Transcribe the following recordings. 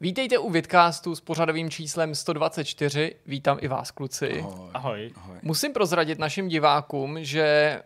Vítejte u Vidcastu s pořadovým číslem 124. Vítám i vás, kluci. Ahoj. Ahoj. Ahoj. Musím prozradit našim divákům, že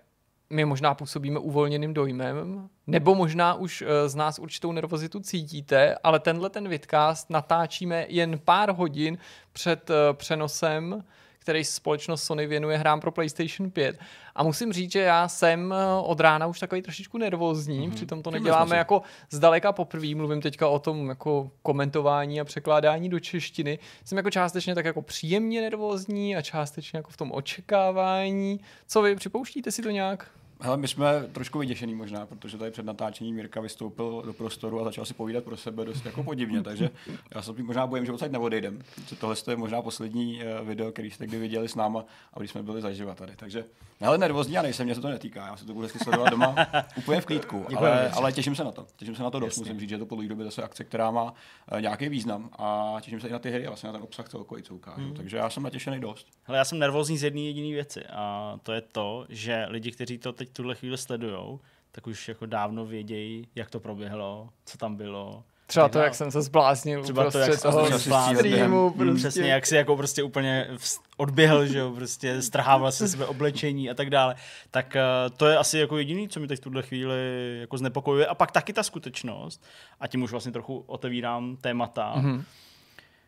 my možná působíme uvolněným dojmem, nebo možná už eh, z nás určitou nervozitu cítíte, ale tenhle ten vidcast natáčíme jen pár hodin před eh, přenosem který společnost Sony věnuje hrám pro PlayStation 5. A musím říct, že já jsem eh, od rána už takový trošičku nervózní, mm-hmm. přitom to neděláme jako zdaleka poprvé, mluvím teďka o tom jako komentování a překládání do češtiny. Jsem jako částečně tak jako příjemně nervózní a částečně jako v tom očekávání. Co vy, připouštíte si to nějak? Hele, my jsme trošku vyděšený možná, protože tady před natáčením Mirka vystoupil do prostoru a začal si povídat pro sebe dost jako podivně, takže já se možná bojím, že odsaď neodejdem. Tohle je možná poslední eh, video, který jste kdy viděli s náma a když jsme byli zaživa tady. Takže hele, nervózní já nejsem, mě se to netýká, já si to budu hezky sledovat doma úplně v klídku, ale, ale, těším se na to. Těším se na to dost, musím říct, že je to po dlouhé době zase akce, která má eh, nějaký význam a těším se i na ty hry a vlastně na ten obsah celkový, co ukážu. Hmm. Takže já jsem natěšený dost. Hele, já jsem nervózní z jedné jediné věci a to je to, že lidi, kteří to teď tuhle chvíli sledujou, tak už jako dávno vědějí, jak to proběhlo, co tam bylo. Třeba to, jak jsem se zbláznil Třeba to, jak toho streamu. Prostě. Přesně, jak si jako prostě úplně odběhl, že jo, prostě strhával se sebe oblečení a tak dále. Tak eh, to je asi jako jediný, co mi teď v tuhle chvíli jako znepokojuje. A pak taky ta skutečnost, a tím už vlastně trochu otevírám témata, Mhm. mm-hmm.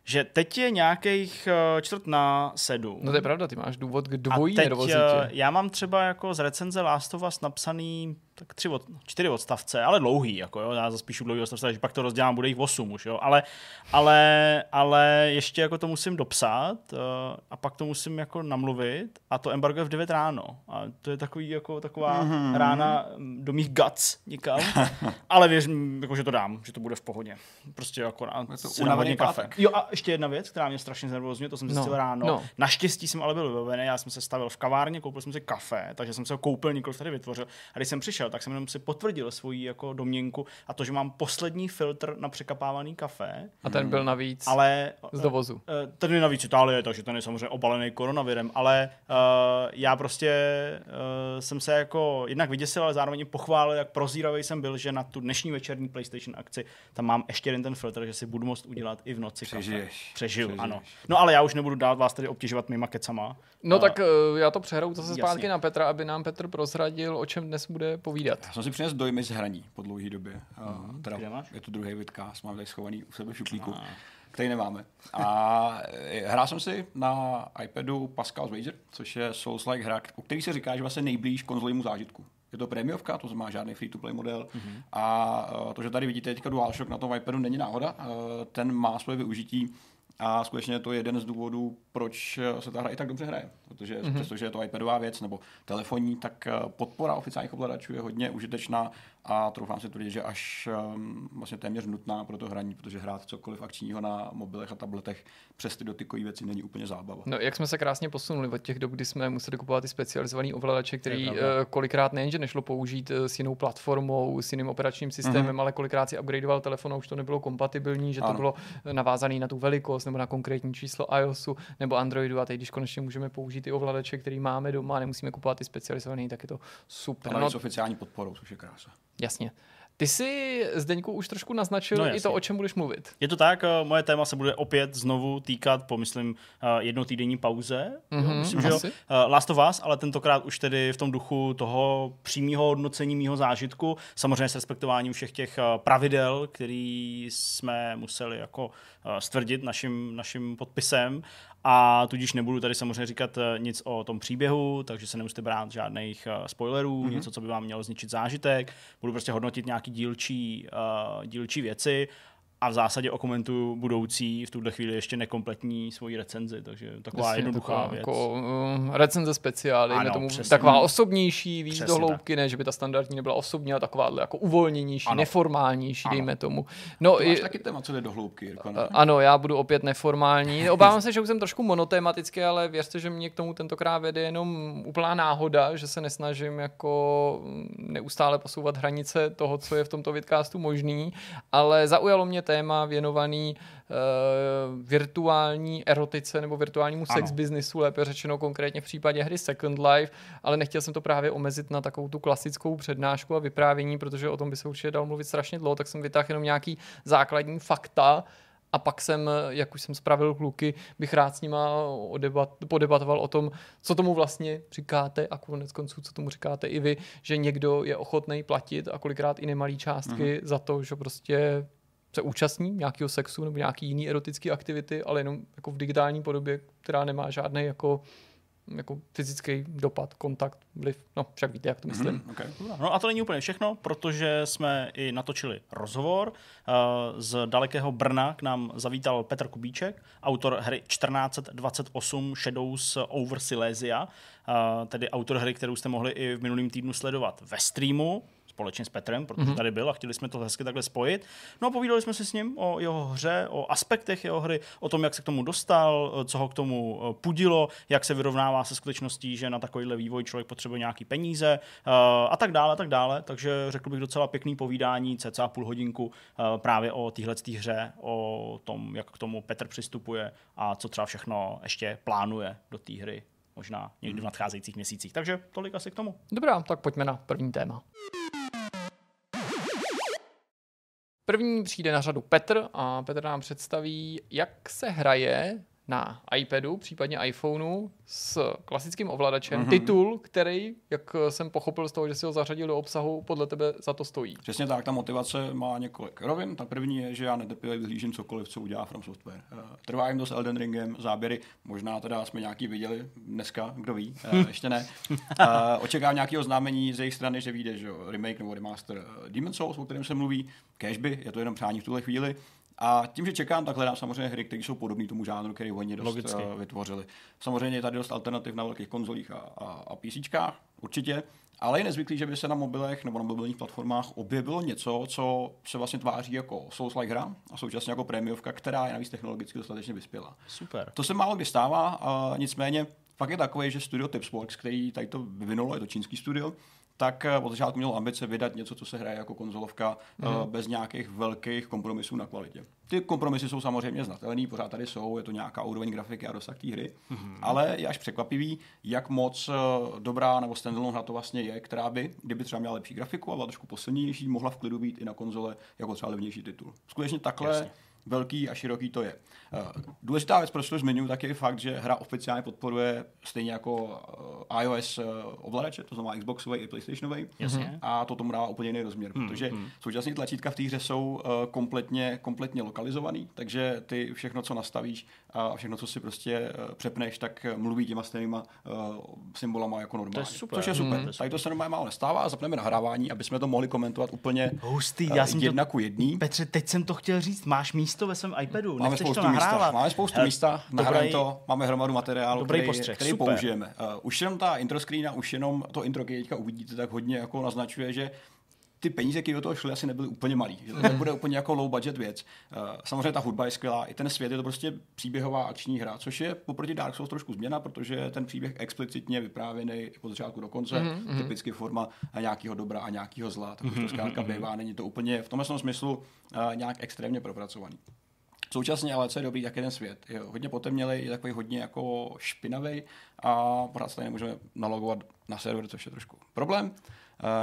Že teď je nějakých eh, čtvrt na sedm. No to je pravda, ty máš důvod k A dvojí teď nervozitě. eh, já mám třeba jako z recenze Last of Us napsaný tak tři, od, čtyři odstavce, ale dlouhý, jako jo, já zaspíšu dlouhý odstavce, takže pak to rozdělám, bude jich osm už, jo, ale, ale, ale ještě jako to musím dopsat uh, a pak to musím jako namluvit a to embargo je v 9 ráno a to je takový jako taková Mhm. mm-hmm. rána mm, do mých guts nikam, ale věřím, jako, že to dám, že to bude v pohodě. Prostě jako na, Je to si unavený kafe. pátek. Jo a ještě jedna věc, která mě strašně znervozňuje, to jsem No, zjistil ráno. no. Naštěstí jsem ale byl vybavený, já jsem se stavil v kavárně, koupil jsem si kafe, takže jsem se ho koupil, nikoliv tady vytvořil. A když jsem přišel, tak jsem jenom si potvrdil svoji jako domněnku a to, že mám poslední filtr na překapávaný kafe, A ten byl navíc ale z dovozu. Eh, ten je navíc Itálie, takže ten je samozřejmě obalený koronavirem, ale uh, já prostě uh, jsem se jako jednak vyděsil, ale zároveň pochválil, jak prozíravý jsem byl, že na tu dnešní večerní PlayStation akci tam mám ještě jeden ten filtr, že si budu moct udělat i v noci kafe. Přežiješ. Přežiju, Přežiješ. ano. No ale já už nebudu dát vás tady obtěžovat mýma kecama. No A- tak eh, já to přehraju zase Jasně. zpátky na Petra, aby nám Petr prozradil, o čem dnes bude povídat. Já jsem si přinesl dojmy z hraní po dlouhé době. Uh, teda je to druhý vidcast, mám tady schovaný u sebe v šuplíku, Ah. který nemáme. A eh, hrál jsem si na iPadu Pascal's Wager, což je Souls-like hra, o který se říká, že vlastně nejblíž konzolímu zážitku. Je to prémiovka, to znamená žádný free-to-play model. Mm-hmm. A eh, to, že tady vidíte teďka DualShock na tom iPadu, není náhoda. Eh, Ten má svoje využití a skutečně to je jeden z důvodů, proč se ta hra i tak dobře hraje. Protože mm-hmm. přestože je to iPadová věc nebo telefonní, tak podpora oficiálních ovladačů je hodně užitečná a troufám si tvrdit, že až um, vlastně téměř nutná pro to hraní, protože hrát cokoliv akčního na mobilech a tabletech přes ty dotykové věci není úplně zábava. No, jak jsme se krásně posunuli od těch dob, kdy jsme museli kupovat ty specializované ovladače, který uh, kolikrát nejenže nešlo použít uh, s jinou platformou, s jiným operačním systémem, Mhm. ale kolikrát si upgradeoval telefon a už to nebylo kompatibilní, že to Ano. bylo navázané na tu velikost nebo na konkrétní číslo iOSu nebo Androidu a teď, když konečně můžeme použít ty ovladače, který máme doma, nemusíme kupovat ty specializované, tak je to super. Ale No, s oficiální podporou, což je krása. Jasně. Ty jsi, Zdeňku, už trošku naznačil No, i to, o čem budeš mluvit. Je to tak, eh, moje téma se bude opět znovu týkat po, myslím, eh, jednotýdenní pauze. Jo, Mhm, myslím, že jo. asi. Eh, Last of Us, ale tentokrát už tedy v tom duchu toho přímého hodnocení mýho zážitku, samozřejmě s respektováním všech těch pravidel, který jsme museli jako stvrdit naším, naším podpisem a tudíž nebudu tady samozřejmě říkat nic o tom příběhu, takže se nemusíte brát žádných spoilerů, mm-hmm. něco, co by vám mělo zničit zážitek. Budu prostě hodnotit nějaký dílčí, uh, dílčí věci a v zásadě okomentuju budoucí, v tuhle chvíli ještě nekompletní svoji recenzi, takže taková Jasně, jednoduchá taková věc. Jako, uh, recenze speciál, dejme Ano, tomu přesně. taková osobnější, víc Přesně do hloubky, ne, že by ta standardní nebyla osobní, ale taková jako uvolněnější, Ano. neformálnější, Ano. dejme tomu. No, To máš i, taky téma, co jde do hloubky, Jirko, ne? a- ano, já budu opět neformální. Obávám se, že už jsem trošku monotematický, ale věřte, že mě k tomu tentokrát vede jenom úplná náhoda, že se nesnažím jako neustále posouvat hranice toho, co je v tomto vidcastu možný, ale zaujalo mě téma věnovaný uh, virtuální erotice nebo virtuálnímu Ano. sex biznisu, lépe řečeno konkrétně v případě hry Second Life, ale nechtěl jsem to právě omezit na takovou tu klasickou přednášku a vyprávění, protože o tom by se určitě dal mluvit strašně dlouho, tak jsem vytáhl jenom nějaký základní fakta a pak jsem, jak už jsem spravil kluky, bych rád s nima odebat, podebatoval o tom, co tomu vlastně říkáte a konec konců, co tomu říkáte i vy, že někdo je ochotný platit a kolikrát i nemalý částky mm-hmm. za to, že prostě se účastní nějakého sexu nebo nějaký jiný erotické aktivity, ale jenom jako v digitální podobě, která nemá žádný jako jako fyzický dopad, kontakt, vliv. No, však víte, jak to myslím. Mm, okay. No a to není úplně všechno, protože jsme i natočili rozhovor. Uh, z dalekého Brna k nám zavítal Petr Kubíček, autor hry 1428 Shadows over Silesia, uh, tedy autor hry, kterou jste mohli i v minulém týdnu sledovat ve streamu společně s Petrem, protože mm-hmm. tady byl a chtěli jsme to hezky takhle spojit. No a povídali jsme si s ním o jeho hře, o aspektech jeho hry, o tom, jak se k tomu dostal, co ho k tomu eh, pudilo, jak se vyrovnává se skutečností, že na takovýhle vývoj člověk potřebuje nějaký peníze uh, a tak dále, a tak dále. Takže řekl bych docela pěkný povídání, cca půl hodinku uh, právě o téhle hře, o tom, jak k tomu Petr přistupuje a co třeba všechno ještě plánuje do té hry možná někdy v nadcházejících měsících. Takže tolik asi k tomu. Dobrá, tak pojďme na první téma. První přijde na řadu Petr a Petr nám představí, jak se hraje na iPadu, případně iPhoneu s klasickým ovladačem. Mm-hmm. Titul, který, jak jsem pochopil z toho, že si ho zařadil do obsahu, podle tebe za to stojí. Přesně tak, ta motivace má několik rovin. Ta první je, že já netrpělivě vyhlížím cokoliv, co udělá From Software. Eh, trvá jim to s Elden Ringem, záběry, možná teda jsme nějaký viděli dneska, kdo ví, eh, ještě ne. Eh, očekávám nějaké oznámení z jejich strany, že vyjde že remake nebo remaster Demon Souls, o kterém se mluví. Cashby, je to jenom přání v tuhle chvíli. A tím, že čekám, tak hledám samozřejmě hry, které jsou podobné tomu žánru, který oni dost Logicky. Uh, vytvořili. Samozřejmě je tady dost alternativ na velkých konzolích a, a, a PCčkách, určitě. Ale je nezvyklý, že by se na mobilech nebo na mobilních platformách objevilo něco, co se vlastně tváří jako Souls-like hra a současně jako prémiovka, která je navíc technologicky dostatečně vyspělá. Super. To se málo kdy stává, a nicméně fakt je takový, že studio Tipsworks, který tady to vyvinulo, je to čínský studio, tak eh, od začátku měl ambice vydat něco, co se hraje jako konzolovka mm. bez nějakých velkých kompromisů na kvalitě. Ty kompromisy jsou samozřejmě znatelný, pořád tady jsou, je to nějaká úroveň grafiky a dosah té hry, mm. ale je až překvapivý, jak moc eh, dobrá nebo standalone hra to vlastně je, která by, kdyby třeba měla lepší grafiku a byla trošku posilnější, mohla v klidu být i na konzole jako třeba levnější titul. Skutečně takhle Jasně velký a široký to je. Eh, důležitá věc, proč to zmiňuji, tak je fakt, že hra oficiálně podporuje stejně jako eh, iOS eh, ovladače, to znamená Xboxový i PlayStationový. Jasně. A to tomu dává úplně jiný rozměr, hmm, protože hmm. současně tlačítka v té hře jsou kompletně, kompletně lokalizovaný, takže ty všechno, co nastavíš a všechno, co si prostě přepneš, tak mluví těma stejnýma symbolama jako normálně. To je super. Což je super. Hmm. Tady to se normálně málo nestává, zapneme nahrávání, aby jsme to mohli komentovat úplně Hustý, já jsem jedna to... ku jedný. Petře, teď jsem to chtěl říct, máš místo místo ve svém iPadu. Máme spoustu to místa. Máme spoustu Hele, místa, nahrajeme to, máme hromadu materiálu, dobrý který, postřeh, který super. použijeme. Uh, už jenom ta intro screena, už jenom to intro, který teďka uvidíte, tak hodně jako naznačuje, že ty peníze, které do toho šly, asi nebyly úplně malý. Že to nebude úplně jako low budget věc. Uh, samozřejmě ta hudba je skvělá, i ten svět je to prostě příběhová akční hra, což je poproti Dark Souls trošku změna, protože ten příběh explicitně vyprávěný od začátku do konce, mm-hmm. typicky forma nějakého dobra a nějakého zla. Tak už to mhm, zkrátka bývá, není to úplně v tomhle smyslu uh, nějak extrémně propracovaný. Současně ale co je dobrý, tak je ten svět. Je hodně potemnělý, je takový hodně jako špinavý a pořád se nemůžeme nalogovat na server, což je trošku problém.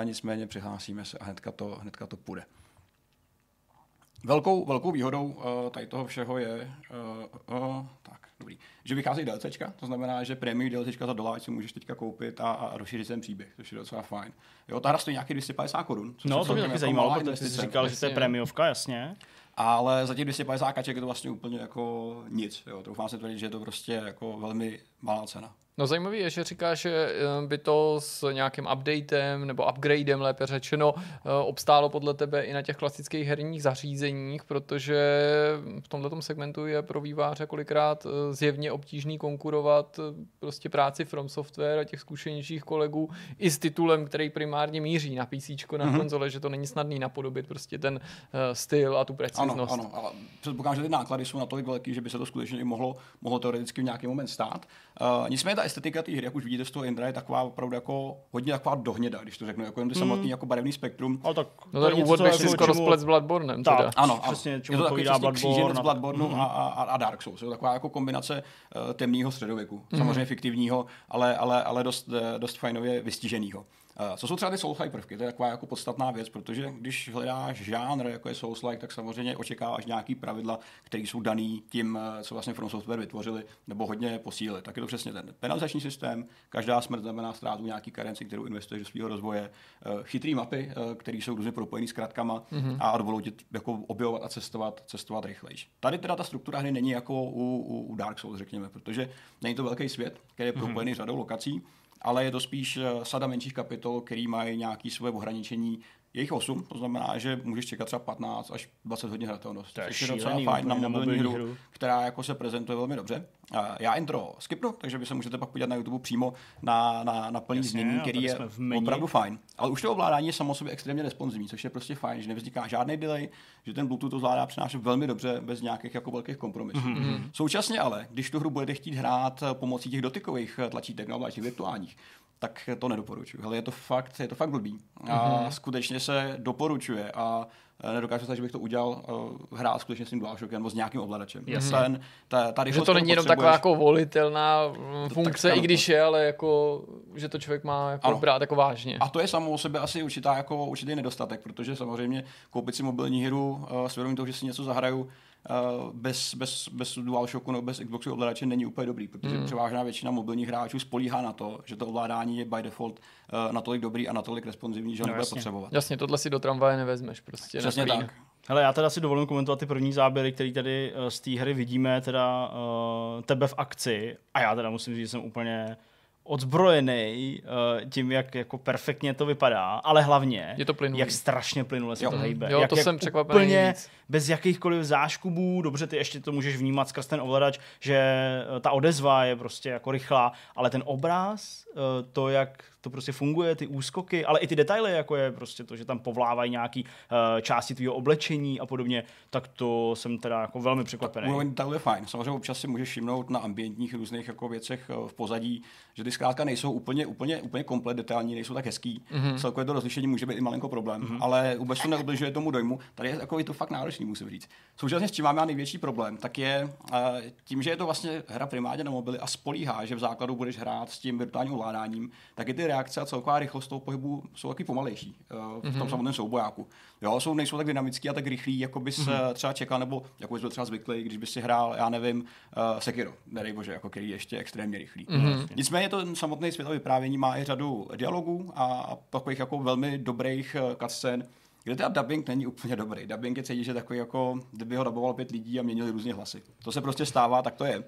Nicméně přihlásíme se a hnedka to, hnedka to půjde. Velkou, velkou výhodou uh, tady toho všeho je, uh, uh, tak, dobrý, že vychází DLCčka, to znamená, že prémium DLCčka za doláč si můžeš teďka koupit a, a rozšířit ten příběh, což je docela fajn. Jo, ta hra stojí nějaký 250 korun. No, to mě taky jako zajímalo, protože jsi říkal, že to je prémiovka, jasně ale za těch 250 kaček je to vlastně úplně jako nic. Jo. Troufám se tvrdit, že je to prostě jako velmi malá cena. No zajímavé je, že říká, že eh, by to s nějakým updatem nebo upgradem, lépe řečeno, eh, obstálo podle tebe i na těch klasických herních zařízeních, protože v tomto segmentu je pro výváře kolikrát eh, zjevně obtížný konkurovat prostě práci From Software a těch zkušenějších kolegů i s titulem, který primárně míří na PC, na mm-hmm. konzole, že to není snadný napodobit prostě ten styl a tu preciznost. Ano, ano, ale předpokládám, že ty náklady jsou natolik velký, že by se to skutečně i mohlo, mohlo teoreticky v nějaký moment stát. Uh, nicméně ta estetika té hry, jak už vidíte z toho Indra, je taková opravdu jako hodně taková dohněda, když to řeknu, jako jen ty mm. samotný jako barevný spektrum. Ale tak no ten úvod bych si skoro splet s Bloodbornem. Tak, teda. ano, přesně, je to takový přesně kříženec no. Bloodborne mm. a, a, a, Dark Souls. Je to taková jako kombinace uh, temného středověku, mm. samozřejmě fiktivního, ale, ale, ale dost, uh, dost fajnově vystiženého. Uh, co jsou třeba ty Souls-like prvky? To je taková jako podstatná věc, protože když hledáš žánr, jako je Souls-like, tak samozřejmě očekáváš nějaký pravidla, které jsou daný tím, eh, co vlastně From Software vytvořili, nebo hodně posílili. Tak je to přesně ten penalizační systém, každá smrt znamená ztrátu nějaký karenci, kterou investuješ do svého rozvoje, uh, chytrý mapy, které jsou různě propojené s kratkama mm-hmm. a dovolují ti jako objevovat a cestovat, cestovat rychlejš. Tady teda ta struktura hry není jako u, u, u Dark Souls, řekněme, protože není to velký svět, který je propojený mm-hmm. řadou lokací, ale je to spíš eh, sada menších kapitol, který mají nějaké svoje ohraničení. Je jich 8, to znamená, že můžeš čekat třeba 15 až 20 hodin hratelnost. To je, je docela fajn na mobilní hru, hru, která jako se prezentuje velmi dobře. Já intro skipnu, takže vy se můžete pak podívat na YouTube přímo na, na, na plný znění, který je opravdu fajn. Ale už to ovládání je samo sobě extrémně responsivní, což je prostě fajn, že nevzniká žádný delay, že ten Bluetooth to zvládá přenášet velmi dobře, bez nějakých jako velkých kompromisů. Mm-hmm. Současně ale, když tu hru budete chtít hrát pomocí těch dotykových tlačítek, no, těch virtuálních, tak to nedoporučuji. Ale je to fakt, je to fakt blbý. A mm-hmm. skutečně se doporučuje a e, nedokážu se, že bych to udělal uh, hrát skutečně s tím DualShockem nebo s nějakým ovladačem. Jasně. Ten, ta, ta že to není jenom taková jako volitelná mm, funkce, tak, i když je, ale jako, že to člověk má jako brát jako vážně. A to je samo o sebe asi určitá, jako, určitý nedostatek, protože samozřejmě koupit si mobilní hru uh, s vědomím toho, že si něco zahraju, bez, bez, bez DualShocku nebo bez Xboxu ovladače není úplně dobrý, protože mm. převážná většina mobilních hráčů spolíhá na to, že to ovládání je by default uh, natolik dobrý a natolik responsivní, že ho no, nebude potřebovat. Jasně, tohle si do tramvaje nevezmeš prostě. Přesně tak. Hele, já teda si dovolím komentovat ty první záběry, které tady uh, z té hry vidíme, teda uh, tebe v akci a já teda musím říct, že jsem úplně odzbrojený uh, tím, jak jako perfektně to vypadá, ale hlavně, je to jak strašně plynule se jo. to hejbe. Jo, jak, to jak jsem překvapený úplně víc. bez jakýchkoliv záškubů, dobře, ty ještě to můžeš vnímat skrz ten ovladač, že eh, ta odezva je prostě jako rychlá, ale ten obraz, uh, to, jak to prostě funguje, ty úskoky, ale i ty detaily, jako je prostě to, že tam povlávají nějaký uh, části tvého oblečení a podobně, tak to jsem teda jako velmi překvapený. Úroveň detailů je fajn. Samozřejmě občas si můžeš všimnout na ambientních různých jako věcech v pozadí, že ty zkrátka nejsou úplně, úplně, úplně komplet detailní, nejsou tak hezký. Mm-hmm. Celkově to rozlišení může být i malinko problém, mm-hmm. ale vůbec to neubližuje tomu dojmu. Tady je jako je to fakt náročný, musím říct. Současně s čím mám já největší problém, tak je uh, tím, že je to vlastně hra primárně na mobily a spolíhá, že v základu budeš hrát s tím virtuálním ovládáním, tak i ty reakce a celková rychlost toho pohybu jsou taky pomalejší uh, v mm-hmm. tom mhm. samotném soubojáku. Jo, jsou, nejsou tak dynamický a tak rychlí, jako bys mm-hmm. třeba čekal, nebo jako bys byl třeba zvyklý, když bys si hrál, já nevím, uh, Sekiro, nedej bože, jako který je ještě extrémně rychlý. Mm-hmm. Nicméně to samotný svět vyprávění má i řadu dialogů a takových jako velmi dobrých eh, cutscén, kde teda dubbing není úplně dobrý. Dubbing je cítit, že takový jako, kdyby ho dubbovalo pět lidí a měnili různě hlasy. To se prostě stává, tak to je.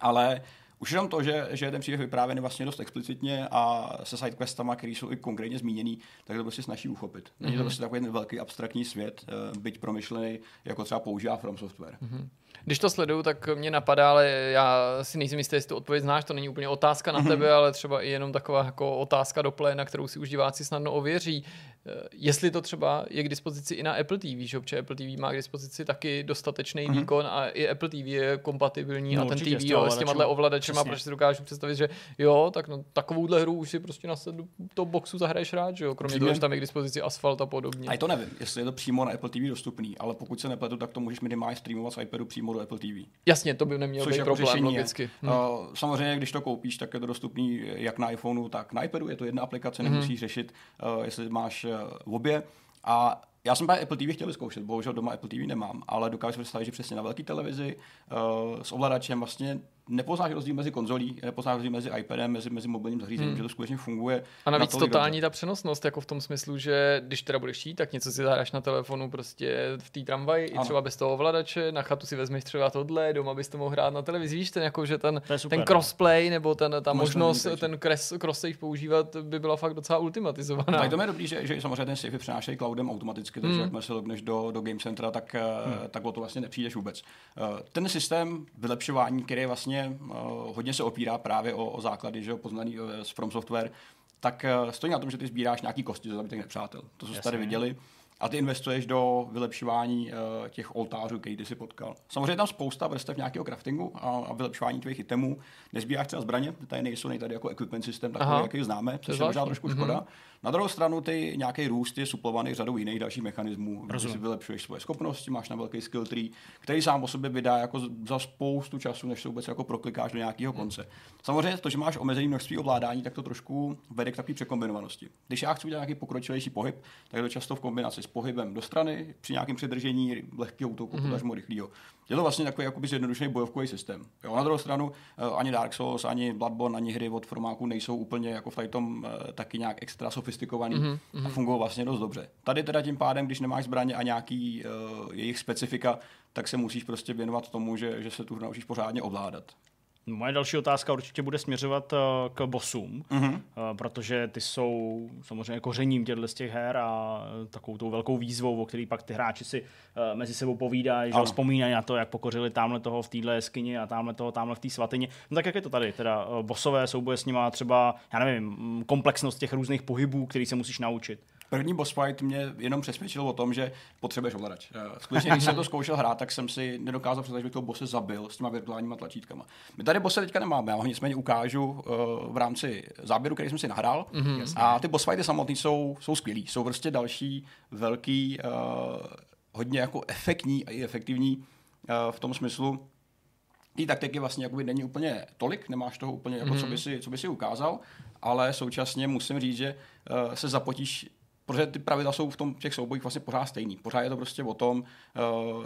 Ale už jenom to, že, že je ten příběh vyprávěný vlastně dost explicitně a se sidequestama, které jsou i konkrétně zmíněný, tak to prostě snaží uchopit. Není to mhm. prostě takový velký abstraktní svět, eh, byť promyšlený, jako třeba používá From Software. Mm-hmm. Když to sleduju, tak mě napadá, ale já si nejsem jistý, jestli tu odpověď znáš, to není úplně otázka na mm-hmm. tebe, ale třeba i jenom taková jako otázka do pléna, kterou si už diváci snadno ověří. Eh, jestli to třeba je k dispozici i na Apple TV, že obče Apple TV má k dispozici taky dostatečný mm-hmm. výkon a i Apple TV je kompatibilní no, a ten TV jo, s těma ovladačema, protože si dokážu představit, že jo, tak no, takovouhle hru už si prostě na to boxu zahraješ rád, že jo, kromě Přímě... toho, že tam je k dispozici asfalt a podobně. A to nevím, jestli je to přímo na Apple TV dostupný, ale pokud se nepletu, tak to můžeš minimálně streamovat z iPadu přímo do Apple TV. Jasně, to by nemělo Což být jako problém logicky. Hm. Uh, samozřejmě, když to koupíš, tak je to dostupný jak na iPhoneu, tak na iPadu. Je to jedna aplikace, mm-hmm. nemusíš řešit, uh, jestli máš uh, obě. A já jsem právě Apple TV chtěl vyzkoušet, bohužel doma Apple TV nemám, ale dokážu představit, že přesně na velké televizi uh, s ovladačem vlastně nepoznáš rozdíl mezi konzolí, nepoznáš rozdíl mezi iPadem, mezi, mezi mobilním zařízením, hmm. že to skutečně funguje. A navíc totální dobře. ta přenosnost, jako v tom smyslu, že když teda budeš chtít, tak něco si zahráš na telefonu prostě v té tramvaji, i třeba bez toho ovladače, na chatu si vezmeš třeba tohle, doma bys to mohl hrát na televizi, víš, ten jako, že ten, ten no. crossplay nebo ten, ta možnost, ten cross, cross používat by byla fakt docela ultimatizovaná. Tak to je dobrý, že, že samozřejmě ten sci přenášejí cloudem automaticky, takže hmm. jakmile se logneš do, do Game Centra, tak, eh, hmm. tak o to vlastně nepřijdeš vůbec. Eh, ten systém vylepšování, který je vlastně eh, hodně se opírá právě o, o základy, že jo, poznaný z From Software, tak stojí na tom, že ty sbíráš nějaký kosti za zabitek nepřátel. To, co jste tady viděli. a ty investuješ do vylepšování uh, těch oltářů, který ty si potkal. Samozřejmě tam spousta vrstev nějakého craftingu a, a vylepšování tvých itemů. Nezbíráš třeba zbraně, tady nejsou tady jako equipment systém takový, jaký známe, což je možná trošku škoda. Mm-hmm. Na druhou stranu ty nějaký růst je suplovaný řadou jiných dalších mechanismů. Rozumím. Si vylepšuješ svoje schopnosti, máš na velký skill tree, který sám o sobě vydá jako za spoustu času, než se vůbec jako proklikáš do nějakého konce. Samozřejmě to, že máš omezený množství ovládání, tak to trošku vede k takové překombinovanosti. Když já chci udělat nějaký pokročilejší pohyb, tak je to často v kombinaci s pohybem do strany, při nějakém předržení lehkého útoku, mm-hmm. potažmo rychlého. Je to vlastně takový jakoby zjednodušený bojovkový systém. Jo, na druhou stranu eh, ani Dark Souls, ani Bloodborne, ani hry od formáku nejsou úplně jako v tom uh, taky nějak extra sofistikovaný mm-hmm. a fungují vlastně dost dobře. Tady teda tím pádem, když nemáš zbraně a nějaký uh, jejich specifika, tak se musíš prostě věnovat tomu, že, že se tu naučíš pořádně ovládat. Moje další otázka určitě bude směřovat uh, k bossům, mm-hmm. uh, protože ty jsou samozřejmě kořením těchto z těch her a takovou tou velkou výzvou, o který pak ty hráči si mezi sebou povídají, že vzpomínají na to, jak pokořili tamhle toho v téhle jeskyni a tamhle toho tamhle v té svatyni. No tak jak je to tady? Teda bossové souboje s nima třeba, já nevím, komplexnost těch různých pohybů, který se musíš naučit. První boss fight mě jenom přesvědčil o tom, že potřebuješ ovladač. Eh, skutečně, když jsem to zkoušel hrát, tak jsem si nedokázal představit, že bych toho bose zabil s těma virtuálníma tlačítkama. My tady bose teďka nemáme, já ho nicméně ukážu uh, v rámci záběru, který jsem si nahrál. Mm-hmm. A ty boss fighty samotný jsou, jsou skvělý. Jsou prostě další velký, uh, hodně jako efektní a i efektivní v tom smyslu, té taktiky vlastně jakoby není úplně tolik, nemáš toho úplně, jako, mm-hmm. co, by si, co by si ukázal, ale současně musím říct, že uh, se zapotíš protože ty pravidla jsou v tom těch soubojích vlastně pořád stejný. Pořád je to prostě o tom uh,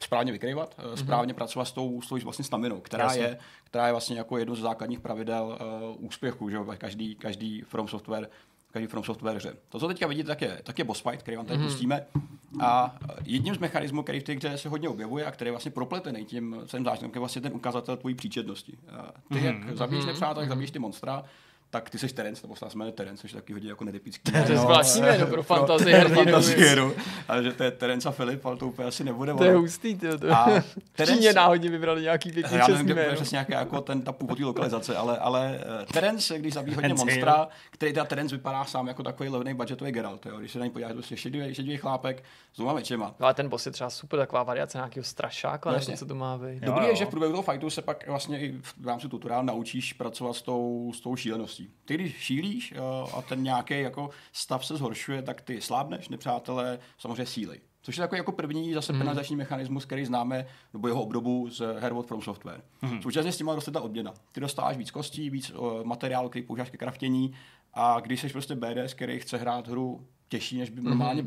správně vykrývat, mm-hmm. správně pracovat s tou, s tou vlastně staminou, která Jasně. je, která je vlastně jako jedno z základních pravidel uh, úspěchu, že každý, každý From Software každý From Software hře. To, co teďka vidíte, tak je, tak je boss fight, který vám tady mm-hmm. pustíme. A jedním z mechanismů, který v té hře se hodně objevuje a který je vlastně propletený tím celým zážitkem, je vlastně ten ukazatel tvojí příčetnosti. Ty, mm-hmm. jak zabíjíš mm-hmm. nepřátel, jak zabíjíš ty monstra, tak ty jsi Terence, nebo se jmenuje Terence, což je taky hodně jako netypický. To je zvláštní jméno pro fantazii hrdinu. Ale že to je Terence a Filip, ale to úplně asi nebude. To je hustý, to, to. A Terence, náhodně vybrali nějaký pěkný Já nevím, kde přesně nějaká jako ten, ta původní lokalizace, ale, ale uh, Terence, když zabíjí hodně monstra, který teda Terence vypadá sám jako takový levný budgetový Geralt, jo. když se na něj podíváš, prostě šedivý, šedivý chlápek s dvěma mečema. No, ale ten boss je třeba super taková variace nějakého strašáka, nebo co to má být. Dobrý je, že v průběhu toho fightu se pak vlastně i v rámci tutoriálu naučíš pracovat s tou, s tou šíleností. Ty, když šílíš eh, a ten nějaký jako stav se zhoršuje, tak ty slábneš, nepřátelé samozřejmě síly. Což je takový jako první zase mm. penalizační mechanismus, který známe nebo jeho obdobu z her od From Software. Mm. Současně s tím roste ta odměna. Ty dostáváš víc kostí, víc uh, materiálu, který používáš ke kraftění a když jsi prostě BDS, který chce hrát hru těžší, než by normálně mm.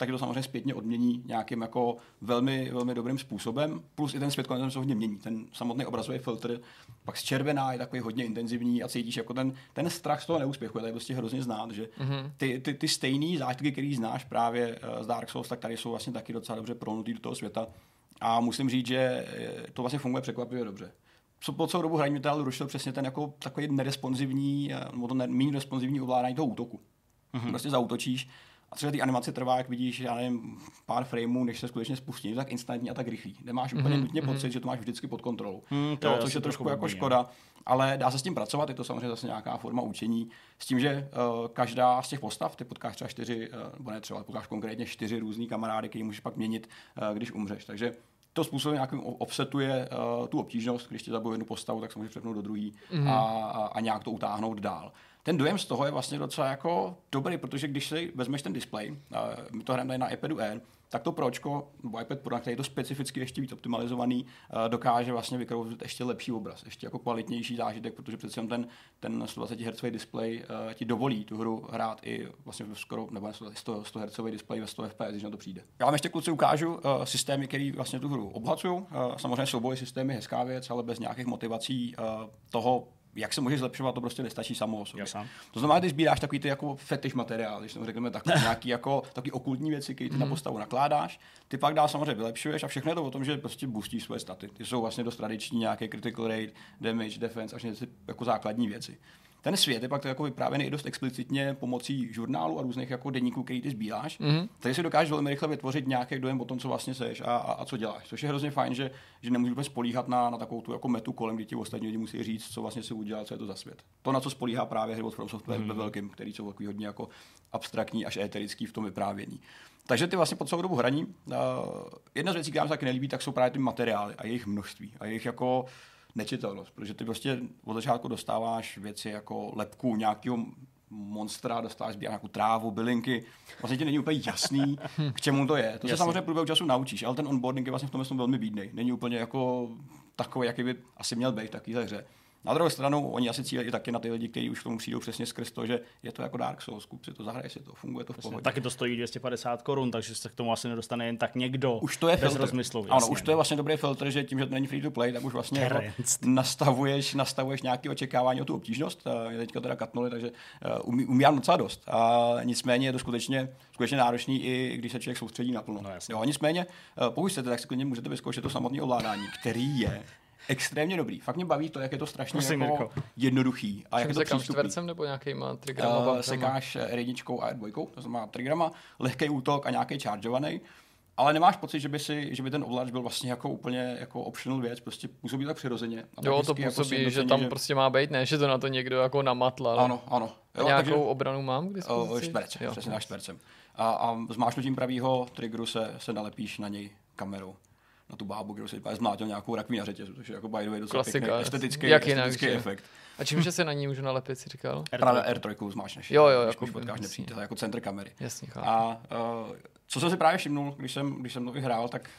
Tak je to samozřejmě zpětně odmění nějakým jako velmi, velmi dobrým způsobem. Plus i ten svět konec se hodně mění. Ten samotný obrazový filtr pak z červená je takový hodně intenzivní a cítíš jako ten, ten strach z toho neúspěchu. Je tady prostě hrozně znát, že mm-hmm. ty, ty, ty stejné zážitky, které znáš právě eh, z Dark Souls, tak tady jsou vlastně taky docela dobře prolnutý do toho světa. A musím říct, že eh, to vlastně funguje překvapivě dobře po celou dobu hraní mi to rušil přesně ten jako takový neresponsivní, eh, nebo to méně responsivní ovládání toho útoku. Mm-hmm. Prostě zautočíš a třeba ty animace trvá, jak vidíš, já nevím, pár frameů, než se skutečně spustí, tak instantní a tak rychlý. Nemáš úplně mm-hmm. nutně pocit, že to máš vždycky pod kontrolou. Mm, to jo, což je trošku jako škoda, ale dá se s tím pracovat, je to samozřejmě zase nějaká forma učení. S tím, že uh, každá z těch postav, ty potkáš třeba čtyři, uh, nebo ne třeba, potkáš konkrétně čtyři různý kamarády, který můžeš pak měnit, uh, když umřeš. Takže to způsobem nějakým offsetuje uh, tu obtížnost, když ti zabiju jednu postavu, tak se můžeš přepnout do druhé mm-hmm. a, a, a nějak to utáhnout dál ten dojem z toho je vlastně docela jako dobrý, protože když si vezmeš ten display, my to hrajeme na iPadu Air, tak to pročko, nebo iPad Pro, který je to specificky ještě víc optimalizovaný, dokáže vlastně vykrouzit ještě lepší obraz, ještě jako kvalitnější zážitek, protože přece ten, ten 120 Hz display ti dovolí tu hru hrát i vlastně skoro, nebo 100, 100 Hz display ve 100 FPS, když na to přijde. Já vám ještě kluci ukážu systémy, které vlastně tu hru obhacují. Uh, samozřejmě souboj systémy hezká věc, ale bez nějakých motivací toho jak se můžeš zlepšovat, to prostě nestačí samo o sobě. To znamená, když sbíráš takový ty jako fetiš materiál, když řekneme tak, nějaký jako taky okultní věci, které ty mm. na mhm. postavu nakládáš, ty pak dál samozřejmě vylepšuješ a všechno je to o tom, že prostě boostíš svoje staty. Ty jsou vlastně dost tradiční, nějaké critical rate, damage, defense, až něco jako základní věci. Ten svět je pak jako vyprávěný i dost explicitně pomocí žurnálu a různých jako denníků, který ty sbíráš. Mm-hmm. Takže si dokážeš velmi rychle vytvořit nějaký dojem o tom, co vlastně seš a, a, a co děláš. Což je hrozně fajn, že, že nemůžeš úplně spolíhat na, na takovou tu jako metu kolem, kdy ti ostatní lidi musí říct, co vlastně si udělal, co je to za svět. To, na co spolíhá právě hry od From Software mm-hmm. ve velkým, který jsou takový hodně jako abstraktní až éterický v tom vyprávění. Takže ty vlastně po celou dobu hraní, uh, jedna z věcí, která mi taky nelíbí, tak jsou právě ty materiály a jejich množství a jejich jako nečitelnost, protože ty prostě od začátku dostáváš věci jako lepku nějakého monstra, dostáváš nějakou trávu, bylinky. Vlastně ti není úplně jasný, k čemu to je. To se samozřejmě průběhu času naučíš, ale ten onboarding je vlastně v tom velmi bídný. Není úplně jako takový, jaký by asi měl být v takové hře. Na druhou stranu, oni asi cílí i taky na ty lidi, kteří už k tomu přijdou přesně skrz to, že je to jako Dark Souls, kup si to, zahraje si to, funguje to v pohodě. Taky to stojí 250 korun, takže se k tomu asi nedostane jen tak někdo. Už to je bez filtr. rozmyslu. Ano, už to je vlastně dobrý filtr, že tím, že to není free to play, tak už vlastně jako nastavuješ, nastavuješ nějaké očekávání o tu obtížnost. Mě teďka teda katnuli, takže umí, umírám docela dost. A nicméně je to skutečně, skutečně náročný, i když se člověk soustředí naplno. No, jo, nicméně, pokud chcete, tak si klidně můžete vyzkoušet to samotné ovládání, který je extrémně dobrý. Fakt mě baví to, jak je to strašně Prosím, jako jednoduchý. A jak je to sekám přístupný. čtvercem nebo nějakýma triggerama? Uh, bumpama? sekáš R1 a R2, to znamená triggerama, lehký útok a nějaký chargeovaný. Ale nemáš pocit, že by, si, že by ten ovladač byl vlastně jako úplně jako optional věc, prostě působí tak přirozeně. A Jo, to jako působí, že sjednoceně, tam prostě má být, ne, že to na to někdo jako namatlal. Ano, ano. A nějakou obranu mám k dispozici? O, čtverce, Jo. přesně na čtvercem. A, a zmášnutím pravýho triggeru se, se nalepíš na něj kamerou na tu bábu, kterou si vypadá zmlátil nějakou rakví na řetězu, což je jako by the way docela Klasika. pěkný estetický, Jak jinak, estetický že? efekt. A čím, že se na ní můžu nalepit, si říkal? Právě R3 zmášneš. Jo, jo, když, jako když potkáš nepřítele, jako centr kamery. Jasně, chápu. A uh, co jsem si právě všimnul, když jsem, když jsem to vyhrál, tak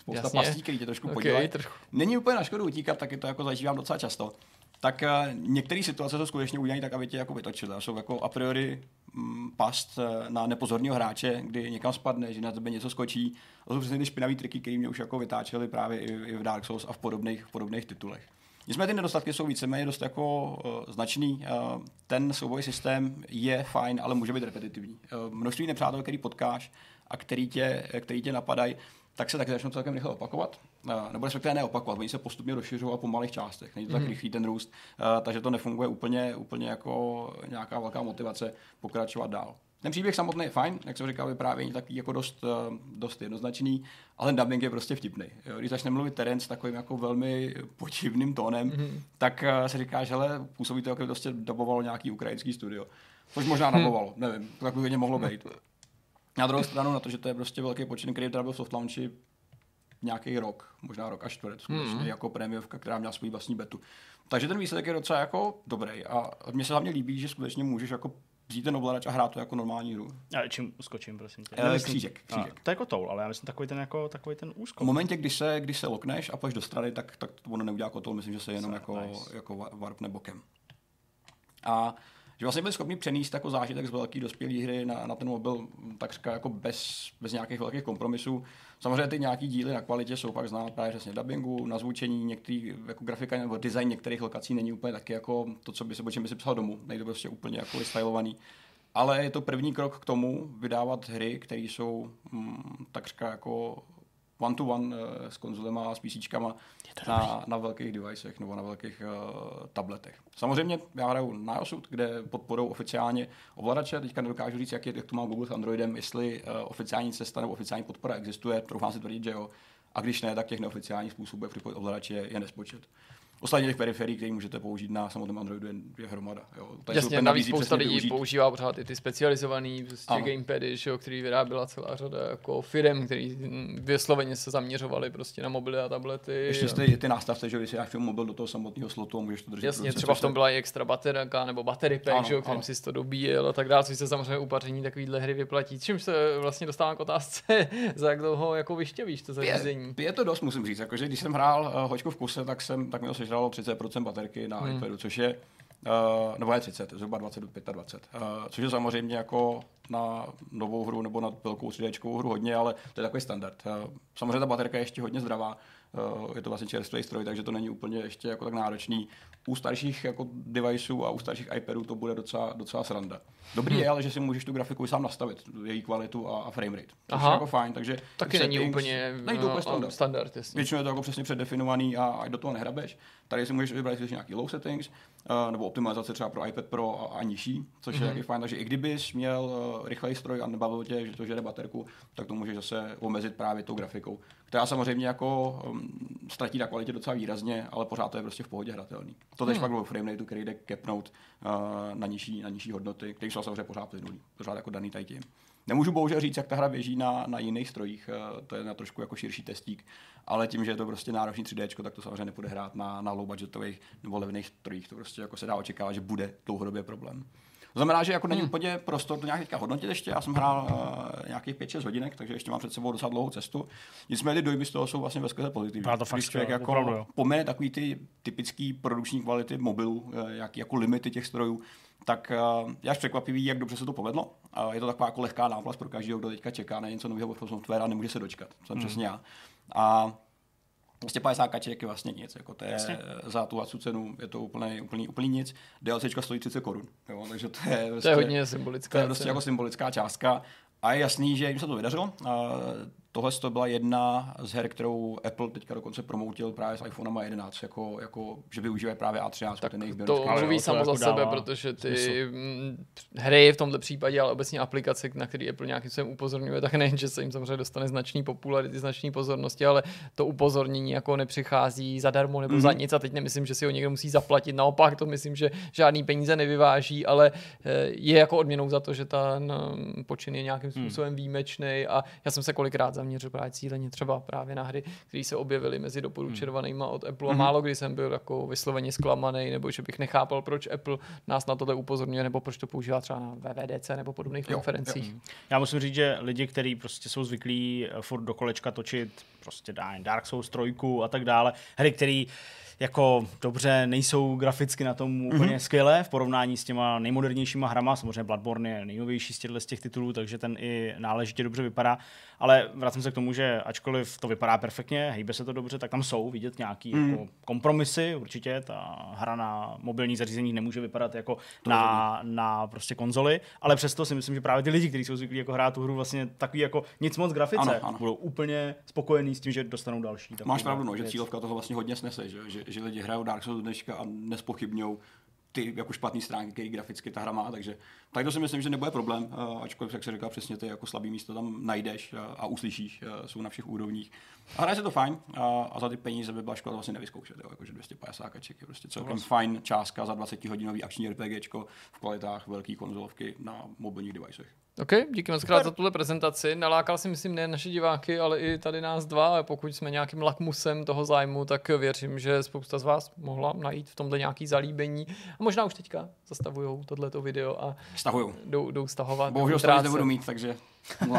spousta Jasně. pastí, který tě trošku Ok, podívají. trošku. Není úplně na škodu utíkat, taky to jako zažívám docela často. Tak uh, některé situace jsou skutečně udělané tak, aby tě jako vytočily. A Jsou jako a priori mm, past eh, na nepozorného hráče, kdy někam spadne, že na tebe něco skočí. To jsou přesně ty špinavý triky, které mě už jako vytáčely právě i, i v Dark Souls a v podobných, v podobných titulech. Nicméně ty nedostatky jsou víceméně dost jako uh, značný. Uh, ten souboj systém je fajn, ale může být repetitivní. Uh, množství nepřátel, který potkáš a který tě, který tě napadají, tak se taky začnou celkem rychle opakovat. Uh, nebo respektive neopakovat, oni se postupně rozšiřují po malých částech. Není to tak rychlý ten růst, uh, takže to nefunguje úplně, úplně jako nějaká velká motivace pokračovat dál. Ten příběh samotný je fajn, jak jsem říkal, vyprávění takový jako dost, eh, dost jednoznačný, ale dubbing je prostě vtipný. Jo, Když začne mluvit Terence takovým jako velmi podivným tónem, mm-hmm. tak eh, se říká, že hele, působí to, jako by prostě dubovalo nějaký ukrajinský studio. Což možná dubovalo, nevím, to tak by hodně mohlo být. Na druhou stranu na to, že to je prostě velký počin, který byl v soft launchi nějaký rok, možná rok a čtvrt, skutečně Mhm. jako prémiovka, která měla svůj vlastní betu. Takže ten výsledek je docela jako dobrý a mně se hlavně líbí, že skutečně můžeš jako vzít ten ovladač a hrát to jako normální hru. A čím uskočím, prosím tě? Nemyslím- křížek, křížek. A, to je jako toul, ale já myslím takový ten, jako, takový ten V úskok. momentě, kdy se, když se lokneš a půjdeš do strany, tak, tak to ono neudělá kotol, myslím, že se jenom So, jako, nice. jako wa- warpne bokem. A že vlastně byli schopni přenést jako zážitek z velké dospělé hry na, na ten mobil takřka jako bez, bez nějakých velkých kompromisů. Samozřejmě ty nějaký díly na kvalitě jsou pak znát právě přesně dubbingu, na zvučení, některý jako grafika nebo design některých lokací není úplně taky jako to, co by se, čem by si psal domů. Nejde prostě úplně jako vystylovaný. Ale je to první krok k tomu vydávat hry, které jsou mm, takřka jako one to one eh, s konzolema a s PCčkama na, na velkých devicech nebo na velkých uh, tabletech. Samozřejmě já hraju na Osud, kde podporou oficiálně ovladače. Teďka nedokážu říct, jak, je, jak to má Google s Androidem, jestli uh, oficiální cesta nebo oficiální podpora existuje. Troufám si tvrdit, že jo. A když ne, tak těch neoficiálních způsobů, jak připojit ovladač, je, je nespočet. Ostatně těch periferií, které můžete použít na samotném Androidu, je, je hromada. Jo. Tady Jasně, navíc spousta lidí využít- používá pořád i ty specializované prostě Ano. gamepady, že jo, který vyráběla celá řada jako firm, který vysloveně se zaměřovali prostě na mobily a tablety. Ještě a- ty, ty nástavce, že film mobil do toho samotného slotu a můžeš to držet. Jasně, prostě třeba v tom byla i extra baterka nebo battery pack, Ano, že jo, kterým si to dobíjel a tak dále, což se samozřejmě upaření takovýhle hry vyplatí. Čímž se vlastně dostávám k otázce, za jak dlouho jako vyšťavíš to zařízení. Je, je to dost, musím říct. Jakože, když jsem hrál uh, hoďku v kuse, tak, jsem, tak mi to sežralo 30% baterky na hmm. iPadu, což je, uh, nebo je 30, zhruba 20 do 25, uh, což je samozřejmě jako na novou hru nebo na velkou 3D hru hodně, ale to je takový standard. Eh, samozřejmě ta baterka je ještě hodně zdravá, je to vlastně čerstvý stroj, takže to není úplně ještě jako tak náročný. U starších jako deviceů a u starších iPadů to bude docela, docela sranda. Dobrý hmm. je, ale že si můžeš tu grafiku sám nastavit, její kvalitu a, a frame rate. To je jako fajn, takže taky není úplně, není to úplně standard. standard Většinou je to jako přesně předdefinovaný a, a do toho nehrabeš. Tady si můžeš vybrat si nějaký low settings, uh, nebo optimalizace třeba pro iPad Pro a, a nižší, což mm-hmm. je mhm. taky fajn. Takže i kdybys měl uh, rychlej stroj a nebavil tě, že to žere baterku, tak to můžeš zase omezit právě tou grafikou. Která samozřejmě jako um, ztratí na kvalitě docela výrazně, ale pořád to je prostě v pohodě hratelný. To tež hmm. pak byl frame rate, který jde kepnout uh, na, nižší, na nižší hodnoty, který jsou samozřejmě pořád plynulý, pořád jako daný tady tím. Nemůžu bohužel říct, jak ta hra běží na, na jiných strojích, uh, to je na trošku jako širší testík, ale tím, že je to prostě náročný 3D, tak to samozřejmě nepůjde hrát na, na low budgetových nebo levných strojích. To prostě jako se dá očekávat, že bude dlouhodobě problém. To znamená, že jako není hmm. úplně prostor to nějak teďka hodnotit ještě. Já jsem hrál uh, nějakých 5-6 hodinek, takže ještě mám před sebou docela dlouhou cestu. Nicméně ty dojmy z toho jsou vlastně veskrze pozitivní. to fakt člověk jako opravdu, pomene takový ty typický produkční kvality mobilů, uh, jak, jako limity těch strojů, tak uh, je až překvapivý, jak dobře se to povedlo. Uh, je to taková jako lehká náplast pro každého, kdo teďka čeká na něco nového software a nemůže se dočkat. Jsem hmm. přesně já. A 250 kaček je vlastně nic, jako to je Jasně. za tu cenu je to úplně, úplně, úplně nic. DLC stojí 30 korun, jo, takže to je, vlastně, to je hodně symbolická. To je prostě jako symbolická částka a je jasný, že jim se to vydařilo. Tohle to byla jedna z her, kterou Apple teďka dokonce promoutil právě s iPhone 11, jako, jako že využívají právě A13. Tak ten to mluví samo za jako sebe, protože ty smysl. hry v tomto případě, ale obecně aplikace, na které Apple nějakým způsobem upozorňuje, tak nejen, že se jim samozřejmě dostane značný popularity, značný pozornosti, ale to upozornění jako nepřichází zadarmo nebo mm-hmm. za nic a teď nemyslím, že si ho někdo musí zaplatit. Naopak to myslím, že žádný peníze nevyváží, ale eh, je jako odměnou za to, že ten mm, počin je nějakým hmm. způsobem mm. výjimečný a já jsem se kolikrát zaměřil právě cíleně třeba právě na hry, které se objevily mezi doporučovanýma od Apple a mhm. málo kdy jsem byl jako vysloveně zklamaný, nebo že bych nechápal, proč Apple nás na tohle upozorňuje, nebo proč to používá třeba na VVDC nebo podobných jo, konferencích. Jo. Já musím říct, že lidi, kteří prostě jsou zvyklí eh, furt do kolečka točit prostě Dark Souls 3 a tak dále, hry, které jako dobře nejsou graficky na tom úplně mm-hmm. skvělé v porovnání s těma nejmodernějšíma hrama. Samozřejmě Bloodborne je nejnovější z těchto z těch titulů, takže ten i náležitě dobře vypadá. Ale vracím se k tomu, že ačkoliv to vypadá perfektně, hejbe se to dobře, tak tam jsou vidět nějaký mm. jako kompromisy. Určitě ta hra na mobilní zařízení nemůže vypadat jako na, na prostě konzoli, ale přesto si myslím, že právě ty lidi, kteří jsou zvyklí jako hrát tu hru vlastně takový jako nic moc grafice, ano, ano. budou úplně spokojení s tím, že dostanou další. Máš pravdu, no, že cílovka toho vlastně hodně snese, že, že, že lidi hrajou Dark Souls dneška a nespochybňují ty jako špatné stránky, které graficky ta hra má, takže tak to si myslím, že nebude problém, uh, ačkoliv, jak se říká přesně, ty jako slabý místo tam najdeš uh, a uslyšíš, uh, jsou na všech úrovních. A hraje se to fajn a za ty peníze by byla škoda vlastně nevyzkoušet, jo, jakože 250 kaček je prostě celkem vlastně. fajn částka za 20 hodinový akční RPGčko v kvalitách velké konzolovky na mobilních devicech. OK, díky moc krát za tuhle prezentaci. Nalákal si, myslím, ne naše diváky, ale i tady nás dva. A pokud jsme nějakým lakmusem toho zájmu, tak věřím, že spousta z vás mohla najít v tomhle nějaký zalíbení. A možná už teďka zastavují tohleto video a Stahujou. Jdou, jdou stahovat. Bohužel to nebudu mít, takže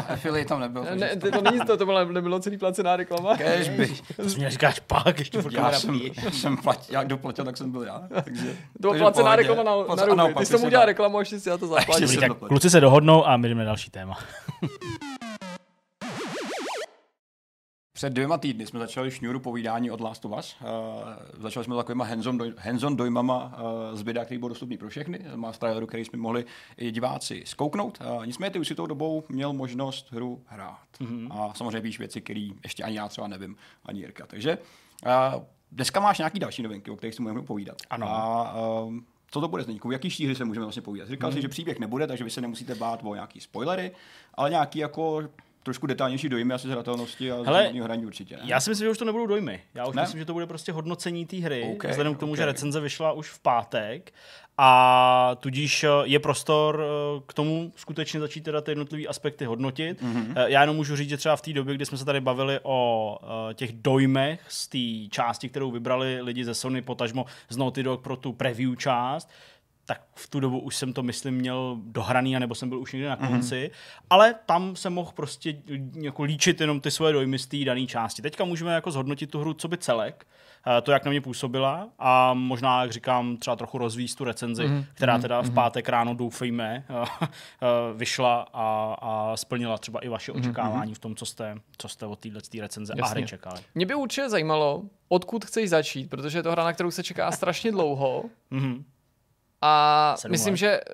affiliate tam nebyl. Ne, to, to není to, to bylo, nebylo celý placená reklama. Cashby. To jsi mě říkáš pak, ještě furt já jsem, jsem platil, jak doplatil, tak jsem byl já. Takže, to byla placená reklama na, na, na ruby. Ty jsi tomu udělal reklamu, ještě si já to zaplatil. Kluci se dohodnou a my jdeme další téma. Před dvěma týdny jsme začali šňůru povídání od Last of Us. Uh, začali jsme takovýma hands-on, doj, hands-on dojmama uh, z videa, který byl dostupný pro všechny. Má z traileru, který jsme mohli i diváci zkouknout. Uh, nicméně ty už si tou dobou měl možnost hru hrát. Mm-hmm. A samozřejmě víš věci, které ještě ani já třeba nevím, ani Jirka. Takže uh, dneska máš nějaký další novinky, o kterých si můžeme povídat. Ano. A, uh, co to bude s Zdeňku? Jaký štíři se můžeme vlastně povídat? Říkal hmm. si, že příběh nebude, takže vy se nemusíte bát o nějaký spoilery, ale nějaký jako trošku detailnější dojmy asi z hratelnosti a Hele, z hraní určitě. Ne? Já si myslím, že už to nebudou dojmy. Já už ne? myslím, že to bude prostě hodnocení té hry, okay, vzhledem k tomu, okay. že recenze vyšla už v pátek a tudíž eh, je prostor eh, k tomu skutečně začít teda ty jednotlivé aspekty hodnotit. Mm-hmm. Já jenom můžu říct, že třeba v té době, kdy jsme se tady bavili o těch dojmech z té části, kterou vybrali lidi ze Sony, potažmo z Naughty Dog pro tu preview část, tak v tu dobu už jsem to, myslím, měl dohraný, anebo jsem byl už někde na konci, mm-hmm. ale tam jsem mohl prostě jako líčit jenom ty svoje dojmy z té dané části. Teďka můžeme jako zhodnotit tu hru co by celek, eh, to, jak na mě působila a možná, jak říkám, třeba trochu rozvíst tu recenzi, mm-hmm. která teda v mhm. pátek ráno doufejme eh, eh, vyšla a, a splnila třeba i vaše mhm, očekávání mm-hmm. v tom, co jste, co jste od téhle recenze Jasně. a hry čekali. Mě by určitě zajímalo, odkud chceš začít, protože je to hra, na kterou se čeká strašně dlouho. Mm-hmm. A myslím, let. že eh,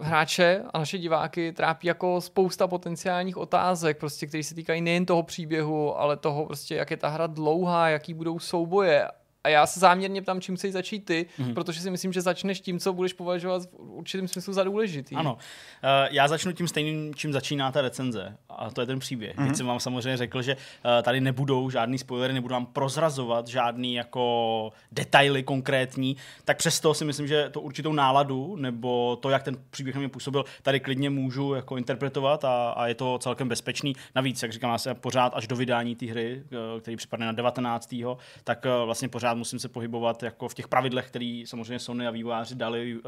hráče a naše diváky trápí jako spousta potenciálních otázek, prostě, které se týkají nejen toho příběhu, ale toho, prostě, jak je ta hra dlouhá, jaký budou souboje a já se záměrně ptám, čím chceš začít ty, mm-hmm. protože si myslím, že začneš tím, co budeš považovat v určitém smyslu za důležitý. Ano, uh, já začnu tím stejným, čím začíná ta recenze, a to je ten příběh. Mm-hmm. Teď jsem vám samozřejmě řekl, že uh, tady nebudou žádný spoilery, nebudu vám prozrazovat žádný jako detaily konkrétní, tak přesto si myslím, že to určitou náladu, nebo to, jak ten příběh na mě působil, tady klidně můžu jako interpretovat a, a je to celkem bezpečný. Navíc, jak říkám, já se pořád až do vydání té hry, uh, který připadne na 19. tak uh, vlastně pořád pořád musím se pohybovat jako v těch pravidlech, které samozřejmě Sony a vývojáři dali uh,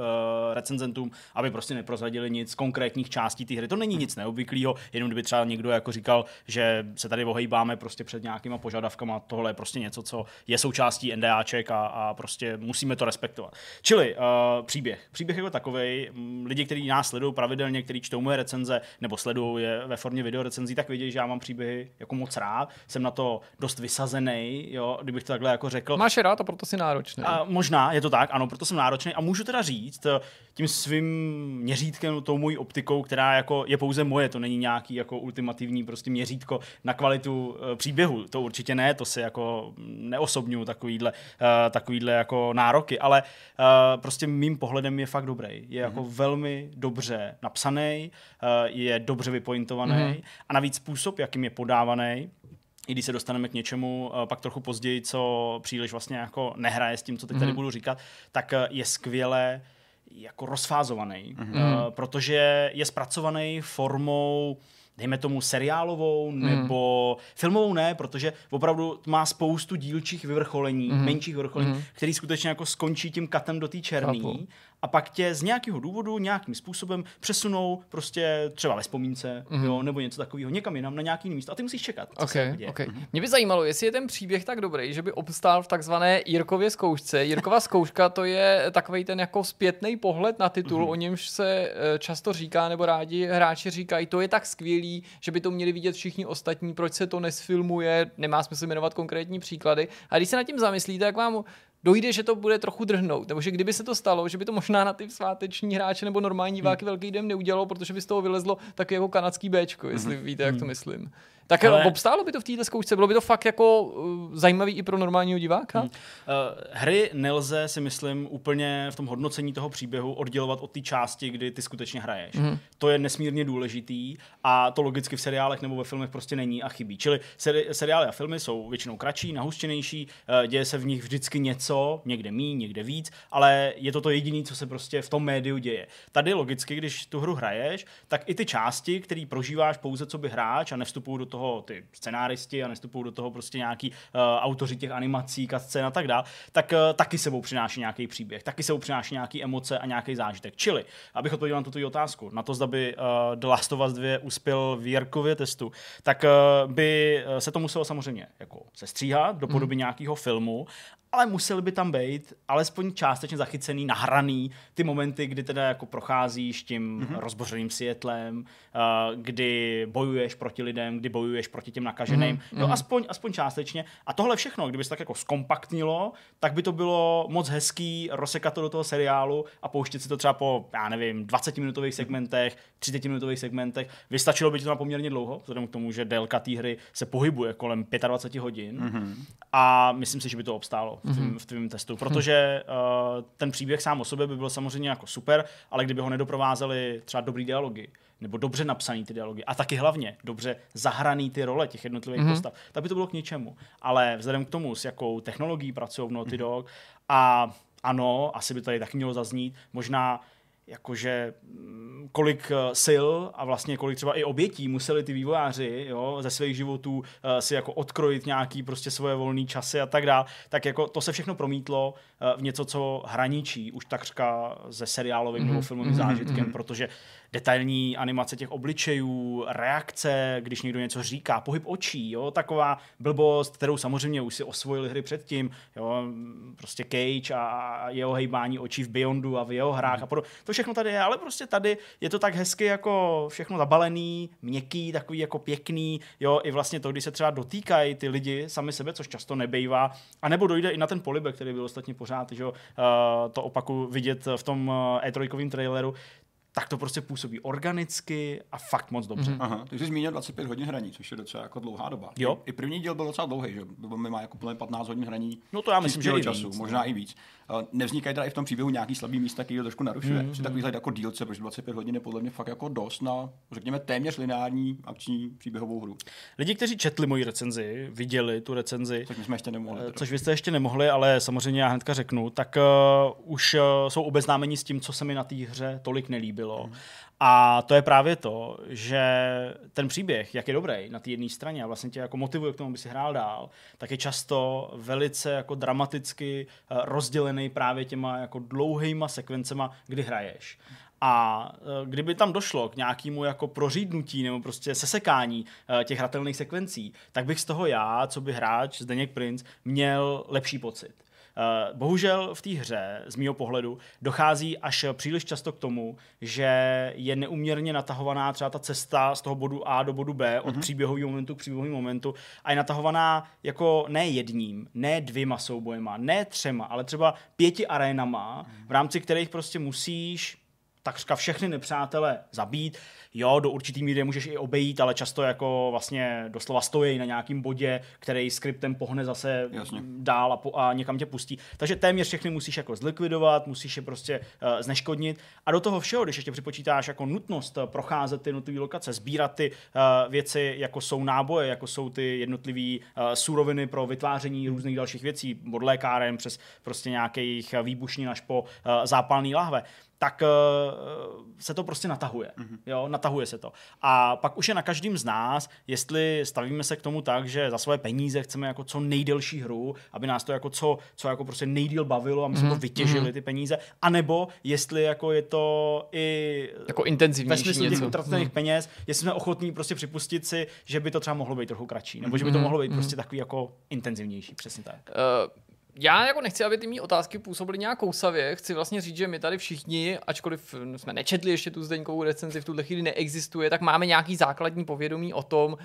recenzentům, aby prostě neprozradili nic z konkrétních částí té hry. To není nic neobvyklého, jenom kdyby třeba někdo jako říkal, že se tady ohejbáme prostě před nějakýma požadavkama, tohle je prostě něco, co je součástí NDAček a, a prostě musíme to respektovat. Čili uh, příběh. Příběh jako takový. Lidi, kteří nás sledují pravidelně, kteří čtou moje recenze nebo sledují je ve formě videorecenzí, tak vědí, že já mám příběhy jako moc rád. Jsem na to dost vysazený, jo, kdybych to takhle jako řekl. Máš máš rád a proto si náročný. A možná, je to tak, ano, proto jsem náročný a můžu teda říct eh, tím svým měřítkem, tou mojí optikou, která jako je pouze moje, to není nějaký jako ultimativní prostě měřítko na kvalitu uh, příběhu, to určitě ne, to si jako neosobňuju takovýhle, uh, takovýhle jako nároky, ale prostě mým pohledem je fakt dobrý. Je mm-hmm. jako mhm. velmi dobře napsaný, je dobře vypointovaný mm-hmm. a navíc způsob, jakým je podávaný, i když se dostaneme k něčemu uh, pak trochu později, co příliš vlastně jako nehraje s tím, co teď tady mm. budu říkat, tak uh, je skvěle jako rozfázovaný, mm. uh, protože je zpracovaný formou dejme tomu seriálovou mm. nebo filmovou ne, protože opravdu má spoustu dílčích vyvrcholení, mm. menších vyvrcholení, mm. který skutečně jako skončí tím katem do té černý a pak tě z nějakého důvodu nějakým způsobem přesunou prostě třeba ve vzpomínce, mm-hmm. jo, nebo něco takového někam jinam na nějaký místo a ty musíš čekat. Co okay, se okay. Mm-hmm. Mě by zajímalo, jestli je ten příběh tak dobrý, že by obstál v takzvané Jirkově zkoušce. Jirkova zkouška to je takový ten jako zpětný pohled na titul, mm-hmm. o němž se eh, často říká, nebo rádi hráči říkají, to je tak skvělý, že by to měli vidět všichni ostatní, proč se to nesfilmuje, nemá smysl jmenovat konkrétní příklady. A když se nad tím zamyslíte, tak vám dojde, že to bude trochu drhnout. Nebo že kdyby se to stalo, že by to možná na ty sváteční hráče nebo normální diváky hmm. velký den neudělalo, protože by z toho vylezlo taky jako kanadský Bčko, jestli hmm. víte, jak to hmm. myslím. Tak Ale... obstálo by to v této zkoušce? Bylo by to fakt jako uh, zajímavý i pro normálního diváka? Hmm. Uh, hry nelze, si myslím, úplně v tom hodnocení toho příběhu oddělovat od té části, kdy ty skutečně hraješ. Hmm. To je nesmírně důležitý a to logicky v seriálech nebo ve filmech prostě není a chybí. Čili seri- seriály a filmy jsou většinou kratší, nahuštěnější, uh, děje se v nich vždycky něco, někde mí, někde víc, ale je to to jediné, co se prostě v tom médiu děje. Tady logicky, když tu hru hraješ, tak i ty části, které prožíváš pouze co by hráč a nevstupují do toho ty scenáristi a nestupují do toho prostě nějaký uh, autoři těch animací, scén a tak dále, tak uh, taky sebou přináší nějaký příběh, taky sebou přináší nějaký emoce a nějaký zážitek. Čili, abych odpověděl na tuto otázku, na to, zda by uh, The Last of Us 2 uspěl v Jirkově testu, tak uh, by se to muselo samozřejmě jako sestříhat do podoby mm. nějakého filmu ale museli by tam být alespoň částečně zachycený, nahraný ty momenty, kdy teda jako procházíš tím mm-hmm. rozbořeným světlem, uh, kdy bojuješ proti lidem, kdy bojuješ proti těm nakaženým, mm-hmm. no aspoň, aspoň částečně. A tohle všechno, kdyby se tak jako skompaktnilo, tak by to bylo moc hezký rozsekat to do toho seriálu a pouštět si to třeba po, já nevím, 20 minutových segmentech, 30 minutových segmentech. Vystačilo by to na poměrně dlouho, vzhledem k tomu, že délka té hry se pohybuje kolem 25 hodin mm-hmm. a myslím si, že by to obstálo v tvým, mm-hmm. v tvým testu, protože uh, ten příběh sám o sobě by byl samozřejmě jako super, ale kdyby ho nedoprovázely třeba dobrý dialogy, nebo dobře napsaný ty dialogy a taky hlavně dobře zahraný ty role těch jednotlivých mm-hmm. postav, tak by to bylo k ničemu. Ale vzhledem k tomu, s jakou technologií pracují v Naughty mhm. Dog a ano, asi by to tady taky mělo zaznít, možná jakože mm, kolik eh, sil a vlastně kolik třeba i obětí museli ty vývojáři jo, ze svých životů uh, si jako odkrojit nějaký prostě svoje volné časy a tak dále, tak jako to se všechno promítlo uh, v něco, co hraničí už takřka se seriálovým mm-hmm. nebo filmovým mm-hmm. zážitkem, mm-hmm. protože detailní animace těch obličejů, reakce, když někdo něco říká, pohyb očí, jo, taková blbost, kterou samozřejmě už si osvojili hry předtím, jo, prostě Cage a jeho hejbání očí v Beyondu a v jeho hrách mm. a podobně. To všechno tady je, ale prostě tady je to tak hezky jako všechno zabalený, měkký, takový jako pěkný, jo, i vlastně to, když se třeba dotýkají ty lidi sami sebe, což často nebejvá, a nebo dojde i na ten polibek, který byl ostatně pořád, že jo, uh, to opaku vidět v tom E3 traileru, tak to prostě působí organicky a fakt moc dobře. Mm-hmm. Aha, ty jsi zmínil 25 hodin hraní, což je docela jako dlouhá doba. Jo. I, I první díl byl docela dlouhý, že mi má jako plně 15 hodin hraní. No to já myslím, že i času, víc, možná no. i víc. Nevznikají teda i v tom příběhu nějaký slabý místa, který to trošku narušuje. Mm-hmm. Při takových jako dílce, protože 25 hodin je podle mě fakt jako dost na, řekněme, téměř lineární akční příběhovou hru. Lidi, kteří četli moji recenzi, viděli tu recenzi, což my jsme ještě nemohli. Teda. Což vy jste ještě nemohli, ale samozřejmě já hnedka řeknu, tak uh, už uh, jsou obeznámeni s tím, co se mi na té hře tolik nelíbilo. Mm. A to je právě to, že ten příběh, jak je dobrý na té jedné straně a vlastně tě jako motivuje k tomu, aby si hrál dál, tak je často velice jako dramaticky eh, rozdělený právě těma jako dlouhýma sekvencema, kdy hraješ. A eh, kdyby tam došlo k nějakému jako prořídnutí nebo prostě sesekání eh, těch hratelných sekvencí, tak bych z toho já, co by hráč Zdeněk Prince, měl lepší pocit. Eh, bohužel v té hře, z mého pohledu, dochází až příliš často k tomu, že je neuměrně natahovaná třeba ta cesta z toho bodu A do bodu B od mm-hmm. příběhového momentu k příběhovému momentu a je natahovaná jako ne jedním, ne dvěma soubojema, ne třema, ale třeba pěti arénama, v rámci kterých prostě musíš takřka všechny nepřátele zabít. Jo, do určitý míry můžeš i obejít, ale často jako vlastně doslova stojí na nějakém bodě, který skriptem pohne zase Jasně. dál a, po, a někam tě pustí. Takže téměř všechny musíš jako zlikvidovat, musíš je prostě uh, zneškodnit. A do toho všeho, když ještě připočítáš jako nutnost eh, procházet ty jednotlivé lokace, sbírat ty uh, věci, jako jsou náboje, jako jsou ty jednotlivé uh, suroviny pro vytváření různých dalších věcí, od lékáren přes prostě nějakých výbušnin až po uh, zápalný lahve, tak uh, se to prostě natahuje. Mm-hmm. Jo, natahuje se to. A pak už je na každém z nás, jestli stavíme se k tomu tak, že za své peníze chceme jako co nejdelší hru, aby nás to jako co, co jako prostě nejdíl bavilo a my jsme mm-hmm. to mhm. vytěžili, mm-hmm. ty peníze, anebo jestli jako je to i jako intenzivnější ve smyslu těch utracených mm-hmm. peněz, jestli jsme ochotní prostě připustit si, že by to třeba mohlo být trochu kratší, nebo že by to mhm. mohlo být mm-hmm. prostě takový jako intenzivnější, přesně tak. Uh, já jako nechci, aby ty mý otázky působily nějak kousavě. Chci vlastně říct, že my tady všichni, ačkoliv jsme nečetli ještě tu zdeňkovou recenzi, v tuhle chvíli neexistuje, tak máme nějaký základní povědomí o tom,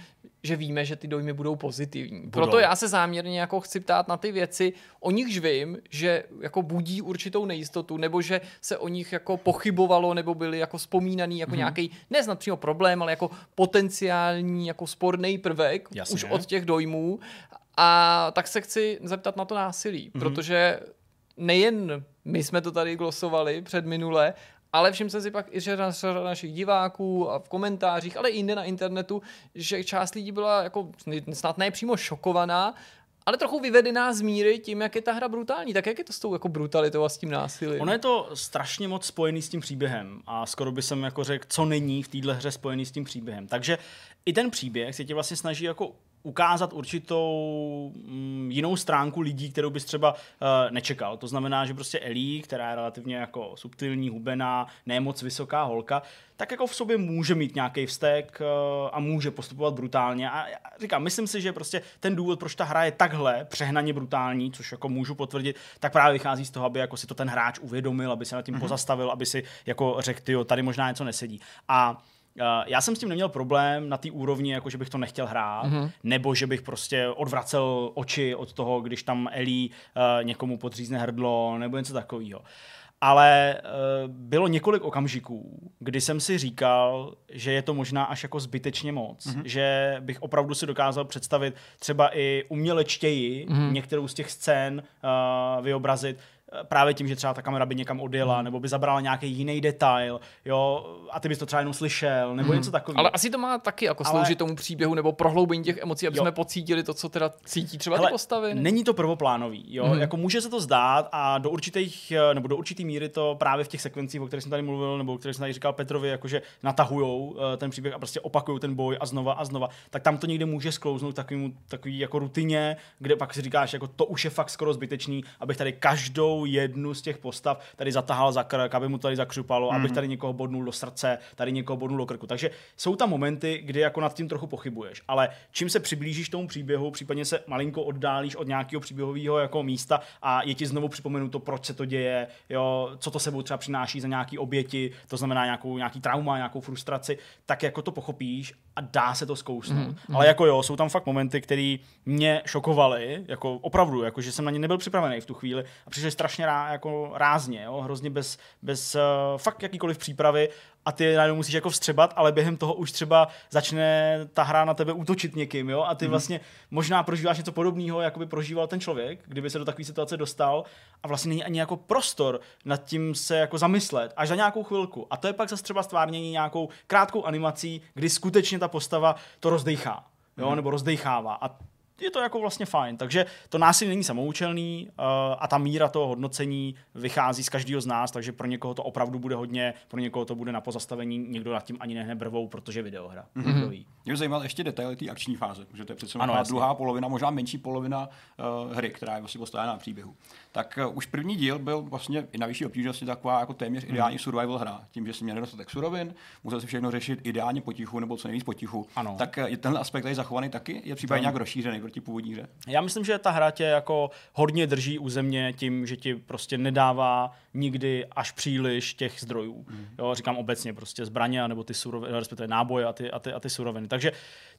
že víme, že ty dojmy budou pozitivní. Budou. Proto já se záměrně jako chci ptát na ty věci, o nichž vím, že jako budí určitou nejistotu, nebo že se o nich jako pochybovalo, nebo byly jako vzpomínaný jako hmm. nějaký, neznat přímo problém, ale jako potenciální jako sporný prvek Jasně. už od těch dojmů. A tak se chci zeptat na to násilí, mm-hmm. protože nejen my jsme to tady glosovali před minule, ale všim jsem si pak i že našich diváků a v komentářích, ale i jinde na internetu, že část lidí byla jako snad ne přímo šokovaná, ale trochu vyvedená z míry tím, jak je ta hra brutální. Tak jak je to s tou jako brutalitou a s tím násilím? Ono je to strašně moc spojený s tím příběhem a skoro by jsem jako řekl, co není v téhle hře spojený s tím příběhem. Takže i ten příběh se tě vlastně snaží jako ukázat určitou mm, jinou stránku lidí, kterou bys třeba uh, nečekal. To znamená, že prostě Ellie, která je relativně jako subtilní, hubená, nemoc vysoká holka, tak jako v sobě může mít nějaký vztek uh, a může postupovat brutálně. A říkám, myslím si, že prostě ten důvod, proč ta hra je takhle přehnaně brutální, což jako můžu potvrdit, tak právě vychází z toho, aby jako si to ten hráč uvědomil, aby se nad tím mm-hmm. pozastavil, aby si jako řekl, jo, tady možná něco nesedí. A já jsem s tím neměl problém na té úrovni, jako že bych to nechtěl hrát, mm-hmm. nebo že bych prostě odvracel oči od toho, když tam Ellie uh, někomu podřízne hrdlo, nebo něco takového. Ale uh, bylo několik okamžiků, kdy jsem si říkal, že je to možná až jako zbytečně moc. Mm-hmm. Že bych opravdu si dokázal představit třeba i umělečtěji mm-hmm. některou z těch scén uh, vyobrazit, právě tím, že třeba ta kamera by někam odjela, Hmm. nebo by zabrala nějaký jiný detail, jo, a ty bys to třeba jenom slyšel, nebo něco takového. Ale asi to má taky jako Ale- sloužit tomu příběhu nebo prohloubení těch emocí, aby Jo. jsme pocítili to, co teda cítí třeba Hele, ty postavy. Není to prvoplánový, jo. Mhm. Jako může se to zdát a do určitých, eh, nebo do určitý míry to právě v těch sekvencích, o kterých jsem tady mluvil, nebo o kterých jsem tady říkal Petrovi, jakože natahujou eh, ten příběh a prostě opakují ten boj a znova a znova, tak tam to někde může sklouznout takovým, takový jako rutině, kde pak si říkáš, jako to už je fakt skoro zbytečný, abych tady každou jednu z těch postav tady zatahal za krk, aby mu tady zakřupalo, abych tady někoho bodnul do srdce, tady někoho bodnul do krku. Takže jsou tam momenty, kdy jako nad tím trochu pochybuješ, ale čím se přiblížíš tomu příběhu, případně se malinko oddálíš od nějakého příběhového jako místa a je ti znovu připomenuto, proč se to děje, jo, co to sebou třeba přináší za nějaký oběti, to znamená nějakou, nějaký trauma, nějakou frustraci, tak jako to pochopíš a dá se to zkousnout. Mm, Ale jako jo, jsou tam fakt momenty, které mě šokovaly, jako opravdu, jako že jsem na ně nebyl připravený v tu chvíli a přišli strašně rá, jako rázně, jo, hrozně bez, bez uh, fakt jakýkoliv přípravy a ty najednou musíš jako vstřebat, ale během toho už třeba začne ta hra na tebe útočit někým, jo, a ty mm. vlastně možná prožíváš něco podobného, jako by prožíval ten člověk, kdyby se do takové situace dostal a vlastně není ani jako prostor nad tím se jako zamyslet, až za nějakou chvilku. A to je pak zase třeba stvárnění nějakou krátkou animací, kdy skutečně ta postava to rozdechá, jo, mm. nebo rozdechává. A je to jako vlastně fajn. Takže to násilí není samoučelný uh, a ta míra toho hodnocení vychází z každého z nás, takže pro někoho to opravdu bude hodně, pro někoho to bude na pozastavení, někdo nad tím ani nehne brvou, protože videohra. Mm-hmm. Mě by zajímal ještě detaily té akční fáze, protože to je přece Ano, druhá polovina, možná menší polovina uh, hry, která je vlastně postavená na příběhu. Tak uh, už první díl byl vlastně i na vyšší obtížnosti taková jako téměř Mhm. ideální survival hra. Tím, že si měl nedostatek surovin, musel si všechno řešit ideálně potichu nebo co nejvíc potichu. Ano. Tak je tenhle aspekt tady zachovaný taky? Je případně nějak rozšířený proti původní hře? Já myslím, že ta hra tě jako hodně drží u země tím, že ti prostě nedává nikdy až příliš těch zdrojů. Mm. Jo, říkám obecně prostě zbraně, nebo ty suroviny, respektive náboje a ty, a, ty, a ty suroviny. Takže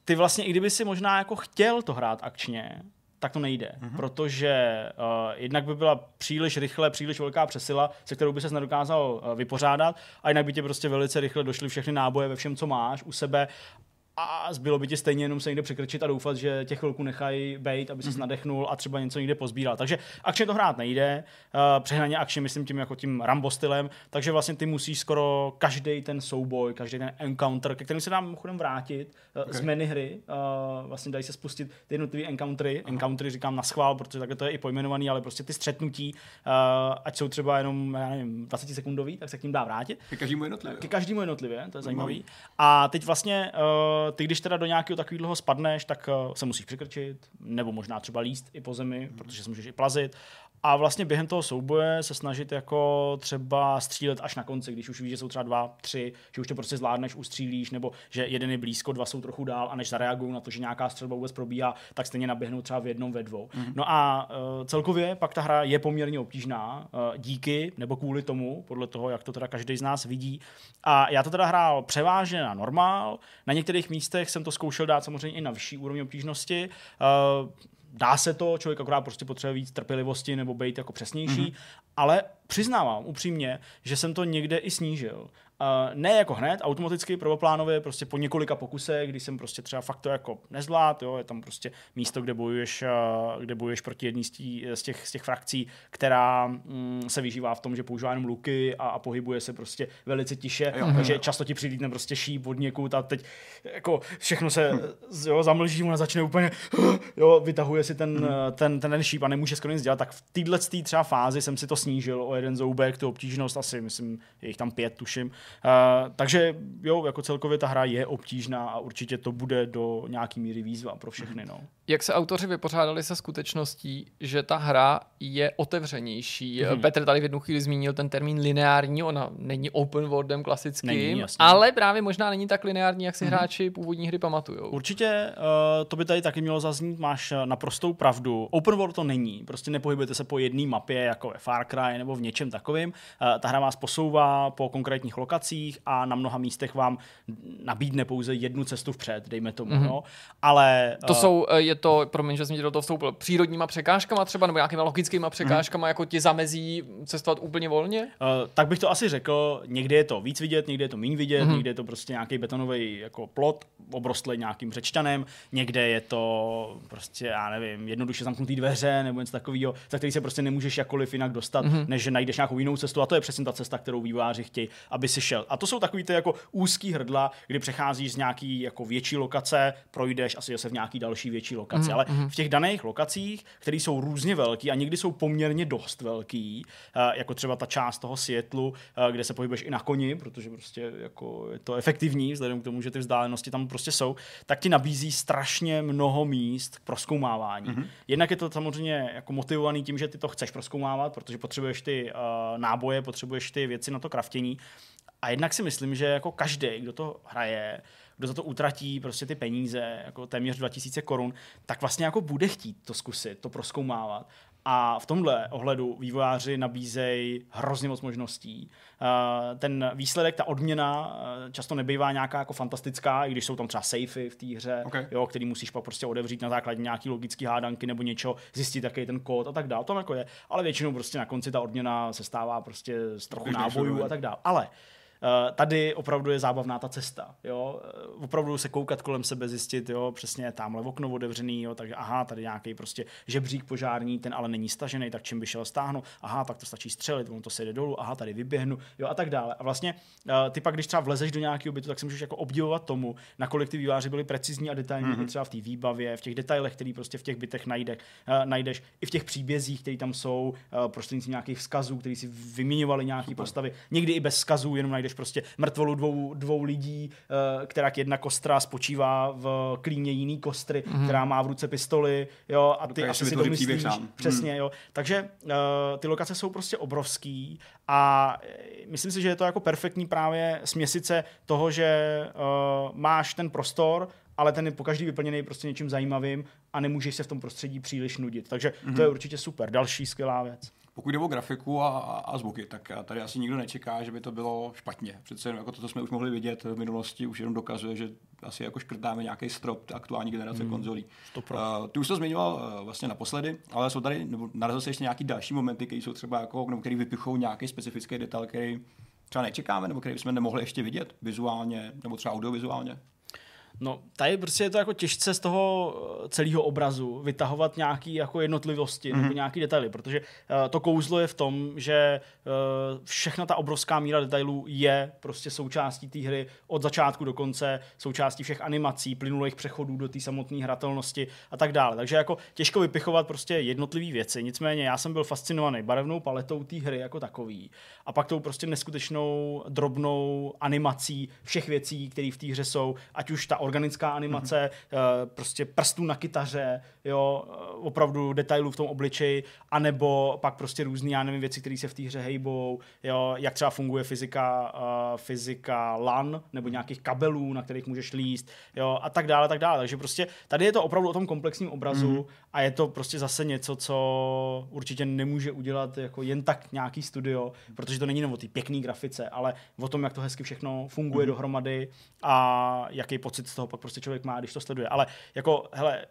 ty vlastně, i kdyby si možná jako chtěl to hrát akčně, tak to nejde, mm-hmm. protože uh, jednak by byla příliš rychle, příliš velká přesila, se kterou by ses nedokázal uh, vypořádat a jinak by tě prostě velice rychle došly všechny náboje ve všem, co máš u sebe a zbylo by ti stejně jenom se někde překrčit a doufat, že tě chvilku nechají bejt, aby ses nadechnul a třeba něco někde pozbíral. Takže akčně to hrát nejde, uh, přehnaně akčně myslím tím jako tím Rambo stylem, takže vlastně ty musíš skoro každý ten souboj, každý ten encounter, ke kterým se dám chodem vrátit uh, okay. z menu hry, uh, vlastně dají se spustit ty jednotlivé encountery, Aha. encountery říkám na schvál, protože takhle to je i pojmenovaný, ale prostě ty střetnutí, uh, ať jsou třeba jenom, já nevím, 20 sekundový, tak se k ním dá vrátit. Ke každému jednotlivě. Ke každému jednotlivě, to je zajímavý. A teď vlastně, uh, ty když teda do nějakého takového spadneš, tak uh, se musíš přikrčit, nebo možná třeba líst i po zemi, mm. protože se můžeš i plazit. A vlastně během toho souboje se snažit jako třeba střílet až na konci, když už víš, že jsou třeba dva, tři, že už to prostě zvládneš, ustřílíš, nebo že jeden je blízko, dva jsou trochu dál a než zareagují na to, že nějaká střelba vůbec probíhá, tak stejně naběhnou třeba v jednom, ve dvou. Mm. No a uh, celkově pak ta hra je poměrně obtížná, uh, díky nebo kvůli tomu, podle toho, jak to teda každý z nás vidí. A já to teda hrál převážně na normál, na některých místech jsem to zkoušel dát samozřejmě i na vyšší úrovni obtížnosti. Uh, dá se to, člověk akorát prostě potřebuje víc trpělivosti nebo být jako přesnější, mm-hmm. ale přiznávám upřímně, že jsem to někde i snížil. Uh, ne jako hned, automaticky, prvoplánově, prostě po několika pokusech, kdy jsem prostě třeba fakt to jako nezvlád, jo, je tam prostě místo, kde bojuješ, uh, kde bojuješ proti jedný z, tí, z, těch, z těch frakcí, která mm, se vyžívá v tom, že používá jenom luky a, a pohybuje se prostě velice tiše, jo, takže jo. často ti přilítne prostě šíp od někud a teď jako všechno se jo, zamlží, ona začne úplně, jo, vytahuje si ten, hmm. ten, ten, ten šíp a nemůže skoro nic dělat, tak v této třeba fázi jsem si to snížil o jeden zoubek, tu obtížnost asi, myslím, je jich tam pět, tuším. Uh, takže jo, jako celkově ta hra je obtížná a určitě to bude do nějaký míry výzva pro všechny. No. Jak se autoři vypořádali se skutečností, že ta hra je otevřenější? Hmm. Petr tady v jednu chvíli zmínil ten termín lineární, ona není open worldem klasickým, není, ale právě možná není tak lineární, jak si hmm. hráči původní hry pamatují. Určitě uh, to by tady taky mělo zaznít, máš naprostou pravdu. Open world to není, prostě nepohybujete se po jedné mapě, jako ve Far Cry nebo v něčem takovým. Uh, ta hra vás posouvá po konkrétních lokacích a na mnoha místech vám nabídne pouze jednu cestu vpřed, dejme tomu. Mm-hmm. No. Ale To eh, jsou, eh, je to, promiň, že jsem ti do toho vstoupil, přírodníma překážkama třeba, nebo nějakýma logickýma překážkama, jako ti zamezí cestovat úplně volně? Uh, tak bych to asi řekl, někdy je to víc vidět, někdy je to méně vidět, Mhm. mm-hmm. někdy je to prostě nějaký betonový jako plot, obrostlý nějakým řečťanem, někde je to prostě, já nevím, jednoduše zamknutý dveře nebo něco takového, za který se prostě nemůžeš jakkoliv jinak dostat, Mhm. mm-hmm. než že najdeš nějakou jinou cestu a to je přesně ta cesta, kterou vývojáři chtějí, aby si šel. A to jsou takový ty jako úzký hrdla, kdy přecházíš z nějaký jako větší lokace, projdeš asi zase v nějaký další větší lokaci, Mhm, mm-hmm. ale v těch daných lokacích, které jsou různě velký a někdy jsou poměrně dost velký, eh, jako třeba ta část toho Seattlu, eh, kde se pohybuješ i na koni, protože prostě jako je to efektivní, vzhledem k tomu, že ty vzdálenosti tam prostě jsou, tak ti nabízí strašně mnoho míst k proskoumávání. Mm-hmm. Jednak je to samozřejmě jako motivovaný tím, že ty to chceš proskoumávat, protože potřebuješ ty uh, náboje, potřebuješ ty věci na to kraftění. A jednak si myslím, že jako každý, kdo to hraje, kdo za to utratí prostě ty peníze, jako téměř 2000 korun, tak vlastně jako bude chtít to zkusit, to proskoumávat. A v tomhle ohledu vývojáři nabízejí hrozně moc možností. Uh, ten výsledek, ta odměna uh, často nebývá nějaká jako fantastická, i když jsou tam třeba safey v té hře, Okay. jo, který musíš pak prostě odevřít na základě nějaký logický hádanky nebo něco, zjistit, jaký je ten kód a tak dále. To jako je. Ale většinou prostě na konci ta odměna se stává prostě z trochu nábojů a tak dále. Ale Uh, tady opravdu je zábavná ta cesta. Jo? Uh, opravdu se koukat kolem sebe, zjistit, jo, přesně tamhle okno otevřený, jo, takže aha, tady nějaký prostě žebřík požární, ten ale není stažený, tak čím by šel stáhnu, aha, pak to stačí střelit, ono to se jde dolů, aha, tady vyběhnu, jo, a tak dále. A vlastně uh, ty pak, když třeba vlezeš do nějakého bytu, tak si můžeš jako obdivovat tomu, nakolik ty výváři byli precizní a detailní, mm-hmm. třeba v té výbavě, v těch detailech, který prostě v těch bytech najde, uh, najdeš, i v těch příbězích, které tam jsou, uh, prostřednictvím nějakých vzkazů, který si vyměňovali nějaký postavy, někdy i bez vzkazů, jenom najdeš prostě mrtvolu dvou, dvou lidí, uh, která jedna kostra spočívá v klíně jiný kostry, mm-hmm. která má v ruce pistoli, jo, a ty asi si to myslíš, sám. přesně, jo. Takže uh, ty lokace jsou prostě obrovský a eh, myslím si, že je to jako perfektní právě směsice toho, že uh, máš ten prostor, ale ten je po každý vyplněný prostě něčím zajímavým a nemůžeš se v tom prostředí příliš nudit. Takže mm-hmm. Mhm. to je určitě super. Další skvělá věc. Pokud jde o grafiku a, a, a zvuky, tak tady asi nikdo nečeká, že by to bylo špatně. Přece jenom jako to, co jsme už mohli vidět v minulosti, už jenom dokazuje, že asi jako škrtáme nějaký strop aktuální generace mm. konzolí. Uh, ty už to zmiňoval uh, vlastně naposledy, ale jsou tady, nebo narazil se ještě nějaký další momenty, které jsou třeba jako, nebo který vypichou nějaký specifický detail, který třeba nečekáme, nebo který jsme nemohli ještě vidět vizuálně, nebo třeba audiovizuálně. No, tady prostě je to jako těžce z toho eh, celého obrazu vytahovat nějaký jako jednotlivosti mm-hmm. nebo nějaký detaily, protože uh, to kouzlo je v tom, že uh, všechna ta obrovská míra detailů je prostě součástí té hry od začátku do konce, součástí všech animací, plynulých přechodů do té samotné hratelnosti a tak dále. Takže jako těžko vypichovat prostě jednotlivé věci. Nicméně já jsem byl fascinovaný barevnou paletou té hry jako takový a pak tou prostě neskutečnou drobnou animací všech věcí, které v té hře jsou, ať už ta organická animace, mm-hmm. prostě prstů na kytaře, jo, eh, opravdu detailů v tom obličeji, anebo pak prostě různý, já nevím, věci, které se v té hře hejbou, jo, jak třeba funguje fyzika, uh, fyzika LAN, nebo nějakých kabelů, na kterých můžeš líst, jo, a tak dále, tak dále. Takže prostě tady je to opravdu o tom komplexním obrazu mm-hmm. a je to prostě zase něco, co určitě nemůže udělat jako jen tak nějaký studio, protože to není jenom o té pěkné grafice, ale o tom, jak to hezky všechno funguje mm-hmm. dohromady a jaký pocit z toho pak prostě člověk má, když to sleduje. Ale jako, hele,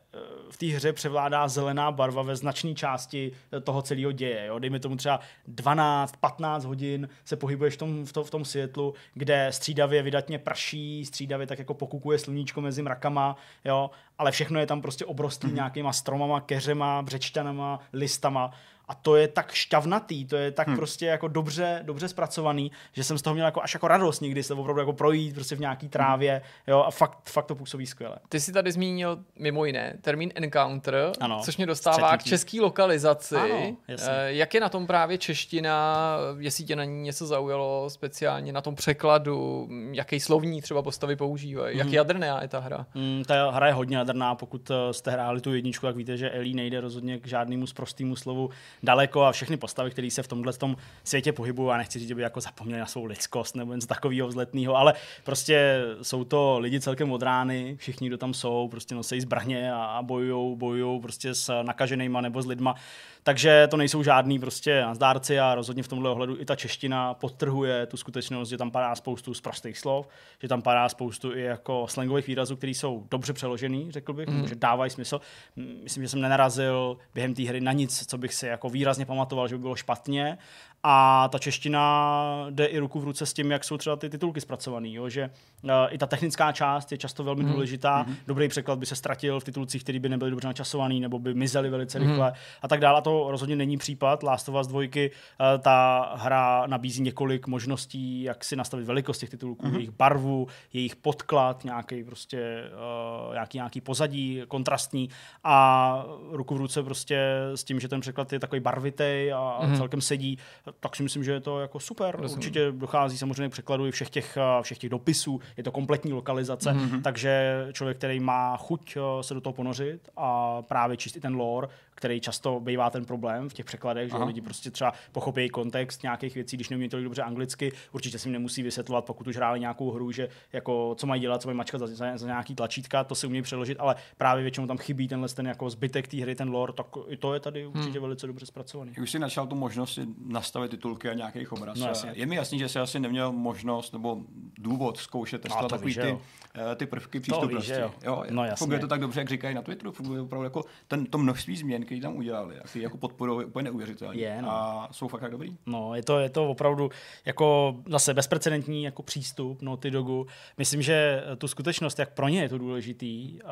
v té hře převládá zelená barva ve značné části toho celého děje. Jo? Dejme tomu třeba 12-15 hodin se pohybuješ v tom, v, to, v tom světlu, kde střídavě vydatně prší, střídavě tak jako pokukuje sluníčko mezi mrakama, jo? ale všechno je tam prostě obrostlý mm-hmm. nějakýma stromama, keřema, břečtanama, listama a to je tak šťavnatý, to je tak hmm. prostě jako dobře, dobře zpracovaný, že jsem z toho měl jako až jako radost někdy se opravdu jako projít prostě v nějaký trávě, jo, a fakt, fakt to působí skvěle. Ty jsi tady zmínil mimo jiné termín Encounter, ano, což mě dostává k české lokalizaci. Ano, jasně. Jak je na tom právě čeština, jestli tě na ní něco zaujalo speciálně na tom překladu, jaký slovní třeba postavy používají, jak Mhm. jadrná je ta hra? Mm, ta hra je hodně jadrná, pokud eh, jste hráli tu jedničku, tak víte, že Ellie nejde rozhodně k žádnému sprostému slovu daleko a všechny postavy, které se v tomhle tom světě pohybují, já nechci říct, že by jako zapomněli na svou lidskost nebo něco takového vzletného, ale prostě jsou to lidi celkem od rány, všichni, kdo tam jsou, prostě nosí zbraně a bojují, bojují prostě s nakaženýma nebo s lidma. Takže to nejsou žádný prostě nazdárci a rozhodně v tomhle ohledu i ta čeština podtrhuje tu skutečnost, že tam padá spoustu z prostých slov, že tam padá spoustu i jako slangových výrazů, které jsou dobře přeložený, řekl bych, mm. že dávají smysl. Myslím, že jsem nenarazil během té hry na nic, co bych si jako výrazně pamatoval, že by bylo špatně a ta čeština jde i ruku v ruce s tím, jak jsou třeba ty titulky zpracované. Že uh, i ta technická část je často velmi mm. důležitá. Mm. Dobrý překlad by se ztratil v titulcích, které by nebyly dobře načasované nebo by mizely velice mm. rychle a tak dále. A to rozhodně není případ. Last of Us 2, uh, ta hra nabízí několik možností, jak si nastavit velikost těch titulků, mm. jejich barvu, jejich podklad, nějaký prostě uh, nějaký, nějaký pozadí kontrastní a ruku v ruce prostě s tím, že ten překlad je takový barvitý a mm. celkem sedí tak si myslím, že je to jako super. Rozumím. Určitě dochází samozřejmě k překladu i všech těch, všech těch dopisů, je to kompletní lokalizace, mm-hmm. takže člověk, který má chuť se do toho ponořit a právě číst i ten lore, který často bývá ten problém v těch překladech, Aha. že lidi prostě třeba pochopí kontext nějakých věcí, když neumí tolik dobře anglicky, určitě si nemusí vysvětlovat, pokud už hráli nějakou hru, že jako co mají dělat, co mají mačkat za, za, za nějaký tlačítka, to si umí přeložit, ale právě většinou tam chybí tenhle ten jako zbytek té hry, ten lore, tak i to je tady určitě hmm. velice dobře zpracovaný. Už si našel tu možnost nastavit titulky a nějakých obraz. No, je mi jasný, že jsi asi neměl možnost nebo důvod zkoušet testovat takový ty, eh, ty prvky přístupnosti. Jo. Jo, no, funguje to tak dobře, jak říkají na Twitteru, funguje opravdu jako ten, to množství změn, které tam udělali, jak jako podporují úplně neuvěřitelné. Je, no. A jsou fakt tak dobrý. No, je to, je to opravdu jako zase bezprecedentní jako přístup no, ty Dogu. Myslím, že tu skutečnost, jak pro ně je to důležitý, uh,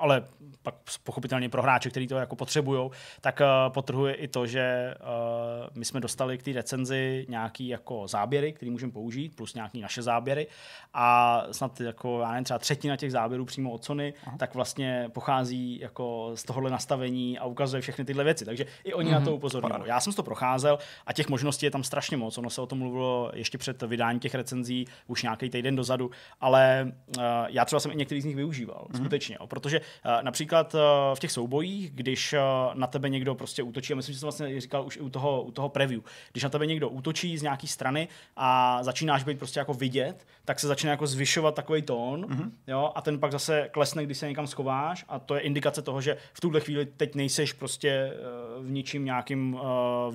ale pak pochopitelně pro hráče, kteří to jako potřebují, tak uh, potrhuje i to, že uh, my jsme dostali k té recenzi nějaký jako záběry, které můžeme použít, plus nějaký naše záběry a snad jako, já nevím, třeba třetina těch záběrů přímo od Sony, Aha. tak vlastně pochází jako z tohohle nastavení a ukazuje všechny tyhle věci. Takže i oni mm-hmm. na to mhm. upozorňují. Já jsem to procházel a těch možností je tam strašně moc. Ono se o tom mluvilo ještě před vydáním těch recenzí, už nějaký týden dozadu, ale uh, já třeba jsem i některý z nich využíval, mm-hmm. skutečně. Jo, protože uh, například uh, v těch soubojích, když uh, na tebe někdo prostě útočí, a myslím, že jsem vlastně říkal už i u toho, u toho preview, když na tebe někdo útočí z nějaký strany a začínáš být prostě jako vidět, tak se začíná jako zvyšovat takový tón, mm-hmm. jo, a ten pak zase klesne, když se někam schováš a to je indikace toho, že v tuhle chvíli teď nejseš prostě uh, v ničím nějakým uh,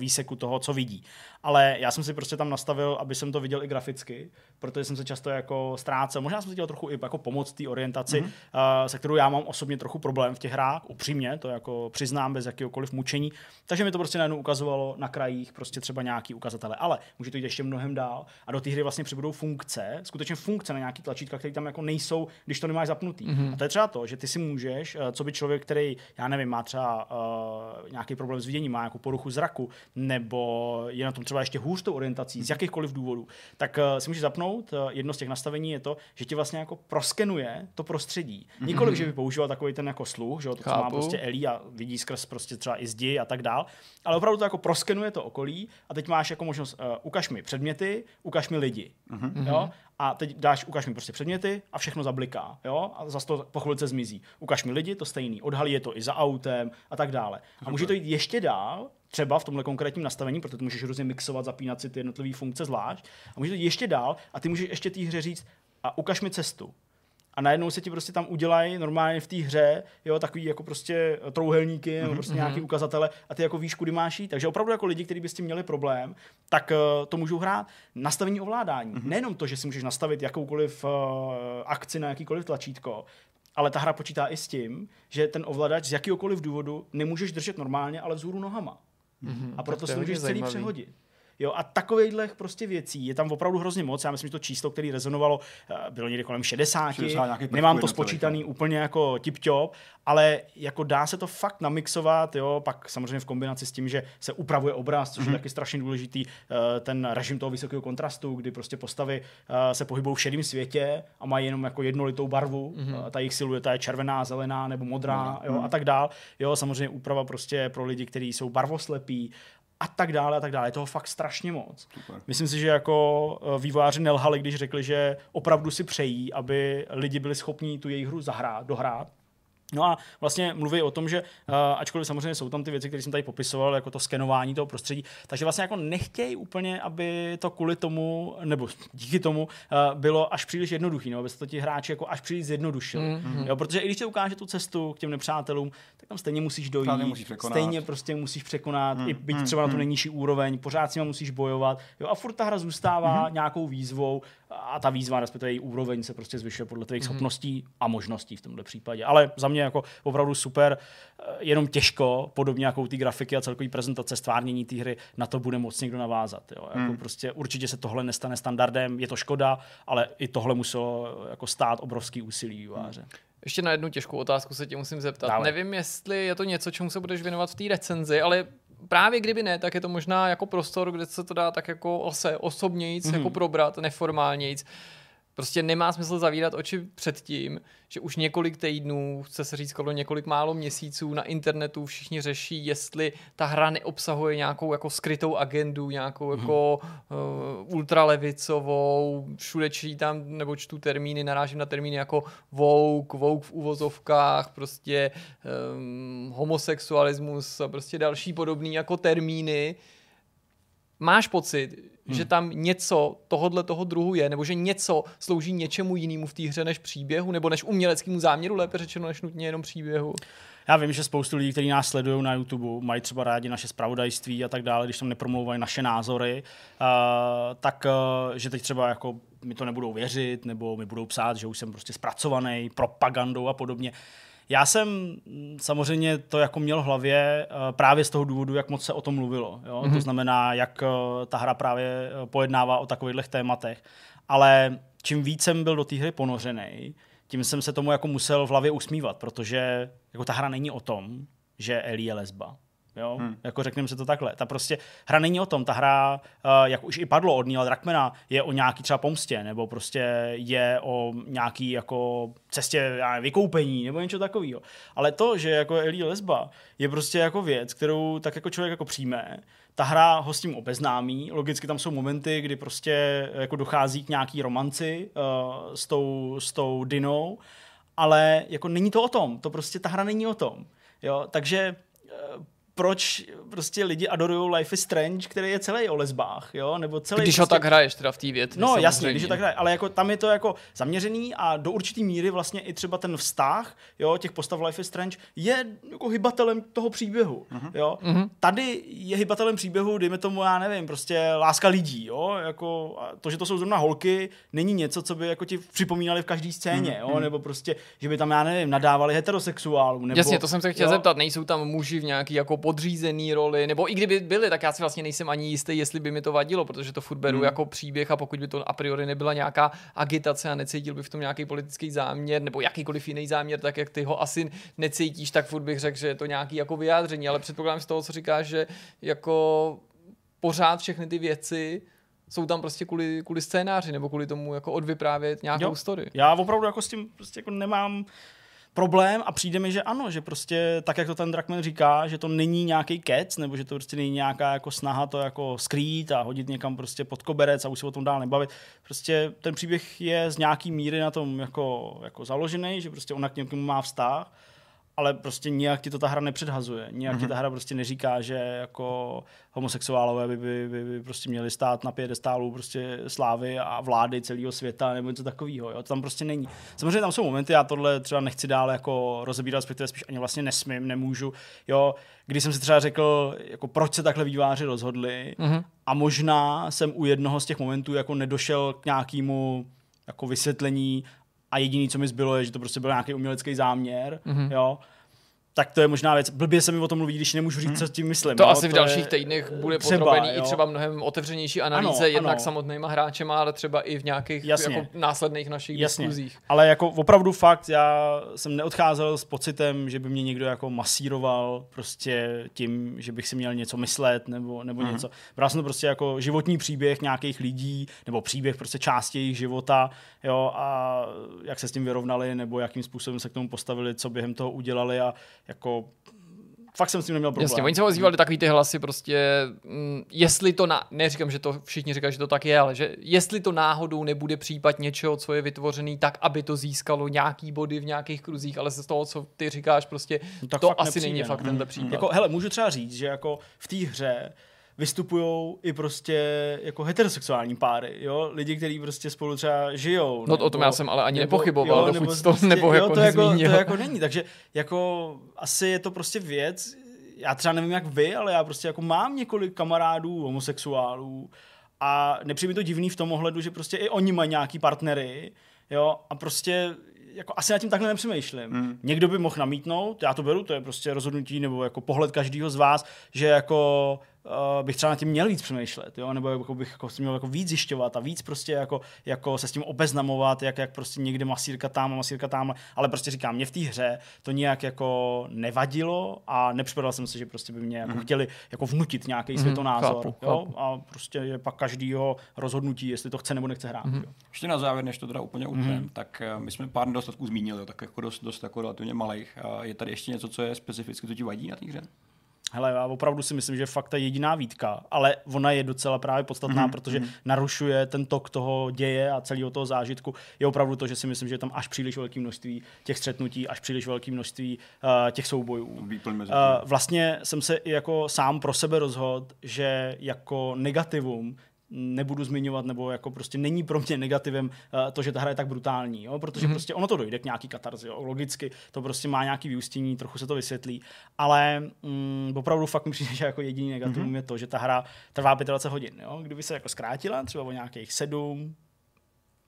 výseku toho, co vidí ale já jsem si prostě tam nastavil, aby jsem to viděl i graficky, protože jsem se často jako ztrácel. Možná jsem si chtěl trochu i jako pomoct té orientaci, mm-hmm. se kterou já mám osobně trochu problém v těch hrách, upřímně, to jako přiznám bez jakéhokoliv mučení. Takže mi to prostě najednou ukazovalo na krajích prostě třeba nějaký ukazatele. Ale může to jít ještě mnohem dál a do té hry vlastně přibudou funkce, skutečně funkce na nějaký tlačítka, které tam jako nejsou, když to nemáš zapnutý. Mm-hmm. A to je třeba to, že ty si můžeš, uh, co by člověk, který, já nevím, má třeba uh, nějaký problém s viděním, má nějakou poruchu zraku, nebo je na tom třeba ještě hůř tou orientací z jakýchkoliv důvodů, tak uh, si můžeš zapnout. Uh, jedno z těch nastavení je to, že ti vlastně jako proskenuje to prostředí. Mm-hmm. Nikoliv, že by používal takový ten jako sluch, že to, co má prostě Eli a vidí skrz prostě třeba i zdi a tak dál, ale opravdu to jako proskenuje to okolí a teď máš jako možnost, uh, ukaž mi předměty, ukaž mi lidi. Mm-hmm. Jo? a teď dáš, ukaž mi prostě předměty a všechno zabliká, jo, a zase to po chvilce zmizí. Ukaž mi lidi, to stejný, odhalí je to i za autem a tak dále. A může to jít ještě dál, třeba v tomhle konkrétním nastavení, protože ty můžeš různě mixovat, zapínat si ty jednotlivé funkce zvlášť, a může to jít ještě dál a ty můžeš ještě té hře říct, a ukaž mi cestu a najednou se ti prostě tam udělají normálně v té hře, jo, takový jako prostě trouhelníky nebo mhm, prostě mm-hmm. nějaký ukazatele a ty jako víš, kudy máš jít. Takže opravdu jako lidi, kteří by s tím měli problém, tak uh, to můžou hrát. Nastavení ovládání. Mm-hmm. Nejenom to, že si můžeš nastavit jakoukoliv uh, akci na jakýkoliv tlačítko, ale ta hra počítá i s tím, že ten ovladač z jakýkoliv důvodu nemůžeš držet normálně, ale vzhůru nohama. Mm-hmm. A proto si můžeš celý přehodit. Jo, a takovýchhle prostě věcí je tam opravdu hrozně moc. Já myslím, že to číslo, které rezonovalo, eh, bylo někde kolem 60. 60 Nemám to spočítaný no. úplně jako tip-top, ale jako dá se to fakt namixovat, jo, pak samozřejmě v kombinaci s tím, že se upravuje obraz, což mm-hmm. je mhm. taky strašně důležitý, eh, ten režim toho vysokého kontrastu, kdy prostě postavy eh, se pohybují v šedém světě a mají jenom jako jednolitou barvu, mm-hmm. ta jejich silueta je červená, zelená nebo modrá, jo, mm-hmm. a tak dál. Jo, samozřejmě úprava prostě pro lidi, kteří jsou barvoslepí, a tak dále a tak dále. Je toho fakt strašně moc. Super. Myslím si, že jako eh, vývojáři nelhali, když řekli, že opravdu si přejí, aby lidi byli schopni tu jejich hru zahrát, dohrát No a vlastně mluví o tom, že uh, ačkoliv samozřejmě jsou tam ty věci, které jsem tady popisoval, jako to skenování toho prostředí, takže vlastně jako nechtějí úplně, aby to kvůli tomu, nebo díky tomu uh, bylo až příliš jednoduchý, nebo aby se to ti hráči jako až příliš zjednodušili. Mm-hmm. Jo, protože i když ti ukáže tu cestu k těm nepřátelům, tak tam stejně musíš dojít, musíš překonat. stejně prostě musíš překonat, mm, i byť třeba na tu nejnižší úroveň, pořád s nimi musíš bojovat. Jo, a furt ta hra zůstává mm-hmm. nějakou výzvou a ta výzva, respektive její úroveň se prostě zvyšuje podle tvých mm-hmm. schopností a možností v tomto případě. Ale za mě jako opravdu super, eh, jenom těžko, podobně jako ty grafiky a celkový prezentace, stvárnění té hry, na to bude moc někdo navázat. Jo. Jako mm. prostě určitě se tohle nestane standardem, je to škoda, ale i tohle muselo jako stát obrovský úsilí výváře. Mm. Ještě na jednu těžkou otázku se tě musím zeptat. Dále. Nevím, jestli je to něco, čemu se budeš věnovat v té recenzi, ale právě kdyby ne, tak je to možná jako prostor, kde se to dá tak jako se osobnějíc, mm-hmm. jako probrat, neformálnějíc. Prostě nemá smysl zavírat oči před tím, že už několik týdnů, chce se říct skoro několik málo měsíců na internetu všichni řeší, jestli ta hra neobsahuje nějakou jako skrytou agendu, nějakou mm-hmm. jako uh, ultralevicovou, všude čítám nebo čtu termíny, narážím na termíny jako woke, woke v uvozovkách, prostě um, homosexualismus a prostě další podobný jako termíny. Máš pocit, hmm. že tam něco tohodle toho druhu je, nebo že něco slouží něčemu jinému v té hře než příběhu, nebo než uměleckému záměru, lépe řečeno, než nutně jenom příběhu. Já vím, že spoustu lidí, kteří nás sledují na YouTube, mají třeba rádi naše spravodajství a tak dále, když tam nepromlouvají naše názory, uh, tak uh, že teď třeba jako mi to nebudou věřit, nebo mi budou psát, že už jsem prostě zpracovaný propagandou a podobně. Já jsem mm, samozřejmě to jako měl v hlavě uh, právě z toho důvodu, jak moc se o tom mluvilo. Jo? Mm-hmm. To znamená, jak uh, ta hra právě pojednává o takových tématech. Ale čím víc jsem byl do té hry ponořený, tím jsem se tomu jako musel v hlavě usmívat, protože jako ta hra není o tom, že Ellie je lesba. Jo? Hmm. Jako řekneme se to takhle. Ta prostě hra není o tom. Ta hra, uh, jak už i padlo od Neil Druckmana, je o nějaký třeba pomstě, nebo prostě je o nějaký jako cestě já, vykoupení, nebo něco takového. Ale to, že jako Ellie lesba, je prostě jako věc, kterou tak jako člověk jako přijme. Ta hra ho s tím obeznámí. Logicky tam jsou momenty, kdy prostě jako dochází k nějaký romanci uh, s, tou, s tou Dinou, ale jako není to o tom. To prostě ta hra není o tom. Jo? Takže uh, proč prostě lidi adorují Life is Strange, který je celý o lesbách, jo? Nebo celý když prostě... ho tak hraješ teda v té věci. No samozřejmě. jasně, když ho tak hraješ, ale jako tam je to jako zaměřený a do určitý míry vlastně i třeba ten vztah, jo, těch postav Life is Strange je jako hybatelem toho příběhu, uh-huh. jo. Uh-huh. Tady je hybatelem příběhu, dejme tomu, já nevím, prostě láska lidí, jo, jako to, že to jsou zrovna holky, není něco, co by jako ti připomínali v každé scéně, uh-huh. jo, nebo prostě, že by tam, já nevím, nadávali heterosexuálům, nebo... Jasně, to jsem se chtěl jo? zeptat, nejsou tam muži v nějaký jako podřízený roli, nebo i kdyby byli, tak já si vlastně nejsem ani jistý, jestli by mi to vadilo, protože to furt beru hmm. jako příběh a pokud by to a priori nebyla nějaká agitace a necítil by v tom nějaký politický záměr nebo jakýkoliv jiný záměr, tak jak ty ho asi necítíš, tak furt bych řekl, že je to nějaký jako vyjádření, ale předpokládám z toho, co říkáš, že jako pořád všechny ty věci jsou tam prostě kvůli, kvůli scénáři nebo kvůli tomu jako odvyprávět nějakou jo. story. Já opravdu jako s tím prostě jako nemám problém a přijde mi, že ano, že prostě tak, jak to ten Drakman říká, že to není nějaký kec, nebo že to prostě není nějaká jako snaha to jako skrýt a hodit někam prostě pod koberec a už se o tom dál nebavit. Prostě ten příběh je z nějaký míry na tom jako, jako založený, že prostě ona k někomu má vztah ale prostě nijak ti to ta hra nepředhazuje. Nijak mm-hmm. ti ta hra prostě neříká, že jako homosexuálové by, by, by, by prostě měli stát na piedestálu prostě slávy a vlády celého světa nebo něco takového. To tam prostě není. Samozřejmě tam jsou momenty, já tohle třeba nechci dál jako rozebírat, respektive spíš ani vlastně nesmím, nemůžu. Jo, když jsem si třeba řekl, jako proč se takhle výváři rozhodli mm-hmm. a možná jsem u jednoho z těch momentů jako nedošel k nějakému jako vysvětlení a jediný, co mi zbylo, je, že to prostě byl nějaký umělecký záměr, mm-hmm. jo tak to je možná věc. Blbě se mi o tom mluví, když nemůžu říct, hmm. co s tím myslím. To jo? asi v to dalších je... týdnech bude třeba, podrobený jo? i třeba mnohem otevřenější analýze, ano, jednak ano. samotnýma hráčema, ale třeba i v nějakých Jasně. jako následných našich Jasně. diskuzích. Ale jako opravdu fakt, já jsem neodcházel s pocitem, že by mě někdo jako masíroval prostě tím, že bych si měl něco myslet nebo, nebo hmm. něco. Bral jsem to prostě jako životní příběh nějakých lidí, nebo příběh prostě části jejich života, jo, a jak se s tím vyrovnali, nebo jakým způsobem se k tomu postavili, co během toho udělali a jako fakt jsem s tím neměl problém. Jasně, oni se ozývali takový ty hlasy prostě, mm, jestli to, na, neříkám, že to všichni říkají, že to tak je, ale že jestli to náhodou nebude případ něčeho, co je vytvořený tak, aby to získalo nějaký body v nějakých kruzích, ale z toho, co ty říkáš, prostě No tak to asi nepřijde, není no. fakt tenhle případ. Jako, hele, můžu třeba říct, že jako v té hře vystupují i prostě jako heterosexuální páry, jo? Lidi, kteří prostě spolu třeba žijou. No, o tom já jsem ale ani nepochyboval, dokud nebo to nebo jako to, jako, to jako není, takže jako asi je to prostě věc, já třeba nevím jak vy, ale já prostě jako mám několik kamarádů homosexuálů a nepřijde mi to divný v tom ohledu, že prostě i oni mají nějaký partnery, jo, a prostě jako asi nad tím takhle nepřemýšlím. Hmm. Někdo by mohl namítnout, já to beru, to je prostě rozhodnutí nebo jako pohled každého z vás, že jako uh, bych třeba nad tím měl víc přemýšlet, jo? nebo jako bych jako si měl jako víc zjišťovat a víc prostě jako, jako se s tím obeznamovat, jak, jak prostě někde masírka tam a masírka tam, ale prostě říkám, mě v té hře to nějak jako nevadilo a nepřipadal jsem si, že prostě by mě jako Mhm. chtěli jako vnutit nějaký světonázor, chápu, jo? chápu. a prostě je pak každýho rozhodnutí, jestli to chce nebo nechce hrát. Jo? Ještě na závěr, než to teda úplně utnem, mm-hmm. tak eh, my jsme pár nedostatků zmínili, tak jako dost, dost jako relativně malých. A je tady ještě něco, co je specificky, co ti vadí na té hře? Hele, já opravdu si myslím, že fakt ta jediná výtka, ale ona je docela právě podstatná, Mhm, mm-hmm. protože narušuje ten tok toho děje a celého toho zážitku. Je opravdu to, že si myslím, že je tam až příliš velké množství těch střetnutí, až příliš velké množství uh, těch soubojů. Uh, vlastně jsem se i jako sám pro sebe rozhodl, že jako negativum nebudu zmiňovat, nebo jako prostě není pro mě negativem uh, to, že ta hra je tak brutální, jo? protože mm-hmm. prostě ono to dojde k nějaký katarzi, jo? logicky to prostě má nějaký vyústění, trochu se to vysvětlí, ale mm, opravdu fakt mi přijde, že jako jediný negativum mm-hmm. je to, že ta hra trvá 25 hodin, jo? kdyby se jako zkrátila třeba o nějakých 7,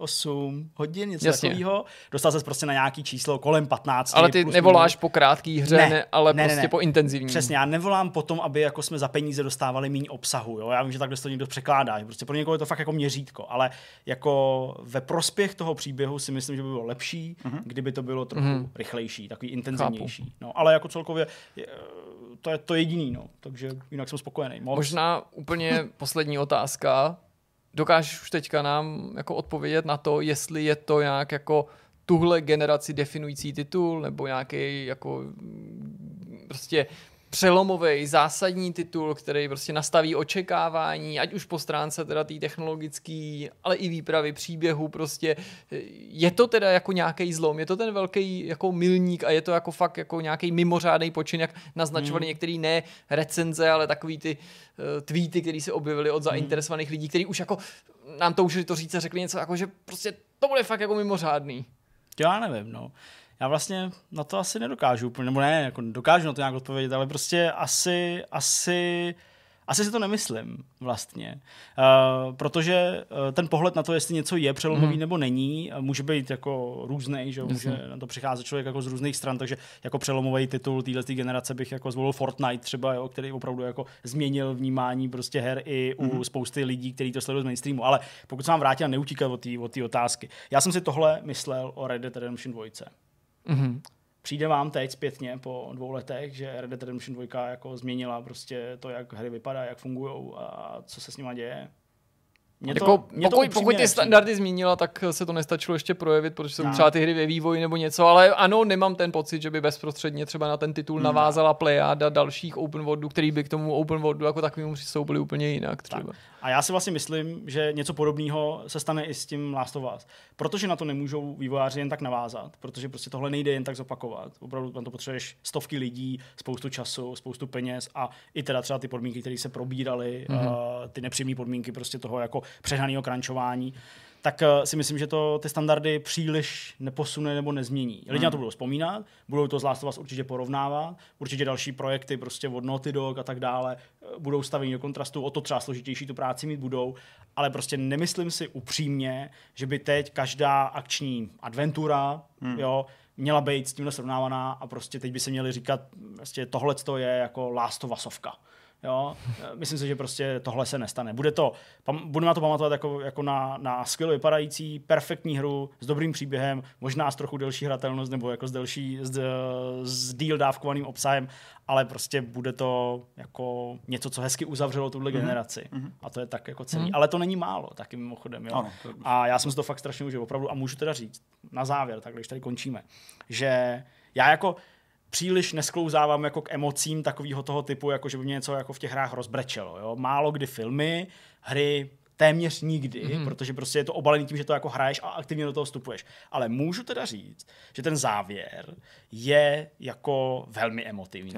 8 hodin, něco Jasně. takového, dostal se prostě na nějaký číslo kolem 15. Ale ty plus nevoláš minus. po krátký hře, Ne, ne, ale ne, ne, prostě ne. po intenzivní. Přesně, já nevolám potom, aby jako jsme za peníze dostávali méně obsahu. Jo? Já vím, že takhle se to někdo překládá. Že prostě pro někoho je to fakt jako měřítko, ale jako ve prospěch toho příběhu si myslím, že by bylo lepší, mm-hmm. kdyby to bylo trochu mm-hmm. rychlejší, takový intenzivnější. No, ale jako celkově je, to je to jediný, no. takže jinak jsem spokojený. Moc. Možná úplně poslední otázka. Dokážeš už teďka nám jako odpovědět na to, jestli je to nějak jako tuhle generaci definující titul, nebo nějaký jako prostě přelomový, zásadní titul, který prostě nastaví očekávání, ať už po stránce teda té technologické, ale i výpravy příběhu prostě. Je to teda jako nějaký zlom, je to ten velký jako milník a je to jako fakt jako nějaký mimořádný počin, jak naznačovali hmm. některý ne recenze, ale takový ty uh, tweety, které se objevily od zainteresovaných lidí, kteří už jako nám to už to říct a řekli něco jako, že prostě to bude fakt jako mimořádný. Já nevím, no. Já vlastně na to asi nedokážu úplně, nebo ne, jako dokážu na to nějak odpovědět, ale prostě asi, asi, asi si to nemyslím vlastně. Uh, protože uh, ten pohled na to, jestli něco je přelomový mm. nebo není, uh, může být jako různý, že může na to přicházet člověk jako z různých stran, takže jako přelomový titul této generace bych jako zvolil Fortnite třeba, jo, který opravdu jako změnil vnímání prostě her i u mm. spousty lidí, kteří to sledují z mainstreamu. Ale pokud se vám vrátil a neutíkat od té od té otázky, já jsem si tohle myslel o Red Dead Redemption 2. Mm-hmm. Přijde vám teď zpětně po dvou letech, že Red Dead Redemption 2 jako změnila prostě to, jak hry vypadají, jak fungují a co se s nima děje? Mě jako, mě pokud, upřímně pokud ty standardy zmínila, tak se to nestačilo ještě projevit, protože jsou No. třeba ty hry ve vývoji nebo něco, ale ano, nemám ten pocit, že by bezprostředně třeba na ten titul navázala Playada dalších open worldů, který by k tomu open worldu jako takovému přistoupili úplně jinak třeba. A já si vlastně myslím, že něco podobného se stane i s tím Last of Us. Protože na to nemůžou vývojáři jen tak navázat, protože prostě tohle nejde jen tak zopakovat. Opravdu tam to potřebuješ stovky lidí, spoustu času, spoustu peněz a i teda třeba ty podmínky, které se probíraly, mm-hmm. uh, ty nepřímé podmínky prostě toho jako přehnaného krančování tak uh, si myslím, že to ty standardy příliš neposune nebo nezmění. Lidi na to budou vzpomínat, budou to z Last of určitě porovnávat, určitě další projekty prostě od Naughty Dog a tak dále eh, budou stavěni do kontrastu, o to třeba složitější tu práci mít budou, ale prostě nemyslím si upřímně, že by teď každá akční adventura, hmm. jo, měla být s tímhle srovnávaná a prostě teď by se měli říkat, prostě tohle je jako Last of Usovka. Jo, myslím si, že prostě tohle se nestane. Bude to, pam, budeme na to pamatovat jako, jako na, na skvěle vypadající, perfektní hru s dobrým příběhem, možná s trochu delší hratelnost nebo jako s delší, s, s díl dávkovaným obsahem, ale prostě bude to jako něco, co hezky uzavřelo tuhle mm-hmm. generaci. Mm-hmm. A to je tak jako celý. Mm-hmm. Ale to není málo, taky mimochodem. Jo. Ano, to... A já jsem si to fakt strašně užil, opravdu. A můžu teda říct, na závěr, tak když tady končíme, že já jako příliš nesklouzávám jako k emocím takového toho typu, jako že by mě něco jako v těch hrách rozbrečelo. Jo? Málo kdy filmy, hry, téměř nikdy, mm-hmm. protože prostě je to obalený tím, že to jako hraješ a aktivně do toho vstupuješ. Ale můžu teda říct, že ten závěr je jako velmi emotivní.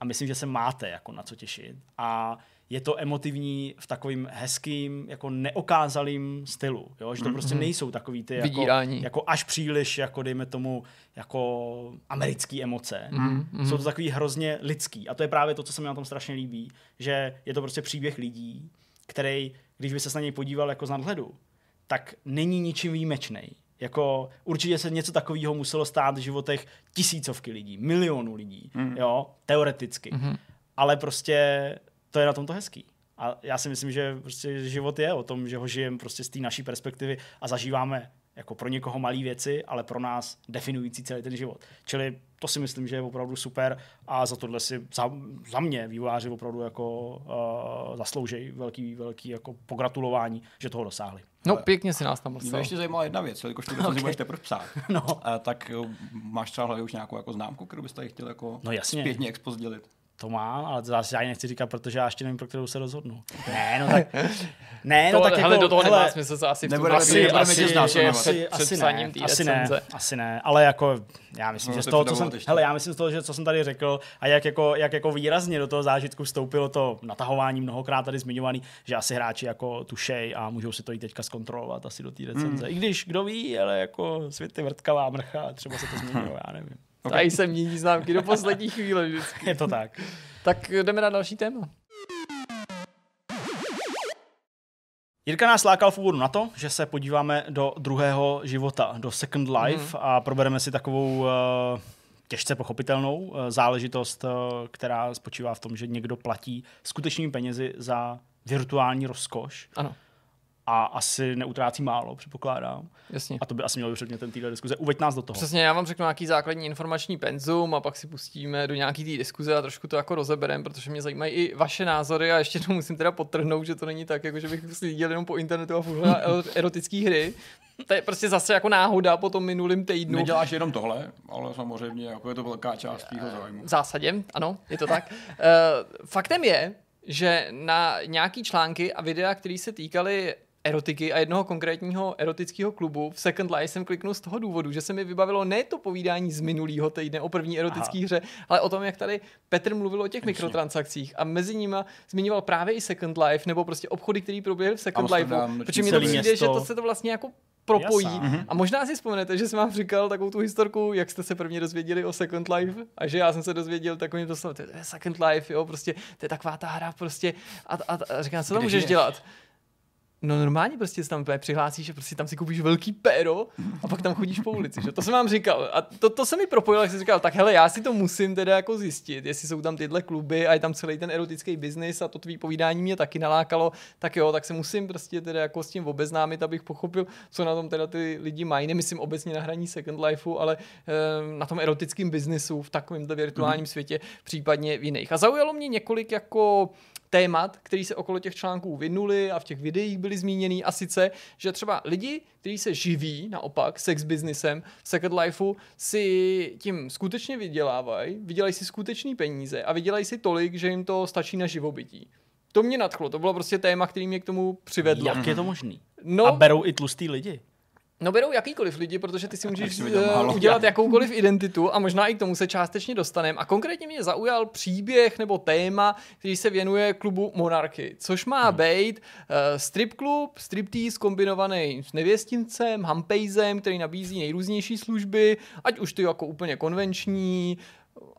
A myslím, že se máte jako na co těšit. A je to emotivní v takovým hezkým, jako neokázalým stylu. Jo? Že to prostě mm-hmm. nejsou takový ty jako, jako až příliš, jako dejme tomu, jako americký emoce. Mm-hmm. Jsou to takový hrozně lidský. A to je právě to, co se mi na tom strašně líbí, že je to prostě příběh lidí, který, když by se na něj podíval jako z nadhledu, tak není ničím výjimečný. Jako určitě se něco takového muselo stát v životech tisícovky lidí, milionů lidí, mm. jo, teoreticky. Mm-hmm. Ale prostě to je na tom to hezký. A já si myslím, že prostě život je o tom, že ho žijeme prostě z té naší perspektivy a zažíváme jako pro někoho malé věci, ale pro nás definující celý ten život. Čili to si myslím, že je opravdu super a za tohle si za, za mě vývojáři opravdu jako uh, zaslouží velký, velký jako pogratulování, že toho dosáhli. No, ale pěkně si nás tam Mě ještě zajímala jedna věc, jelikož tu okay. budeš teprve psát. no. Uh, tak uh, máš třeba hlavě už nějakou jako známku, kterou byste chtěl jako no, jasně. zpětně expo sdělit? To mám, ale zase já ji nechci říkat, protože já ještě nevím, pro kterou se rozhodnu. Ne, no tak... Ne, no to, tak hele, jako, do toho hele, nemá smysl se asi v nebude, asi, asi, asi, asi, asi, asi, ne, asi ne, asi ne, ale jako já myslím, no, že z toho, co jsem, hele, já myslím z toho, že co jsem tady řekl a jak jako, jak jako výrazně do toho zážitku vstoupilo to natahování mnohokrát tady zmiňovaný, že asi hráči jako tušej a můžou si to i teďka zkontrolovat asi do té recenze. Mm. I když, kdo ví, ale jako svět je vrtkavá mrcha, třeba se to změnilo, já nevím. Okay. Tady se mění známky do poslední chvíle vždycky. Je to tak. Tak jdeme na další téma. Jirka nás lákal v úvodu na to, že se podíváme do druhého života, do Second Life mm. a probereme si takovou uh, těžce pochopitelnou uh, záležitost, uh, která spočívá v tom, že někdo platí skutečnými penězi za virtuální rozkoš. Ano a asi neutrácí málo, předpokládám. Jasně. A to by asi mělo být předmětem téhle diskuze. Uveď nás do toho. Přesně, já vám řeknu nějaký základní informační penzum a pak si pustíme do nějaký té diskuze a trošku to jako rozeberem, protože mě zajímají i vaše názory a ještě to musím teda potrhnout, že to není tak, jako že bych si viděl jenom po internetu a furt erotické hry. To je prostě zase jako náhoda po tom minulém týdnu. Neděláš jenom tohle, ale samozřejmě jako je to velká část tvýho zájmu. V zásadě, ano, je to tak. uh, faktem je, že na nějaký články a videa, které se týkaly erotiky a jednoho konkrétního erotického klubu v Second Life jsem kliknul z toho důvodu, že se mi vybavilo ne to povídání z minulého týdne o první erotické hře, ale o tom, jak tady Petr mluvil o těch Jasně. mikrotransakcích a mezi nimi zmiňoval právě i Second Life nebo prostě obchody, které proběhly v Second Life. Protože mi to přijde, že to se to vlastně jako propojí. Jasa. Mhm. A možná si vzpomenete, že jsem vám říkal takovou tu historku, jak jste se prvně dozvěděli o Second Life a že já jsem se dozvěděl takovým to slovo, to je Second Life, jo, prostě to je taková ta hra prostě a, a, a říkám, co tam můžeš dělat? No normálně prostě se tam přihlásíš, že prostě tam si koupíš velký péro a pak tam chodíš po ulici, že? To jsem vám říkal. A to, to se mi propojilo, jak jsem říkal, tak hele, já si to musím teda jako zjistit, jestli jsou tam tyhle kluby a je tam celý ten erotický biznis a to tvý povídání mě taky nalákalo, tak jo, tak se musím prostě teda jako s tím obeznámit, abych pochopil, co na tom teda ty lidi mají. Nemyslím obecně na hraní Second Lifeu, ale e, na tom erotickém biznisu v takovém virtuálním mm-hmm. světě, případně v jiných. A zaujalo mě několik jako témat, který se okolo těch článků vynuli a v těch videích byly zmíněný a sice, že třeba lidi, kteří se živí naopak sex businessem, Second Lifeu, si tím skutečně vydělávají, vydělají si skutečný peníze a vydělají si tolik, že jim to stačí na živobytí. To mě nadchlo, to bylo prostě téma, který mě k tomu přivedlo. Jak je to možný? No, a berou i tlustý lidi. No berou jakýkoliv lidi, protože ty si můžeš uh, udělat jakoukoliv identitu a možná i k tomu se částečně dostaneme. A konkrétně mě zaujal příběh nebo téma, který se věnuje klubu Monarchy, což má hmm. být uh, strip klub, striptease kombinovaný s nevěstincem, hampejzem, který nabízí nejrůznější služby, ať už ty jako úplně konvenční,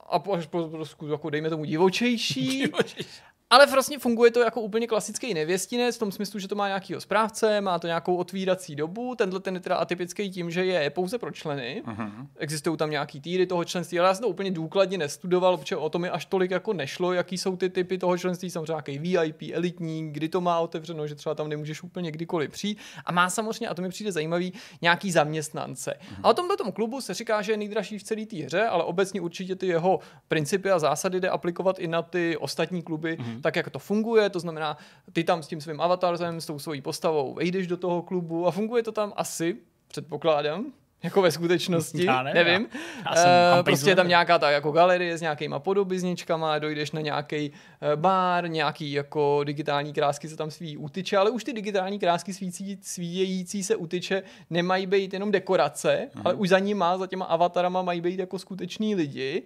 a až po, po, jako dejme tomu divočejší. divočejší. Ale vlastně funguje to jako úplně klasický nevěstinec, v tom smyslu, že to má nějakýho správce, má to nějakou otvírací dobu. Tenhle ten je teda atypický tím, že je pouze pro členy. Uh-huh. Existují tam nějaký týry toho členství, ale já jsem to úplně důkladně nestudoval, protože o tom mi až tolik jako nešlo, jaký jsou ty typy toho členství. Samozřejmě nějaký VIP, elitní, kdy to má otevřeno, že třeba tam nemůžeš úplně kdykoliv přijít. A má samozřejmě, a to mi přijde zajímavý, nějaký zaměstnance. Uh-huh. A o tomto tom klubu se říká, že je nejdražší v celé té hře, ale obecně určitě ty jeho principy a zásady jde aplikovat i na ty ostatní kluby. Uh-huh tak, jak to funguje, to znamená, ty tam s tím svým avatarem, s tou svojí postavou vejdeš do toho klubu a funguje to tam asi, předpokládám, jako ve skutečnosti, Já nevím, nevím. já jsem Eh, Humpage prostě je tam nějaká ta jako galerie s nějakýma podobizničkama, dojdeš na nějaký bar, nějaký jako digitální krásky se tam svíjí útyče, ale už ty digitální krásky svící, svíjející se útyče nemají být jenom dekorace, ale už za nima, za těma avatarama mají být jako skuteční lidi.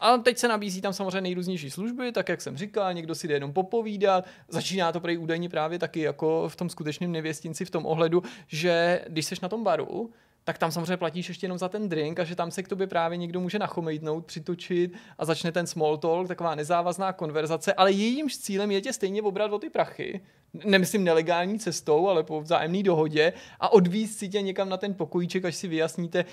A teď se nabízí tam samozřejmě nejrůznější služby, tak jak jsem říkal, někdo si jde jenom popovídat. Začíná to prej údajně právě taky jako v tom skutečném nevěstinci v tom ohledu, že když seš na tom baru, tak tam samozřejmě platíš ještě jenom za ten drink a že tam se k tobě právě někdo může nachomejtnout, přitočit a začne ten small talk, taková nezávazná konverzace, ale jejímž cílem je tě stejně obrat o ty prachy, nemyslím nelegální cestou, ale po vzájemné dohodě a odvízt si tě někam na ten pokojíček, až si vyjasníte,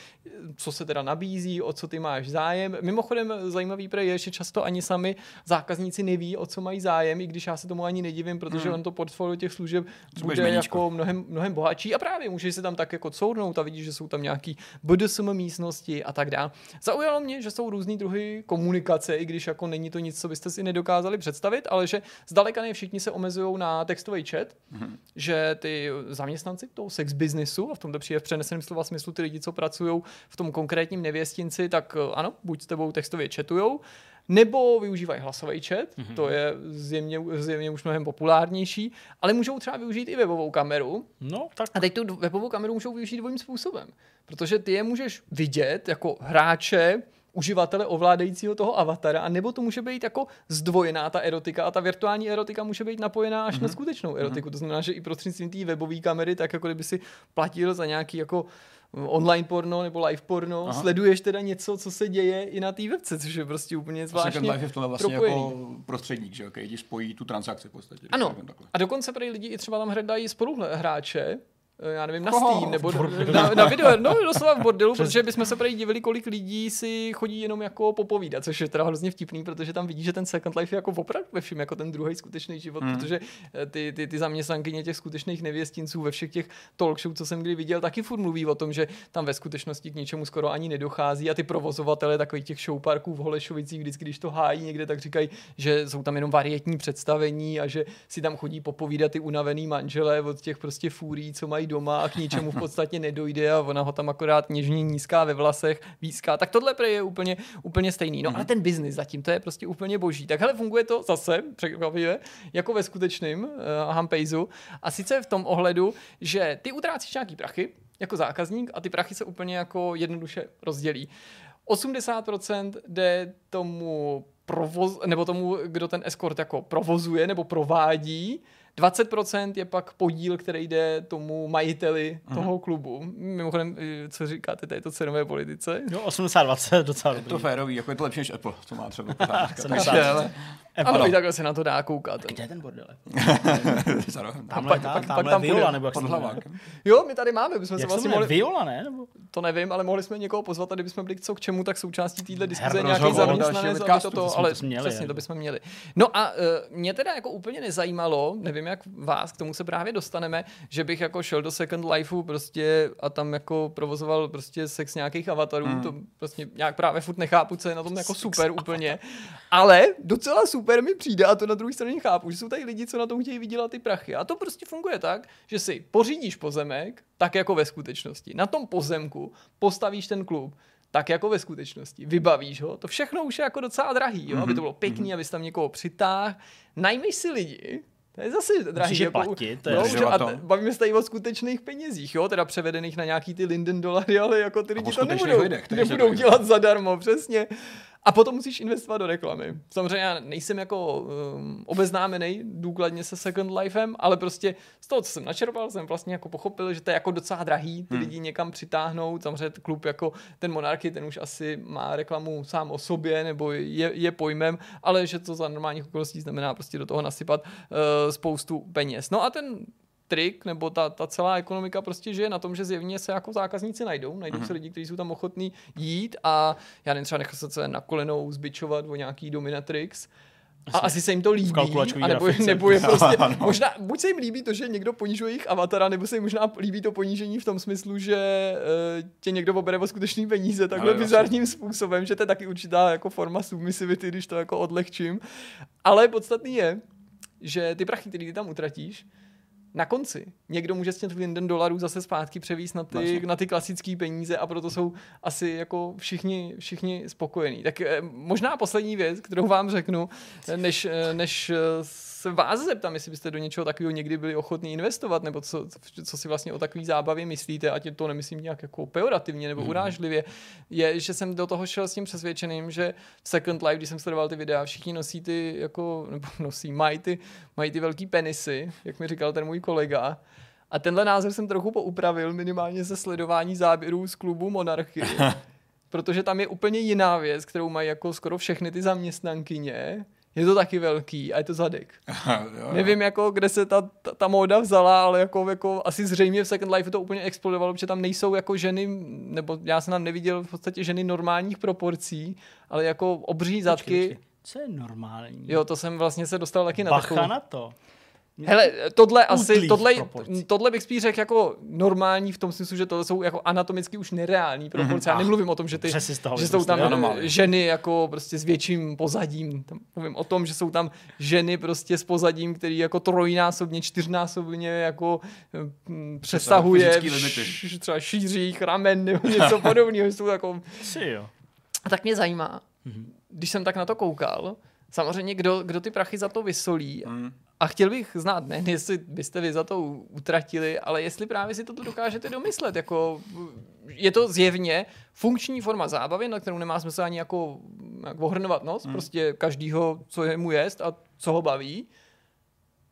co se teda nabízí, o co ty máš zájem. Mimochodem zajímavý pre je, že často ani sami zákazníci neví, o co mají zájem, i když já se tomu ani nedivím, protože on to portfolio těch služeb bude jako mnohem, mnohem bohatší a právě můžeš se tam tak jako cournout a vidíš, že jsou tam nějaký BDSM místnosti a tak dále. Zaujalo mě, že jsou různý druhy komunikace, i když jako není to nic, co byste si nedokázali představit, ale že zdaleka ne všichni se omezují na textový chat, mm-hmm. že ty zaměstnanci toho sex businessu, a v tomto přijde v přeneseném slova smyslu ty lidi, co pracují v tom konkrétním nevěstinci, tak eh, ano, buď s tebou textově chatujou, nebo využívají hlasový chat, mm-hmm. to je zjevně, zjevně už mnohem populárnější, ale můžou třeba využít i webovou kameru, No, tak a teď tu webovou kameru můžou využít dvojím způsobem, protože ty je můžeš vidět jako hráče, uživatele ovládajícího toho avatara, a nebo to může být jako zdvojená ta erotika a ta virtuální erotika může být napojená až mm-hmm. na skutečnou erotiku. To znamená, že i prostřednictvím té webové kamery, tak jako kdyby si platil za nějaký jako online porno nebo live porno, Aha. sleduješ teda něco, co se děje i na té webce, což je prostě úplně zvláštně Second Life je v tomhle vlastně propojený. jako prostředník, že jo, ti spojí tu transakci v podstatě. Ano, takhle. a dokonce prý lidi i třeba tam hledají spoluhráče, já nevím, na Koho? Steam, nebo na, na video, no doslova v bordelu, protože bychom se prý divili, kolik lidí si chodí jenom jako popovídat, což je teda hrozně vtipný, protože tam vidí, že ten Second Life je jako opravdu ve všem, jako ten druhý skutečný život, hmm. protože eh, ty, ty, ty zaměstnankyně těch skutečných nevěstinců ve všech těch talk show, co jsem kdy viděl, taky furt mluví o tom, že tam ve skutečnosti k ničemu skoro ani nedochází a ty provozovatele takových těch show parků v Holešovicích, vždycky, když to hájí někde, tak říkají, že jsou tam jenom varietní představení a že si tam chodí popovídat ty unavený manželé od těch prostě fúrí, co mají doma a k ničemu v podstatě nedojde a ona ho tam akorát něžně nízká ve vlasech, výská. Tak tohle prej je úplně, úplně stejný. No ale ten biznis zatím, to je prostě úplně boží. Tak hele, funguje to zase, překvapivě, jako ve skutečném uh, Hampejzu. A sice v tom ohledu, že ty utrácíš nějaký prachy, jako zákazník a ty prachy se úplně jako jednoduše rozdělí. 80% jde tomu provoz, nebo tomu, kdo ten escort jako provozuje nebo provádí, 20% je pak podíl, který jde tomu majiteli toho klubu. Mimochodem, eh, co říkáte této cenové politice? jo, 80-20 docela Je dobrý. to férový, jako je to lepší než Apple, co má třeba pořád říkat. 70. Takže, ale- Ano, i takhle se na to dá koukat. Kde je ten bordel? pak- tam, pak- tamhle pak tam Viola, nebo jak Pod se to hlavákem. Jo, my tady máme, bychom se Jak se vlastně jmenuje? mohli... Viola, ne? Nebo... To nevím, ale mohli jsme někoho pozvat a kdybychom byli co k čemu, tak součástí téhle diskuze nějaký zaměstnanec, aby to ale to přesně, jako. to bychom měli. No a uh, mě teda jako úplně nezajímalo, nevím jak vás, k tomu se právě dostaneme, že bych jako šel do Second Lifeu prostě a tam jako provozoval prostě sex nějakých avatarů, Hmm. to prostě nějak právě furt nechápu, co je na tom jako super úplně. Ale docela super mi přijde a to na druhé straně chápu, že jsou tady lidi, co na tom chtějí vydělat ty prachy. A to prostě funguje tak, že si pořídíš pozemek, tak jako ve skutečnosti. Na tom pozemku postavíš ten klub, tak jako ve skutečnosti. Vybavíš ho, to všechno už je jako docela drahý, jo? aby to bylo pěkný, abys tam někoho přitáhl. Najmeš si lidi, to je zase drahý. Musíš je jako, platit, to je no, že, a to. bavíme se tady o skutečných penězích, jo? teda převedených na nějaký ty Linden dolary, ale jako ty lidi to nebudou, lidech, nebudou ještě dělat zadarmo, přesně. A potom musíš investovat do reklamy. Samozřejmě já nejsem jako um, obeznámený důkladně se Second Lifem, ale prostě z toho, co jsem načerpal, jsem vlastně jako pochopil, že to je jako docela drahý ty Hmm. lidi někam přitáhnout. Samozřejmě klub jako ten Monarchy, ten už asi má reklamu sám o sobě, nebo je, je pojmem, ale že to za normálních okolností znamená prostě do toho nasypat uh, spoustu peněz. No a ten trik, nebo ta, ta celá ekonomika prostě žije na tom, že zjevně se jako zákazníci najdou, najdou Mhm. se lidi, kteří jsou tam ochotní jít a já nevím, třeba nechat se na kolenou zbičovat o nějaký dominatrix, a asi se jim to líbí, a nebo, nebo je prostě, Ano. možná, buď se jim líbí to, že někdo ponižuje jejich avatara, nebo se jim možná líbí to ponížení v tom smyslu, že uh, tě někdo obere o skutečný peníze takhle Ale bizarním způsobem, že to je taky určitá jako forma submisivity, když to jako odlehčím. Ale podstatný je, že ty prachy, které ty tam utratíš, na konci někdo může z těch Linden dolarů zase zpátky převíst na ty, Vlastně. na ty klasické peníze a proto jsou asi jako všichni, všichni spokojení. Tak eh, možná poslední věc, kterou vám řeknu, eh, než, eh, než se vás zeptám, jestli byste do něčeho takového někdy byli ochotní investovat, nebo co, co si vlastně o takové zábavě myslíte, ať to nemyslím nějak jako pejorativně nebo urážlivě, je, že jsem do toho šel s tím přesvědčeným, že v Second Life, když jsem sledoval ty videa, všichni nosí ty, jako, nebo nosí, mají ty, mají ty velký penisy, jak mi říkal ten můj kolega. A tenhle názor jsem trochu poupravil, minimálně ze sledování záběrů z klubu Monarchy. protože tam je úplně jiná věc, kterou mají jako skoro všechny ty zaměstnankyně. Je to taky velký a je to zadek. jo, jo. Nevím, jako, kde se ta, ta, ta móda vzala, ale jako, jako, asi zřejmě v Second Life to úplně explodovalo, protože tam nejsou jako ženy, nebo já jsem tam neviděl v podstatě ženy normálních proporcí, ale jako obří zadky. Počkej, Co je normální? Jo, to jsem vlastně se dostal taky na Bacha takovou. na to. Hele, tohle asi, tohle, proporcí. tohle bych spíš řekl jako normální v tom smyslu, že to jsou jako anatomicky už nereální proporce. Já Ach, nemluvím o tom, že, ty, toho že jsou tam. Anomálie. ženy jako prostě s větším pozadím. Tam mluvím o tom, že jsou tam ženy prostě s pozadím, který jako trojnásobně, čtyřnásobně jako hm, přesahuje š- třeba šířích, ramen nebo něco podobného. že Jsou jako Si jo. a tak mě zajímá, Mhm. když jsem tak na to koukal, samozřejmě kdo, kdo ty prachy za to vysolí. Mm. A chtěl bych znát, ne, jestli byste vy za to utratili, ale jestli právě si toto dokážete domyslet. Jako, je to zjevně funkční forma zábavy, na kterou nemá smysl ani jako, jak ohrnovat nos, prostě každýho, co je mu jest a co ho baví.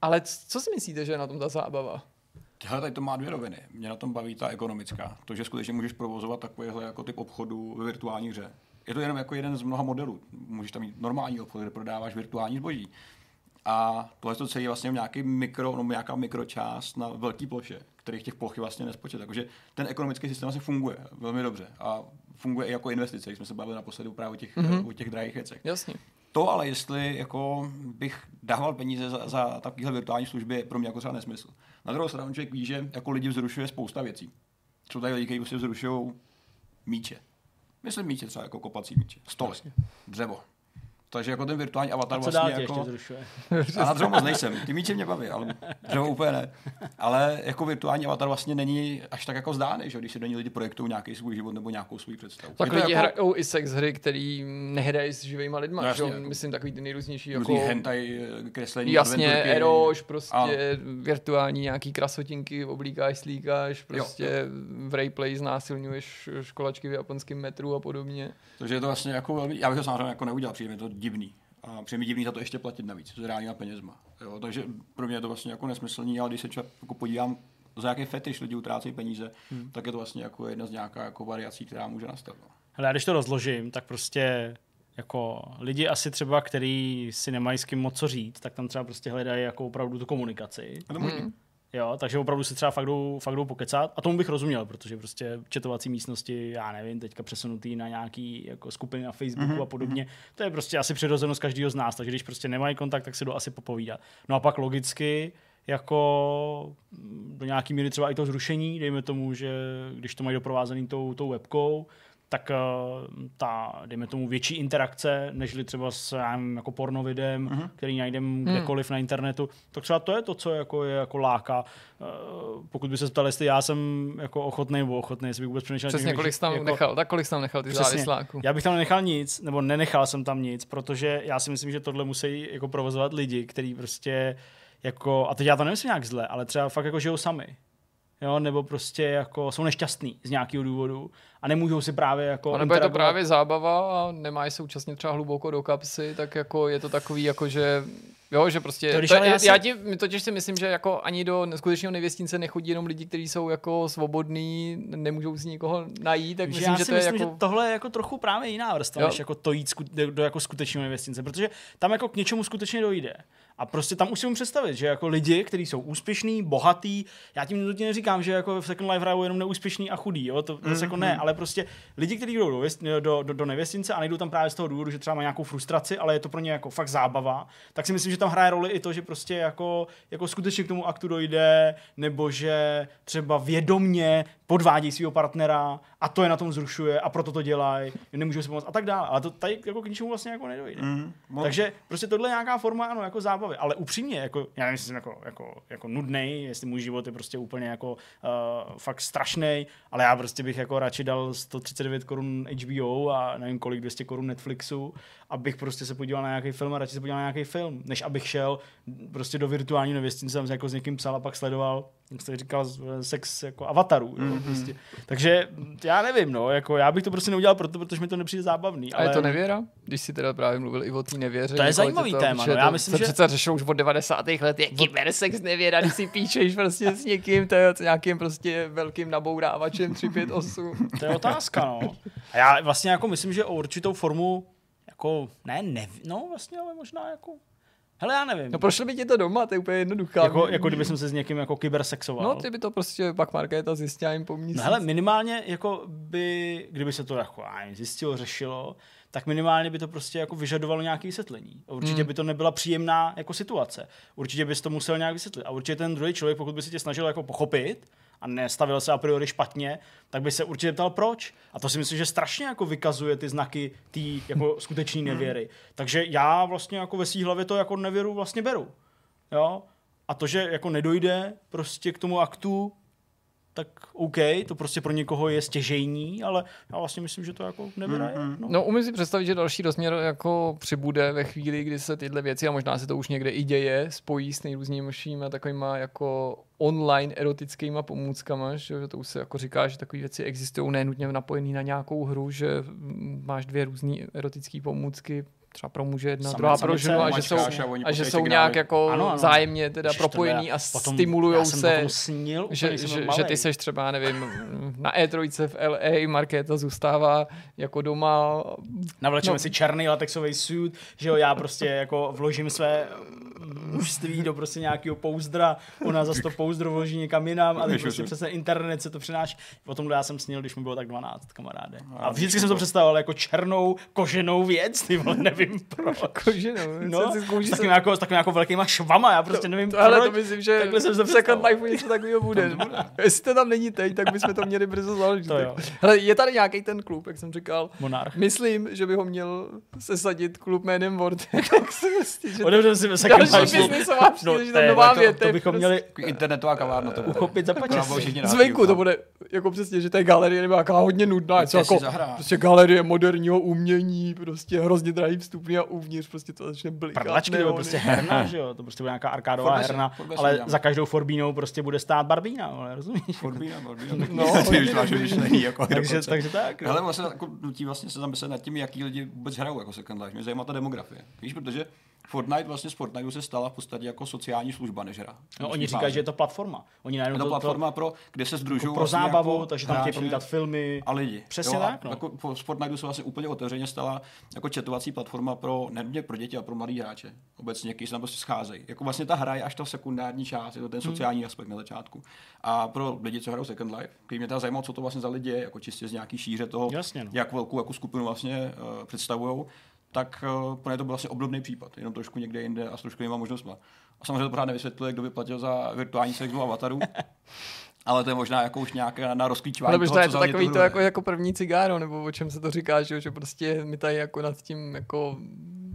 Ale co si myslíte, že je na tom ta zábava? Hele, tady to má dvě roviny. Mě na tom baví ta ekonomická. To, že skutečně můžeš provozovat takovýhle jako typ obchodu ve virtuální hře. Je to jenom jako jeden z mnoha modelů. Můžeš tam mít normální obchod, kde prodáváš virtuální zboží. A tohle to celé je vlastně nějaký mikro, no, nějaká mikročást na velké ploše, kterých těch ploch je vlastně nespočet. Takže ten ekonomický systém vlastně funguje velmi dobře. A funguje i jako investice, když jsme se bavili naposledy právě o těch, mm-hmm. o těch drahých věcech. Jasně. To ale, jestli jako bych dával peníze za, za takovéhle virtuální služby, je pro mě jako třeba nesmysl. Na druhou stranu člověk ví, že jako lidi vzrušuje spousta věcí. Jsou tady lidi, kteří prostě vzrušují míče. Myslím míče třeba jako kopací míče. Stoly, dřevo. Takže jako ten virtuální avatar A co vlastně dál jako... ještě zrušuje? A na dřevo moc nejsem. Ty míče mě baví, ale dřevo úplně ne. Ale jako virtuální avatar vlastně není až tak jako zdány, že? když se do ní lidi projektují nějaký svůj život nebo nějakou svou představu. Tak lidi jako hrajou i sex hry, který nehrají s živýma lidma. No No, jasně, že? jako- Myslím takový ty nejrůznější různý jako... hentai, kreslení, Jasně, eroš, prostě Ano. virtuální nějaký krasotinky, oblíkáš, slíkáš, prostě v Rayplay znásilňuješ školačky v japonském metru a podobně. Takže je to vlastně jako velmi, já bych to samozřejmě jako neudělal, přijde to divný. A přijde mi divný za to ještě platit navíc, s reálnýma penězma. Jo, takže pro mě je to vlastně jako nesmyslný, ale když se člověk jako podívám, za jaký fetiš lidi utrácejí peníze, hmm. tak je to vlastně jako jedna z nějaká jako variací, která může nastat. No. Hele, já když to rozložím, tak prostě jako lidi asi třeba, který si nemají s kým moc co říct, tak tam třeba prostě hledají jako opravdu tu komunikaci. A to možný. Jo, takže opravdu si třeba fakt jdou, fakt jdou pokecat. A tomu bych rozuměl, protože prostě četovací místnosti, já nevím, teďka přesunutý na nějaký jako skupiny na Facebooku a podobně. To je prostě asi přirozenost každého z nás, takže když prostě nemají kontakt, tak si jdou asi popovídat. No a pak logicky jako do nějaký míry třeba i to zrušení, dejme tomu, že když to mají doprovázený tou, tou webkou, tak eh, ta, dejme tomu, větší interakce, nežli třeba s já nevím, jako pornovidem, uh-huh. který najdeme kdekoliv na internetu, tak třeba to je to, co jako je jako láka. Eh, Pokud by se ptali, jestli já jsem jako ochotný nebo ochotný, jestli bych vůbec přemýšlel. Přesně, kolik jsi tam jako, nechal, tak kolik jsi tam nechal ty Přesně. závisláků. Já bych tam nenechal nic, nebo nenechal jsem tam nic, protože já si myslím, že tohle musí jako provozovat lidi, kteří prostě jako, a teď já to nemyslím nějak zle, ale třeba fakt jako žijou sami. Jo, nebo prostě jako jsou nešťastní z nějakého důvodu a nemůžou si právě jako A nebo je to právě zábava a nemáš se účastnit třeba hluboko do kapsy, tak jako je to takový jako, že Jo, že prostě, To to, já já, si- já ti totiž si myslím, že jako ani do skutečného nevěstince nechodí jenom lidi, kteří jsou jako svobodní, nemůžou si nikoho najít, tak myslím, já že si to je myslím, jako... že tohle je jako trochu právě jiná vrstva, Jo. než jako to jít sku- do, do jako skutečného nevěstince, protože tam jako k něčemu skutečně dojde. A prostě tam už si můžu představit, že jako lidi, kteří jsou úspěšní, bohatý, já tím nutně neříkám, že jako v Second Life hrajou jenom neúspěšný a chudý, jo? to mm, jako ne, ale prostě lidi, kteří jdou do, do, do, do nevěstince a nejdou tam právě z toho důvodu, že třeba má nějakou frustraci, ale je to pro ně jako fakt zábava, tak si myslím, že tam hraje roli i to, že prostě jako, jako skutečně k tomu aktu dojde, nebo že třeba vědomně podvádí svého partnera a to je na tom zrušuje a proto to dělají, nemůžou si pomoct a tak dále. Ale to tady jako k ničemu vlastně jako nedojde. Mm, no. Takže prostě tohle je nějaká forma ano, jako zábavy. Ale upřímně, jako, já nevím, jestli jsem jako, jako, jako nudnej, jestli můj život je prostě úplně jako uh, fakt strašný, ale já prostě bych jako radši dal 139 korun HBO a nevím kolik, 200 korun Netflixu, abych prostě se podíval na nějaký film a radši se podíval na nějaký film, než abych šel prostě do virtuální nevěstince, jsem se jako s někým psal a pak sledoval, jak jste říkal, sex jako avatarů. Mm-hmm. Prostě. Takže já nevím, no, jako já bych to prostě neudělal proto, protože mi to nepřijde zábavný. A ale... je to nevěra? Když si teda právě mluvil i o té nevěře. To je zajímavý to, téma, no, já myslím, se že... přece řešil už od 90. let, je kybersex nevěra, když si píšeš prostě s někým, to je s nějakým prostě velkým nabourávačem 358. to je otázka, no. A já vlastně jako myslím, že o určitou formu jako, ne, ne, no vlastně, ale možná jako Hele, já nevím. No prošlo by ti to doma, to je úplně jednoduchá. Jako, jako kdyby jsem se s někým jako kybersexoval. No, ty by to prostě pak Markéta zjistila jim po No hele, minimálně jako by, kdyby se to jako zjistilo, řešilo, tak minimálně by to prostě jako vyžadovalo nějaké vysvětlení. Určitě hmm. by to nebyla příjemná jako situace. Určitě bys to musel nějak vysvětlit. A určitě ten druhý člověk, pokud by se tě snažil jako pochopit, a nestavil se a priori špatně, tak by se určitě ptal proč. A to si myslím, že strašně jako vykazuje ty znaky té jako skutečné hmm. nevěry. Takže já vlastně jako ve svý hlavě to jako nevěru vlastně beru. Jo? A to, že jako nedojde prostě k tomu aktu, tak OK, to prostě pro někoho je stěžejní, ale já vlastně myslím, že to jako nevyraje. Mm-hmm. No. no, umím si představit, že další rozměr jako přibude ve chvíli, kdy se tyhle věci, a možná se to už někde i děje, spojí s nejrůznějšíma takovýma jako online erotickými pomůckama, že to už se jako říká, že takové věci existují nenutně napojený na nějakou hru, že máš dvě různé erotické pomůcky, třeba pro muže jedna, Samé druhá pro ženu a že jsou, a že jsou nějak jako ano, ano. zájemně teda Když propojení a potom, stimulujou se, snil, že, že, že, ty seš třeba, nevím, na E3 v LA, Markéta zůstává jako doma. Navlečeme no. si černý latexový suit, že jo, já prostě jako vložím své mužství do prostě nějakého pouzdra, ona za to pouzdro vloží někam jinam a prostě přes internet se to přenáší. Potom já jsem snil, když mi bylo tak 12, kamaráde. A vždycky jsem to představoval jako černou koženou věc, ty vole, nevím proč. Koženou? No, s takovým, jako, s takovým jako velkýma švama, já prostě nevím to, Ale to myslím, že takhle jsem se Second Life něco takového bude. Jestli to tam není teď, tak bychom to měli brzo založit. To jo. Hele, je tady nějaký ten klub, jak jsem říkal. Monarch. Myslím, že by ho měl sesadit klub jménem Vortex. Otevřeme si další biznisová příležitost, no, nová věc. To, to bychom měli internetová kavárna. To uchopit za pačesy. Zvenku to bude jako přesně, že to je galerie nebo jaká hodně nudná. Je jako prostě galerie moderního umění, prostě hrozně drahý vstupný a uvnitř prostě to začne blikat. Prdlačky, to prostě herna, že jo, to prostě bude nějaká arkádová herna, ale za každou Forbínou prostě bude stát Barbína, ale rozumíš? Forbína, Barbína. No, ty už máš vyšlený, jako takže, takže tak. Ale vlastně jako nutí vlastně se zamyslet nad tím, jaký lidi vůbec hrajou jako Second Life. Mě zajímá ta demografie. Víš, protože Fortnite vlastně z Fortnite se stala v podstatě jako sociální služba než hra. No, oni říkají, že je to platforma. Oni je to, to platforma, pro, kde se združují jako pro vlastně zábavu, jako takže tam chtějí promítat filmy. A lidi. Přesně jo, tak. No. Jako z Fortnite se vlastně úplně otevřeně stala jako četovací platforma pro ne pro děti, a pro mladé hráče. Obecně, kteří se tam prostě scházejí. Jako vlastně ta hra je až ta sekundární část, je to ten hmm. sociální hmm. aspekt na začátku. A pro lidi, co hrajou Second Life, který mě teda zajímalo, co to vlastně za lidi je, jako čistě z nějaký šíře toho, Jasně, no. jak velkou jako skupinu vlastně uh, představují tak uh, pro ně to byl vlastně obdobný případ, jenom trošku někde jinde a s trošku jinýma možnostma. A samozřejmě to pořád nevysvětluje, kdo by platil za virtuální sex avatarů, ale to je možná jako už nějaké na, na rozklíčování. Ale toho, je to takový to jako, jako první cigáro, nebo o čem se to říká, že, že prostě my tady jako nad tím jako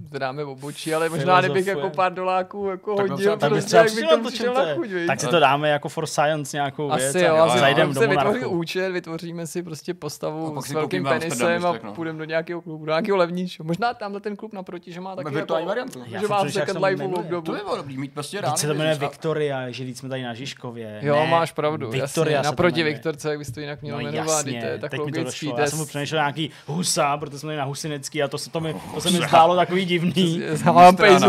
zvedáme obočí, ale možná kdybych jako pár doláků jako tak hodil, tak prostě, jak bych to přišel na chuť, Tak si to dáme jako for science nějakou Asi věc. Jo, asi zajdeme do vytvoří účet, vytvoříme si prostě postavu s velkým penisem a no. půjdeme do nějakého klubu, do nějakého levnějšího. Možná tamhle ten klub naproti, že má taky virtuální jako, variantu. Že má Second Life obdobu. To by bylo dobrý, mít prostě ráno. se to jmenuje Victoria, že jsme tady na Žižkově. Jo, máš pravdu. Victoria naproti Viktorce, jak bys to jinak měl no jmenovat, to je tak logický. Já jsem mu přemýšlel nějaký husa, protože jsme na Husinecký a to se to mi zdálo takový divný. Hampejs.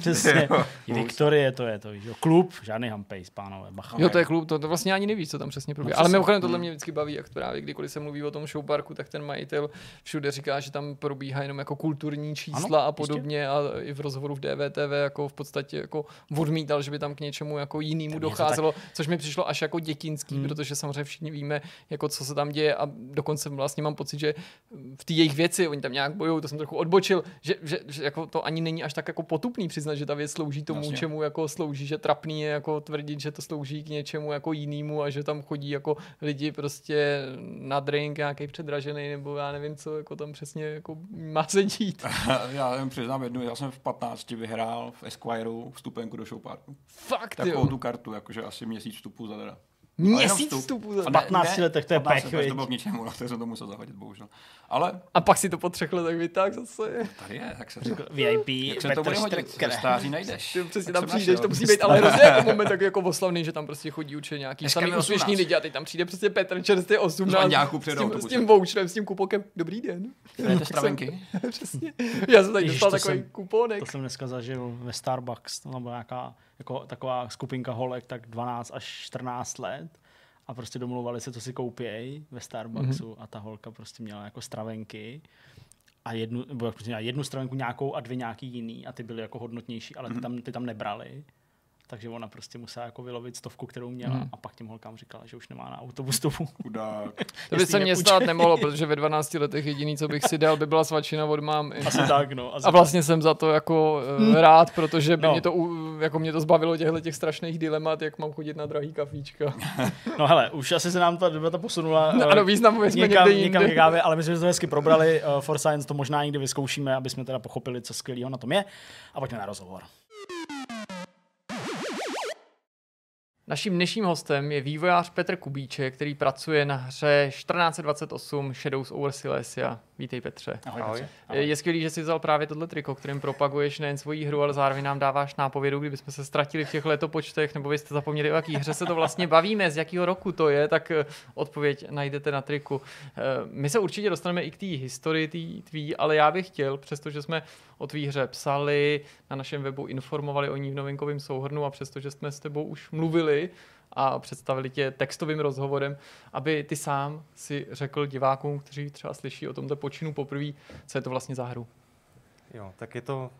Přesně. Viktorie to je to, jo. Klub, žádný Hampejs, pánové, bacha. Jo, to je klub, to, to vlastně ani nevíš, co tam přesně probíhá. No, Ale mimochodem tohle mě vždycky baví, jak právě kdykoliv se mluví o tom showparku, tak ten majitel všude říká, že tam probíhá jenom jako kulturní čísla ano, a podobně jistě. a i v rozhovoru v DVTV jako v podstatě jako odmítal, že by tam k něčemu jako jinému docházelo, tak... což mi přišlo až jako dětinský, hmm. protože samozřejmě všichni víme, jako co se tam děje a dokonce vlastně mám pocit, že v té jejich věci, oni tam nějak bojují, to jsem trochu odbočil, že že jako to ani není až tak jako potupný přiznat, že ta věc slouží tomu, Jasně. čemu jako slouží, že trapný je jako tvrdit, že to slouží k něčemu jako jinému a že tam chodí jako lidi prostě na drink nějaký předražený nebo já nevím co, jako tam přesně jako má se dít. já jen přiznám jednu, já jsem v 15 vyhrál v Esquireu vstupenku do showparku. Fakt, Takovou jo. tu kartu, jakože asi měsíc vstupu za teda. Měsíc vstupu V 15 letech to je 15 pech, to bylo k ničemu, no, tak jsem to musel zahodit, bohužel. Ale A pak si to po třech letech vytáh zase. tady je, tak se to, VIP, jak se to bude hodit, ve stáří najdeš. Ty přesně Tak tam přijdeš, našel. to musí být ale hrozně jako moment tak jako oslavný, že tam prostě chodí určitě nějaký samý úspěšný 18. lidi a teď tam přijde prostě Petr čerstvě 18 Zvaňáku s tím, s autobusem. tím voucherem, s tím kupokem. Dobrý den. Jdete Tak stravenky? Přesně. Já jsem tady dostal takový jsem- kuponek. To jsem dneska zažil ve Starbucks, to byla nějaká jako, taková skupinka holek, tak 12 až 14 let a prostě domluvali se, co si koupějí ve Starbucksu mm-hmm. a ta holka prostě měla jako stravenky a jednu, nebo prostě měla jednu stravenku nějakou a dvě nějaký jiný a ty byly jako hodnotnější, ale ty tam, ty tam nebrali. Takže ona prostě musela jako vylovit stovku, kterou měla Mhm. a pak těm holkám říkala, že už nemá na autobus dobu. Chudák. To by se mě nepůjče. stát nemohlo, protože ve 12 letech jediný, co bych si dal, by byla svačina od mámy. Asi tak, no. Asi A vlastně jsem za to jako uh, rád, protože by No. mě to, jako mě to zbavilo těchto těch strašných dilemat, jak mám chodit na drahý kafíčka. No hele, už asi se nám ta debata posunula. No, eh, ano, významově jsme někam, někde někam ale my jsme to hezky probrali. Uh, For Science to možná někdy vyzkoušíme, aby jsme teda pochopili, co skvělého na tom je. A pojďme na rozhovor. Naším dnešním hostem je vývojář Petr Kubíček, který pracuje na hře 1428 Shadows over Silesia. Vítej Petře. Ahoj. Ahoj. Petře. Je, je skvělý, že jsi vzal právě tohle triko, kterým propaguješ nejen svoji hru, ale zároveň nám dáváš nápovědu, kdybychom se ztratili v těch letopočtech, nebo vy jste zapomněli, o jaký hře se to vlastně bavíme, z jakého roku to je, tak eh, odpověď najdete na triku. Eh, My se určitě dostaneme i k té historii tý, tvý, ale já bych chtěl, přestože jsme o tvý hře psali, na našem webu informovali o ní v novinkovém souhrnu a přestože jsme s tebou už mluvili, a představili tě textovým rozhovorem, aby ty sám si řekl divákům, kteří třeba slyší o tomto počinu poprvé, co je to vlastně za hru. Jo, tak je to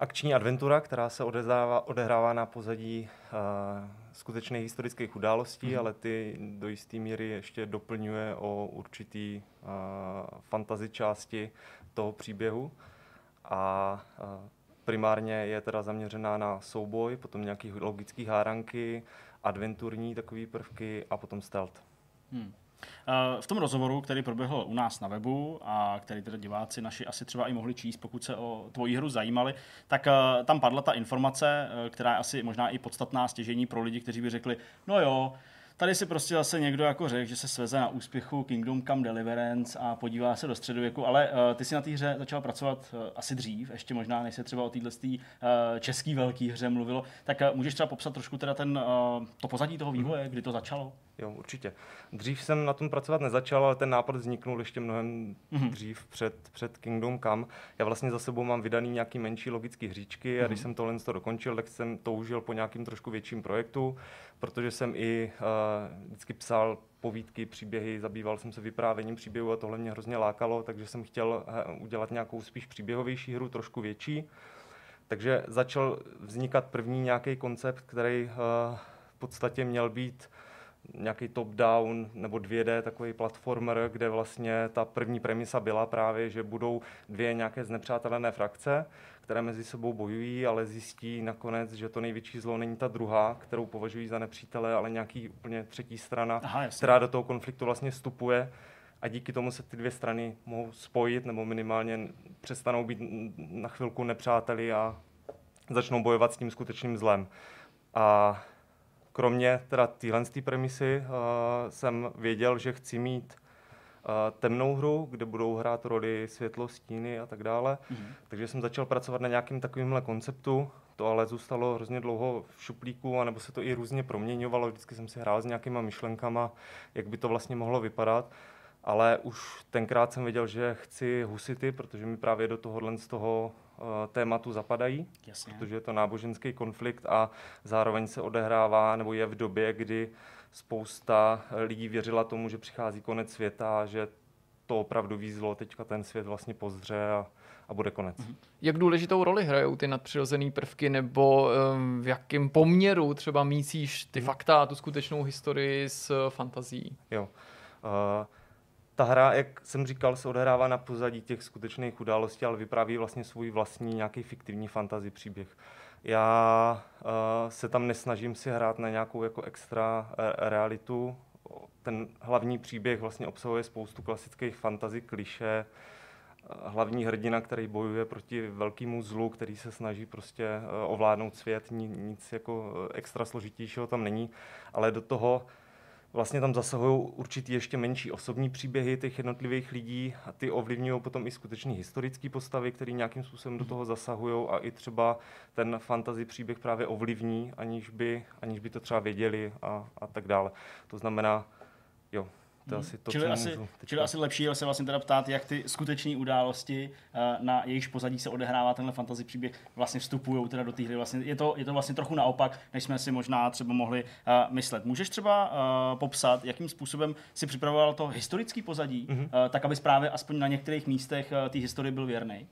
akční adventura, která se odehrává, odehrává na pozadí uh, skutečných historických událostí, Mhm. mm. ale ty do jisté míry ještě doplňuje o určitý uh, fantasy části toho příběhu. A uh, primárně je teda zaměřená na souboj, potom nějaký logický háranky, adventurní takové prvky a potom stealth. Hmm. Eh, V tom rozhovoru, který proběhl u nás na webu a který teda diváci naši asi třeba i mohli číst, pokud se o tvoji hru zajímali, tak eh, tam padla ta informace, eh, která je asi možná i podstatná stěžení pro lidi, kteří by řekli, no jo, Tady si prostě zase někdo jako řekl, že se sveze na úspěchu Kingdom Come Deliverance a podívá se do středověku, ale uh, ty si na té hře začal pracovat uh, asi dřív, ještě možná, než se třeba o této uh, český velký hře mluvilo. Tak uh, můžeš třeba popsat trošku teda ten, uh, to pozadí toho vývoje, kdy to začalo? Jo, určitě. Dřív jsem na tom pracovat nezačal, ale ten nápad vzniknul ještě mnohem Mhm. mm-hmm. dřív před, před Kingdom Come. Já vlastně za sebou mám vydaný nějaký menší logický hříčky a když jsem tohle to dokončil, tak jsem toužil po nějakým trošku větším projektu, protože jsem i uh, vždycky psal povídky, příběhy, zabýval jsem se vyprávěním příběhu a tohle mě hrozně lákalo, takže jsem chtěl uh, udělat nějakou spíš příběhovější hru, trošku větší. Takže začal vznikat první nějaký koncept, který uh, v podstatě měl být nějaký top-down nebo 2D takový platformer, kde vlastně ta první premisa byla právě, že budou dvě nějaké znepřátelené frakce, které mezi sebou bojují, ale zjistí nakonec, že to největší zlo není ta druhá, kterou považují za nepřítele, ale nějaký úplně třetí strana, Aha, která do toho konfliktu vlastně vstupuje a díky tomu se ty dvě strany mohou spojit nebo minimálně přestanou být na chvilku nepřáteli a začnou bojovat s tím skutečným zlem. A kromě teda téhle premisy uh, jsem věděl, že chci mít uh, temnou hru, kde budou hrát roli světlo, stíny a tak dále. Mhm. Takže jsem začal pracovat na nějakým takovýmhle konceptu. To ale zůstalo hrozně dlouho v šuplíku, anebo se to i různě proměňovalo. Vždycky jsem si hrál s nějakýma myšlenkama, jak by to vlastně mohlo vypadat. Ale už tenkrát jsem věděl, že chci husity, protože mi právě do tohohle z toho uh, tématu zapadají Jasně. protože je to náboženský konflikt a zároveň se odehrává nebo je v době, kdy spousta lidí věřila tomu, že přichází konec světa že to opravdu výzlo teďka ten svět vlastně pozdře a, a bude konec. Mm-hmm. Jak důležitou roli hrajou ty nadpřirozené prvky, nebo um, v jakém poměru třeba mísíš ty fakta a tu skutečnou historii s fantazí? Jo. Uh, ta hra, jak jsem říkal, se odehrává na pozadí těch skutečných událostí, ale vypráví vlastně svůj vlastní nějaký fiktivní fantasy příběh. Já uh, se tam nesnažím si hrát na nějakou jako extra uh, realitu. Ten hlavní příběh vlastně obsahuje spoustu klasických fantasy kliše, hlavní hrdina, který bojuje proti velkému zlu, který se snaží prostě ovládnout svět, nic jako extra složitějšího tam není, ale do toho vlastně tam zasahují určitý ještě menší osobní příběhy těch jednotlivých lidí a ty ovlivňují potom i skutečný historické postavy, které nějakým způsobem do toho zasahují a i třeba ten fantasy příběh právě ovlivní, aniž by, aniž by to třeba věděli a, a tak dále. To znamená, jo, to hmm. asi to, čili, asi, čili asi lepší je se vlastně teda ptát, jak ty skutečné události, eh, na jejichž pozadí se odehrává tenhle fantasy příběh, vlastně vstupují teda do té hry. Vlastně, je, to, je to vlastně trochu naopak, než jsme si možná třeba mohli uh, myslet. Můžeš třeba uh, popsat, jakým způsobem si připravoval to historický pozadí, mm-hmm. uh, tak aby právě aspoň na některých místech uh, té historie byl věrný?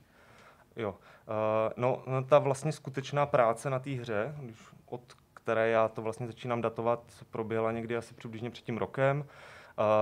Jo, uh, no, ta vlastně skutečná práce na té hře, když od které já to vlastně začínám datovat, proběhla někdy asi přibližně před tím rokem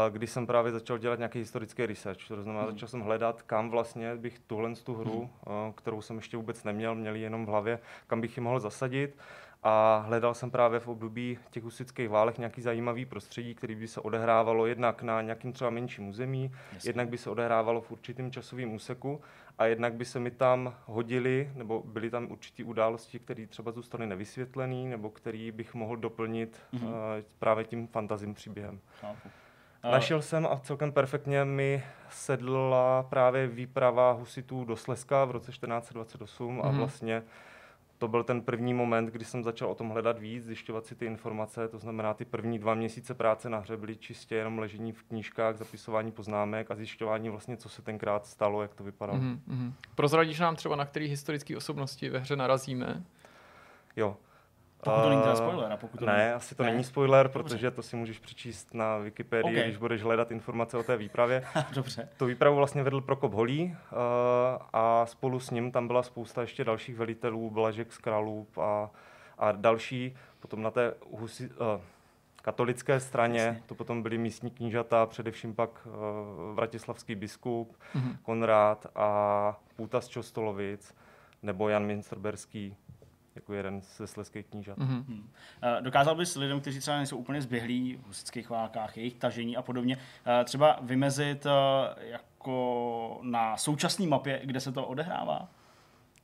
když jsem právě začal dělat nějaký historický research. To znamená, hmm. začal jsem hledat, kam vlastně bych tuhle tu hru, hmm. kterou jsem ještě vůbec neměl, měl jenom v hlavě, kam bych ji mohl zasadit. A hledal jsem právě v období těch husických válek nějaký zajímavý prostředí, který by se odehrávalo jednak na nějakým třeba menším území, Jasně. jednak by se odehrávalo v určitém časovém úseku a jednak by se mi tam hodili, nebo byly tam určité události, které třeba zůstaly nevysvětlené, nebo který bych mohl doplnit mm-hmm. uh, právě tím fantazím příběhem. Chápu. Našel jsem a celkem perfektně mi sedla právě výprava husitů do Slezska v roce 1428 mm-hmm. a mhm. vlastně to byl ten první moment, kdy jsem začal o tom hledat víc, zjišťovat si ty informace, to znamená ty první dva měsíce práce na hře byly čistě jenom ležení v knížkách, zapisování poznámek a zjišťování vlastně, co se tenkrát stalo, jak to vypadalo. Mm-hmm. Prozradíš nám třeba, na který historické osobnosti ve hře narazíme? Jo, pokud to není teda spoiler. A pokud to ne, není... asi to ne. není spoiler, protože to si můžeš přečíst na Wikipedii, okay. když budeš hledat informace o té výpravě. Dobře. Tu výpravu vlastně vedl Prokop Holý uh, a spolu s ním tam byla spousta ještě dalších velitelů, Blažek z Králůb a, a další. Potom na té husi, uh, katolické straně, Jasně. to potom byli místní knížata, především pak uh, vratislavský biskup, mm-hmm. Konrád a Půta z Čostolovic, nebo Jan Minsterberský, jako jeden ze sleských knížat. Mm-hmm. Hmm. Dokázal bys lidem, kteří třeba nejsou úplně zběhlí v husických válkách, jejich tažení a podobně, eh, třeba vymezit eh, jako na současné mapě, kde se to odehrává?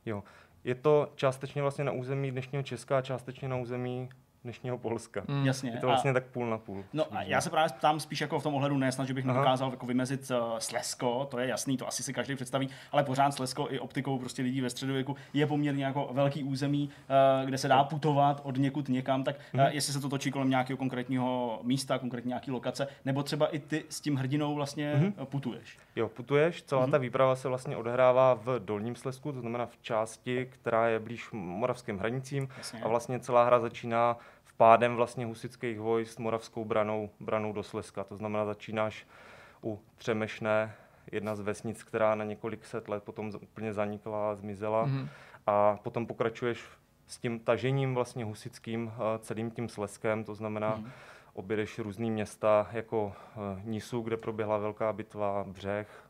Jo, je to částečně vlastně na území dnešního Česka a částečně na území dnešního Polska. Mm. Jasně. Je to vlastně a, tak půl na půl. No a já se právě ptám spíš jako v tom ohledu ne, snad, že bych Aha. nedokázal jako vymezit uh, Slesko, to je jasný, to asi si každý představí, ale pořád Slesko i optikou prostě lidí ve středověku je poměrně jako velký území, uh, kde se dá putovat od někud někam, tak uh, jestli se to točí kolem nějakého konkrétního místa, konkrétní nějaký lokace, nebo třeba i ty s tím hrdinou vlastně mm-hmm. putuješ. Jo, putuješ, celá mm-hmm. ta výprava se vlastně odehrává v Dolním Slesku, to znamená v části, která je blíž moravským hranicím Jasně. a vlastně celá hra začíná pádem vlastně husických vojsk moravskou branou, branou do Slezska. To znamená, začínáš u Třemešné, jedna z vesnic, která na několik set let potom úplně zanikla a zmizela. Mm-hmm. A potom pokračuješ s tím tažením vlastně husickým eh, celým tím Sleskem, to znamená, mm-hmm. objedeš různý města jako eh, Nisu, kde proběhla velká bitva, Břeh,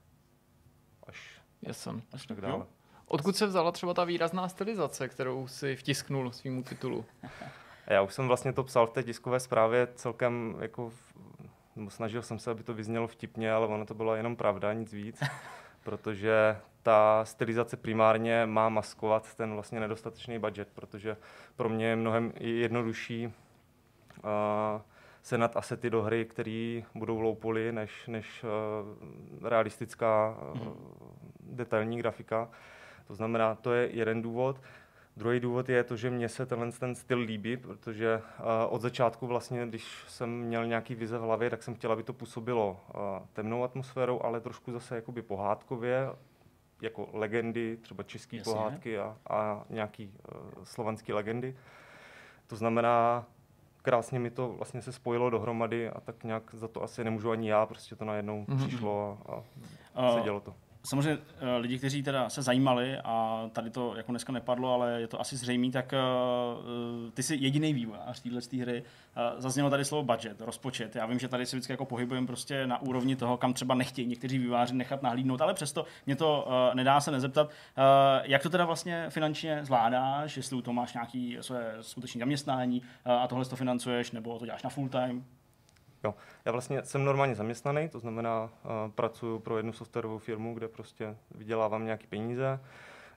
až, Jasem. až tak dále. Odkud se vzala třeba ta výrazná stylizace, kterou si vtisknul svýmu titulu? Já už jsem vlastně to psal v té tiskové zprávě celkem jako nebo snažil jsem se, aby to vyznělo vtipně, ale ono to byla jenom pravda, nic víc, protože ta stylizace primárně má maskovat ten vlastně nedostatečný budget, protože pro mě je mnohem jednodušší uh, senat asety do hry, které budou loupoly, než, než uh, realistická uh, detailní grafika. To znamená, to je jeden důvod. Druhý důvod je to, že mně se tenhle ten styl líbí, protože uh, od začátku vlastně, když jsem měl nějaký vize v hlavě, tak jsem chtěl, aby to působilo uh, temnou atmosférou, ale trošku zase jakoby pohádkově, jako legendy, třeba české pohádky a, a nějaký uh, slovanské legendy. To znamená, krásně mi to vlastně se spojilo dohromady a tak nějak za to asi nemůžu ani já, prostě to najednou mm-hmm. přišlo a, a uh, se dělo to samozřejmě eh, lidi, kteří teda se zajímali a tady to jako dneska nepadlo, ale je to asi zřejmé, tak uh, ty jsi jediný vývojář téhle hry. Uh, zaznělo tady slovo budget, rozpočet. Já vím, že tady se vždycky jako pohybujeme prostě na úrovni toho, kam třeba nechtějí někteří vývojáři nechat nahlídnout, ale přesto mě to nedá se nezeptat. Jak to teda vlastně finančně zvládáš, jestli u toho máš nějaký své skutečné zaměstnání a tohle to financuješ, nebo to děláš na full time? Jo, já vlastně jsem normálně zaměstnaný, to znamená, uh, pracuji pro jednu softwarovou firmu, kde prostě vydělávám nějaké peníze.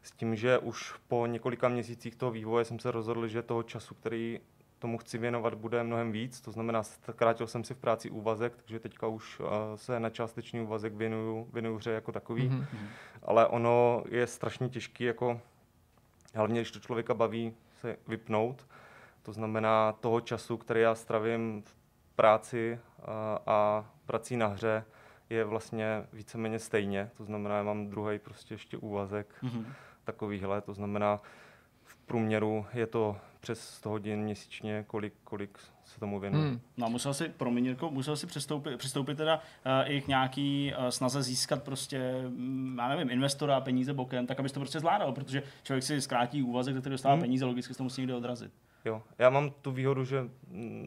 S tím, že už po několika měsících toho vývoje jsem se rozhodl, že toho času, který tomu chci věnovat, bude mnohem víc. To znamená, krátil jsem si v práci úvazek, takže teďka už uh, se na částečný úvazek věnuju, věnuju hře jako takový. Mm-hmm. Ale ono je strašně těžké, jako hlavně když to člověka baví, se vypnout. To znamená toho času, který já stravím v práci a, a prací na hře je vlastně víceméně stejně. To znamená, já mám druhý prostě ještě úvazek mm-hmm. takovýhle. To znamená, v průměru je to přes 100 hodin měsíčně, kolik, kolik se tomu věnuje. Hmm. No a musel si, promiň, Jirko, musel si přistoupit, přistoupit teda uh, i k nějaký uh, snaze získat prostě, um, já nevím, investora, peníze bokem, tak abys to prostě zvládal, protože člověk si zkrátí úvazek, který dostává hmm. peníze, logicky se to musí někde odrazit. Jo, já mám tu výhodu, že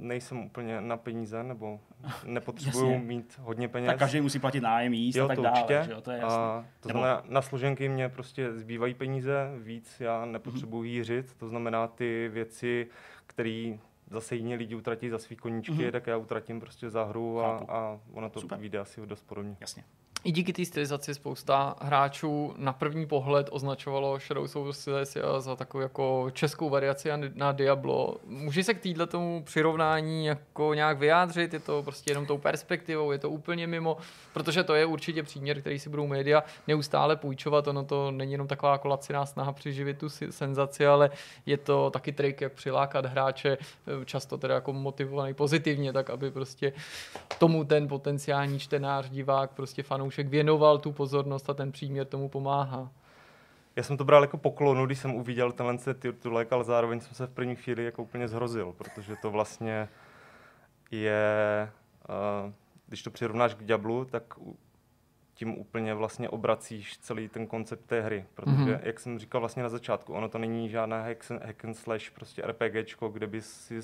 nejsem úplně na peníze, nebo nepotřebuju mít hodně peněz. Tak každý musí platit nájem, jíst jo, a tak to dále. Určitě. Že jo, to je jasný. A to nebo... znamená, na složenky mě prostě zbývají peníze, víc já nepotřebuji mm-hmm. jířit, to znamená ty věci, které zase jiní lidi utratí za svý koníčky, mm-hmm. tak já utratím prostě za hru a, a ono to Super. vyjde asi dost podobně. Jasně. I díky té stylizaci spousta hráčů na první pohled označovalo Shadow of Silesia za takovou jako českou variaci na Diablo. Může se k týhle tomu přirovnání jako nějak vyjádřit? Je to prostě jenom tou perspektivou? Je to úplně mimo? Protože to je určitě příměr, který si budou média neustále půjčovat. Ono to není jenom taková jako laciná snaha přiživit tu senzaci, ale je to taky trik, jak přilákat hráče, často teda jako motivovaný pozitivně, tak aby prostě tomu ten potenciální čtenář, divák, prostě fanoušek fanoušek věnoval tu pozornost a ten příměr tomu pomáhá. Já jsem to bral jako poklonu, když jsem uviděl tenhle titulek, ale zároveň jsem se v první chvíli jako úplně zhrozil, protože to vlastně je, uh, když to přirovnáš k Diablu, tak tím úplně vlastně obracíš celý ten koncept té hry, protože, mm-hmm. jak jsem říkal vlastně na začátku, ono to není žádná hack and slash, prostě RPGčko, kde by si uh,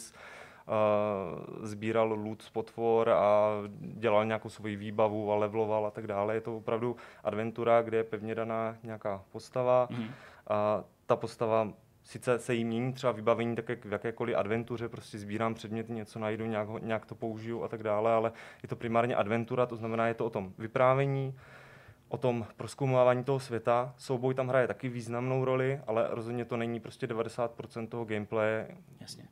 sbíral loot z potvor a dělal nějakou svoji výbavu a leveloval a tak dále. Je to opravdu adventura, kde je pevně daná nějaká postava. Mm-hmm. A ta postava sice se jí mění třeba vybavení, tak jak v jakékoliv adventuře, prostě sbírám předměty, něco najdu, nějak, nějak to použiju a tak dále, ale je to primárně adventura, to znamená, je to o tom vyprávění, o tom proskoumávání toho světa. Souboj tam hraje taky významnou roli, ale rozhodně to není prostě 90% toho gameplaye. Jasně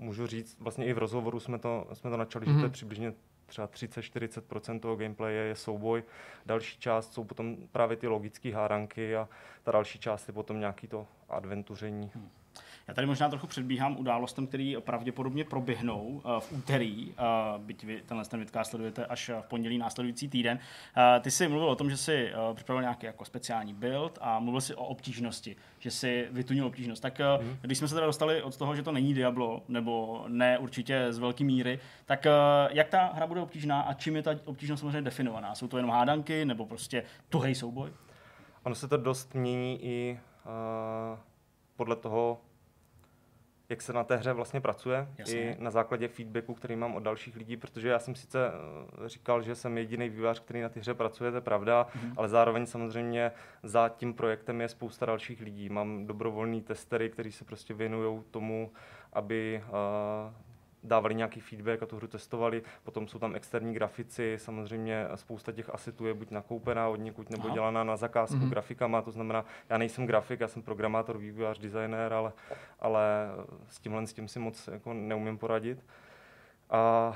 můžu říct, vlastně i v rozhovoru jsme to, jsme to načali, mm-hmm. že to je mhm. přibližně třeba 30-40% toho gameplaye je souboj. Další část jsou potom právě ty logické hádanky a ta další část je potom nějaký to adventuření. Hmm. Já tady možná trochu předbíhám událostem, který pravděpodobně proběhnou uh, v úterý, uh, byť vy tenhle ten vidcast sledujete až v pondělí následující týden. Uh, ty jsi mluvil o tom, že jsi připravil nějaký jako speciální build a mluvil si o obtížnosti, že jsi vytunil obtížnost. Tak mm. když jsme se teda dostali od toho, že to není Diablo, nebo ne určitě z velké míry, tak jak ta hra bude obtížná a čím je ta obtížnost samozřejmě definovaná? Jsou to jenom hádanky nebo prostě tuhej souboj? Ono se to dost mění i uh, podle toho, jak se na té hře vlastně pracuje, Jasně. i na základě feedbacku, který mám od dalších lidí, protože já jsem sice eh, říkal, že jsem jediný vývář, který na té hře pracuje, to je pravda, mm-hmm. ale zároveň samozřejmě za tím projektem je spousta dalších lidí. Mám dobrovolní testery, kteří se prostě věnují tomu, aby uh, dávali nějaký feedback a tu hru testovali. Potom jsou tam externí grafici, samozřejmě spousta těch asetů je buď nakoupená od někud nebo Aha. dělaná na zakázku mm-hmm. grafikama, to znamená, já nejsem grafik, já jsem programátor, vývojář, designér, ale, ale s tímhle s tím si moc jako neumím poradit. A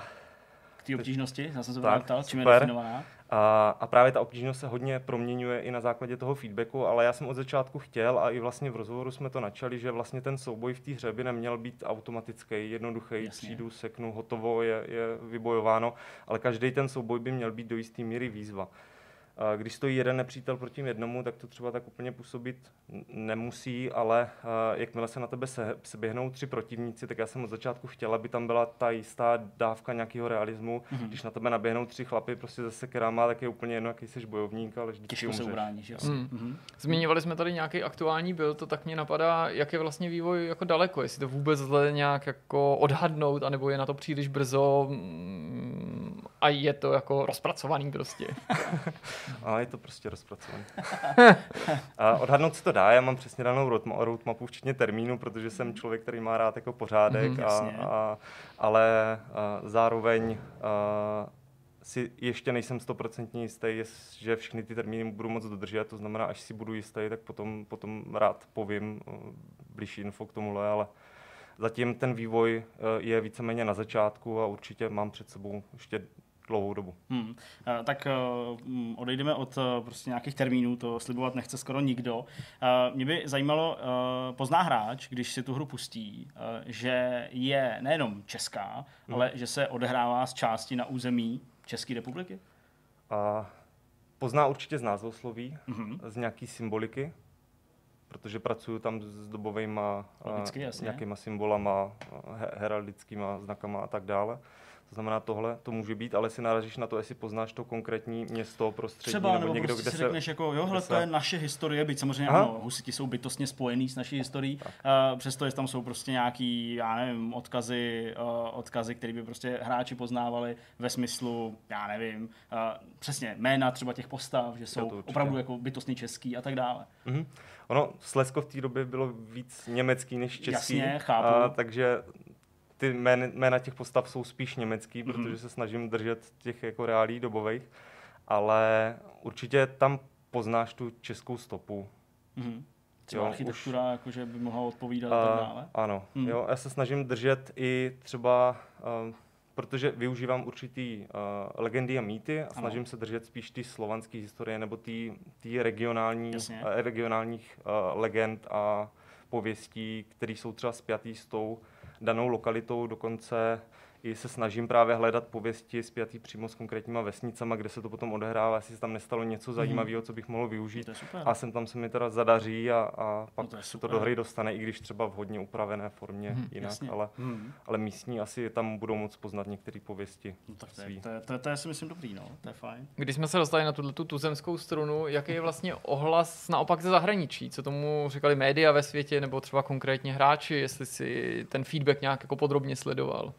té obtížnosti, já jsem se ptal, čím je definovaná. A, a právě ta obtížnost se hodně proměňuje i na základě toho feedbacku, ale já jsem od začátku chtěl a i vlastně v rozhovoru jsme to načali, že vlastně ten souboj v té hře by neměl být automatický, jednoduchý, Jasně. přijdu, seknu, hotovo, je, je vybojováno, ale každý ten souboj by měl být do jisté míry výzva. A když stojí jeden nepřítel proti jednomu, tak to třeba tak úplně působit nemusí, ale jakmile se na tebe se, se běhnou tři protivníci, tak já jsem od začátku chtěla, aby tam byla ta jistá dávka nějakého realismu. Mm-hmm. Když na tebe naběhnou tři chlapy prostě ze sekerama, tak je úplně jedno, jaký jsi bojovník, ale vždycky Těžko se ubráníš, jo. Mm. Mm-hmm. Zmiňovali jsme tady nějaký aktuální byl, to tak mě napadá, jak je vlastně vývoj jako daleko, jestli to vůbec lze nějak jako odhadnout, anebo je na to příliš brzo mm, a je to jako rozpracovaný prostě. A je to prostě rozpracované. a odhadnout se to dá, já mám přesně danou roadmapu, včetně termínu, protože jsem člověk, který má rád jako pořádek, mm, a, a, ale a zároveň a, si ještě nejsem stoprocentně jistý, že všechny ty termíny budu moc dodržet, to znamená, až si budu jistý, tak potom, potom rád povím blížší info k tomuhle, ale zatím ten vývoj je víceméně na začátku a určitě mám před sebou ještě dlouhou dobu. Hmm. Tak uh, odejdeme od uh, prostě nějakých termínů, to slibovat nechce skoro nikdo. Mě by zajímalo, pozná hráč, když si tu hru pustí, že je nejenom česká, hmm. ale že se odehrává z části na území České republiky? Uh, pozná určitě z názvosloví, hmm. z nějaký symboliky, protože pracuju tam s dobovými nějakýma symbolama, heraldickýma znakama a tak dále. To znamená, tohle to může být, ale si narazíš na to, jestli poznáš to konkrétní město, prostředí, Třeba, nebo, nebo někdo, prostě kde si řekneš, jako, jo, hele, se... to je naše historie, byť samozřejmě Aha. ano, husiti jsou bytostně spojený s naší historií, uh, přesto, tam jsou prostě nějaký, já nevím, odkazy, uh, odkazy, které by prostě hráči poznávali ve smyslu, já nevím, uh, přesně jména třeba těch postav, že jsou opravdu jako bytostně český a tak dále. Mm-hmm. Ono, Slesko v té době bylo víc německý než český. Jasně, chápu. Uh, takže ty jmény, jména těch postav jsou spíš německý, mm-hmm. protože se snažím držet těch jako reálí dobových, ale určitě tam poznáš tu českou stopu. Mm-hmm. Třeba jo, architektura, už, jakože by mohla odpovídat a, tak dále? Ano, mm. jo, já se snažím držet i třeba, uh, protože využívám určitý uh, legendy a mýty a snažím ano. se držet spíš ty slovanské historie nebo ty regionální, uh, regionálních uh, legend a pověstí, které jsou třeba spjatý s tou danou lokalitou, dokonce i se snažím právě hledat pověsti spjatý přímo s konkrétníma vesnicama, kde se to potom odehrává, jestli se tam nestalo něco mhm. zajímavého, co bych mohl využít. A sem tam se mi teda zadaří a, a pak no to se to do hry dostane, i když třeba v hodně upravené formě hmm, jinak, ale, hmm. ale místní asi tam budou moc poznat některé pověsti. No, tak to, je, to, je, to, je, to je si myslím dobrý, no, to je fajn. Když jsme se dostali na tuto tu tuzemskou strunu, jaký je vlastně ohlas naopak ze zahraničí? Co tomu říkali média ve světě nebo třeba konkrétně hráči, jestli si ten feedback nějak jako podrobně sledoval?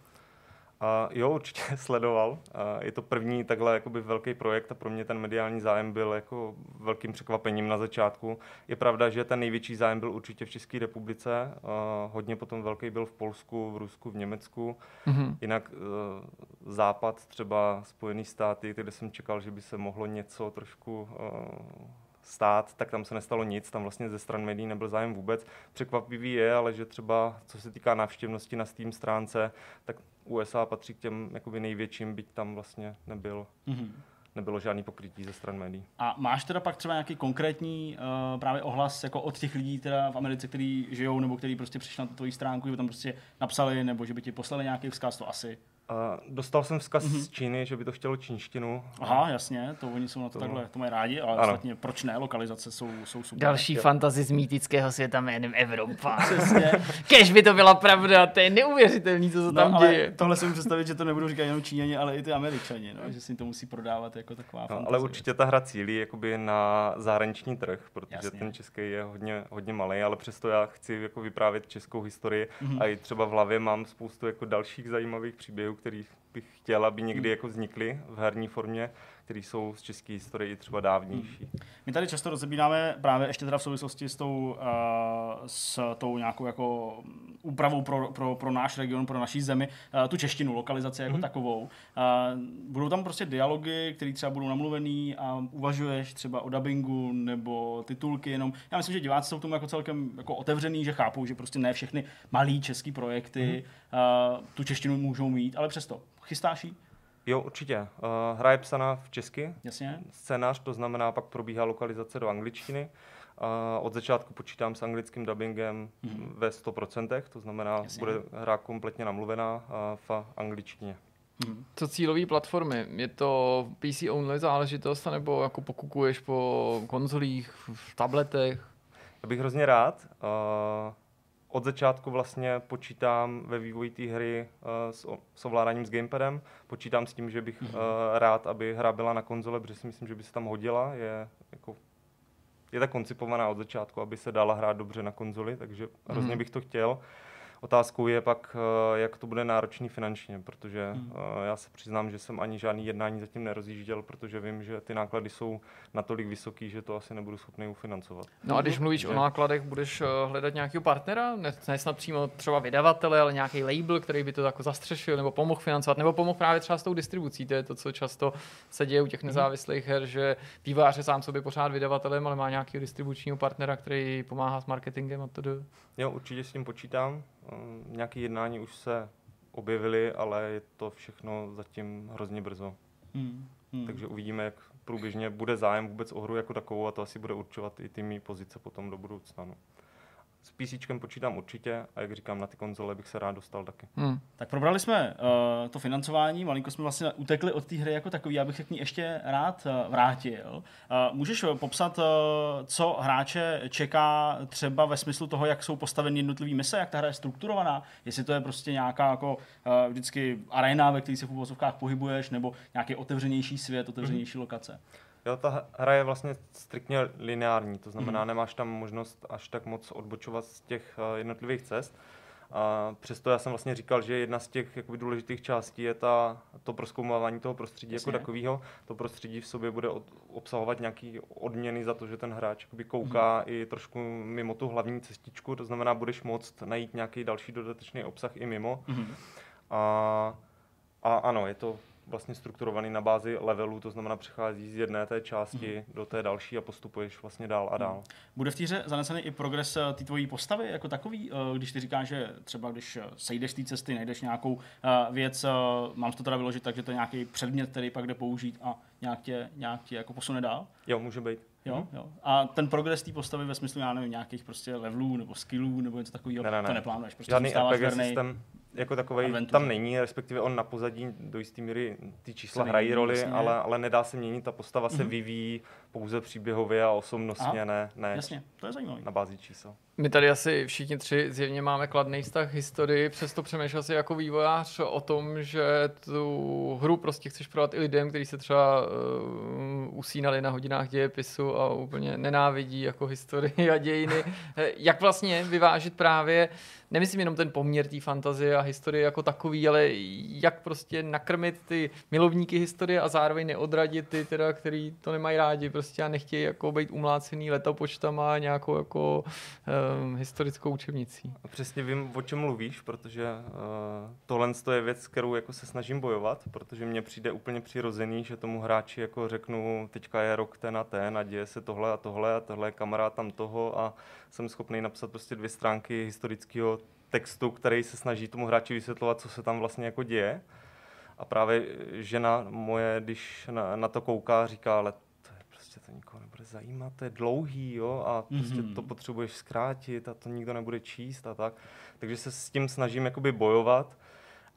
A jo, určitě sledoval. A je to první takhle jakoby velký projekt a pro mě ten mediální zájem byl jako velkým překvapením na začátku. Je pravda, že ten největší zájem byl určitě v České republice, a hodně potom velký byl v Polsku, v Rusku, v Německu. Mm-hmm. Jinak e, západ, třeba Spojené státy, kde jsem čekal, že by se mohlo něco trošku e, stát, tak tam se nestalo nic, tam vlastně ze stran médií nebyl zájem vůbec. Překvapivý je, ale že třeba co se týká návštěvnosti na Steam stránce, tak USA patří k těm jakoby největším, byť tam vlastně nebyl. Mm-hmm nebylo žádný pokrytí ze stran médií. A máš teda pak třeba nějaký konkrétní uh, právě ohlas jako od těch lidí teda v Americe, kteří žijou nebo kteří prostě přišli na tvoji stránku, že by tam prostě napsali nebo že by ti poslali nějaký vzkaz, to asi a dostal jsem vzkaz mm-hmm. z Číny, že by to chtělo čínštinu. Aha, jasně, to oni jsou na to, to takhle, to mají rádi, ale ano. ostatně proč ne, lokalizace jsou, jsou super. Další fantazi z mýtického světa jménem Evropa. Přesně. Kež by to byla pravda, to je neuvěřitelný, co se no, tam děje. Tohle si představit, že to nebudou říkat jenom Číňani, ale i ty Američani, no, že si jim to musí prodávat jako taková no, fantazie. Ale určitě ta hra cílí jakoby na zahraniční trh, protože jasně. ten český je hodně, hodně malý, ale přesto já chci jako vyprávět českou historii mm-hmm. a i třeba v hlavě mám spoustu jako dalších zajímavých příběhů, kterých bych chtěl, aby někdy hmm. jako vznikly v herní formě, které jsou z české historie třeba dávnější. My tady často rozebíráme právě ještě teda v souvislosti s tou, uh, s tou nějakou jako úpravou pro, pro, pro náš region, pro naší zemi, uh, tu češtinu, lokalizaci jako mm-hmm. takovou. Uh, budou tam prostě dialogy, které třeba budou namluvený a uvažuješ třeba o dubbingu nebo titulky jenom. Já myslím, že diváci jsou tomu jako celkem jako otevřený, že chápou, že prostě ne všechny malý český projekty mm-hmm. uh, tu češtinu můžou mít, ale přesto. Chystáš jí? Jo, určitě. Uh, hra je psaná v česky. Jasně. Scénář, to znamená, pak probíhá lokalizace do angličtiny. Uh, od začátku počítám s anglickým dubbingem mm-hmm. ve 100%, to znamená, Jasně. bude hra kompletně namluvená uh, v angličtině. Co cílové platformy? Je to PC only záležitost, nebo jako pokukuješ po konzolích, v tabletech? Já bych hrozně rád. Uh, od začátku vlastně počítám ve vývoji té hry uh, s, s ovládáním s gamepadem. Počítám s tím, že bych uh, rád, aby hra byla na konzole, protože si myslím, že by se tam hodila. Je, jako, je tak koncipovaná od začátku, aby se dala hrát dobře na konzoli, takže hrozně Mhm. bych to chtěl. Otázkou je pak, uh, jak to bude náročný finančně, protože Mhm. uh, já se přiznám, že jsem ani žádný jednání zatím nerozjížděl, protože vím, že ty náklady jsou natolik vysoký, že to asi nebudu schopný ufinancovat. No a když mluvíš o že- nákladech, budeš eh, hledat nějakého partnera? Ne, ne snad přímo třeba vydavatele, ale nějaký label, který by to jako zastřešil nebo pomohl financovat, nebo pomohl právě třeba s tou distribucí. To je to, co často se děje u těch nezávislých her, že vývář je sám sobě pořád vydavatelem, ale má nějakého distribučního partnera, který pomáhá s marketingem a to. Jo, určitě s tím počítám. Um, Nějaké jednání už se objevily, ale je to všechno zatím hrozně brzo. Hmm. Hmm. Takže uvidíme, jak průběžně bude zájem vůbec o hru jako takovou a to asi bude určovat i ty mý pozice potom do budoucna. No. S PC počítám určitě a jak říkám, na ty konzole bych se rád dostal taky. Hmm. Tak probrali jsme uh, to financování, malinko jsme vlastně utekli od té hry jako takový, já bych se k ní ještě rád uh, vrátil. Uh, můžeš popsat, uh, co hráče čeká třeba ve smyslu toho, jak jsou postaveny jednotlivé mise, jak ta hra je strukturovaná, jestli to je prostě nějaká jako uh, vždycky arena, ve které se v úvozovkách pohybuješ, nebo nějaký otevřenější svět, otevřenější lokace. Jo, ta hra je vlastně striktně lineární, to znamená, mm. nemáš tam možnost až tak moc odbočovat z těch uh, jednotlivých cest. A přesto já jsem vlastně říkal, že jedna z těch jakoby, důležitých částí je ta, to proskoumávání toho prostředí Jasně. jako takového. To prostředí v sobě bude od, obsahovat nějaký odměny za to, že ten hráč jakoby, kouká mm. i trošku mimo tu hlavní cestičku, to znamená, budeš moct najít nějaký další dodatečný obsah i mimo. Mm-hmm. A, a ano, je to vlastně strukturovaný na bázi levelů, to znamená přechází z jedné té části mm. do té další a postupuješ vlastně dál a dál. Bude v té hře zanesený i progres eh, té tvojí postavy jako takový, Eh, když ty říkáš, že třeba když eh, sejdeš z té cesty, najdeš nějakou věc, mám to teda vyložit tak, že to je nějaký předmět, který pak jde použít a nějak tě, nějak tě jako posune dál? Jo, může být. Jo, jo. A ten progres té postavy ve smyslu, já nevím, nějakých prostě levelů nebo skillů nebo něco takového, Ne, ne, ne. to neplánuješ. Prostě Žádný RPG systém jako takový tam není, respektive on na pozadí do jisté míry ty čísla Se hrají roli, jasně. ale, ale nedá se měnit, ta postava se Mhm. vyvíjí pouze příběhově a osobnostně, Aha. ne, ne Jasně, to je zajímavé. na bázi čísel. My tady asi všichni tři zjevně máme kladný vztah k historii, přesto přemýšlel si jako vývojář o tom, že tu hru prostě chceš prodat i lidem, kteří se třeba uh, usínali na hodinách dějepisu a úplně nenávidí jako historii a dějiny. Eh, Jak vlastně vyvážit právě, nemyslím jenom ten poměr té fantazie a historie jako takový, ale jak prostě nakrmit ty milovníky historie a zároveň neodradit ty, teda, který to nemají rádi prostě a nechtějí jako být umlácený letopočtama a nějakou jako um, historickou učebnicí. A přesně vím, o čem mluvíš, protože uh, tohle je věc, kterou jako se snažím bojovat, protože mně přijde úplně přirozený, že tomu hráči jako řeknu, teďka je rok ten a ten a děje se tohle a tohle a tohle je kamarád tam toho a jsem schopný napsat prostě dvě stránky historického textu, který se snaží tomu hráči vysvětlovat, co se tam vlastně jako děje. A právě žena moje, když na, na to kouká, říká, ale to nikoho nebude zajímat, to je dlouhý, jo, a prostě Mhm. to potřebuješ zkrátit a to nikdo nebude číst a tak. Takže se s tím snažím jakoby bojovat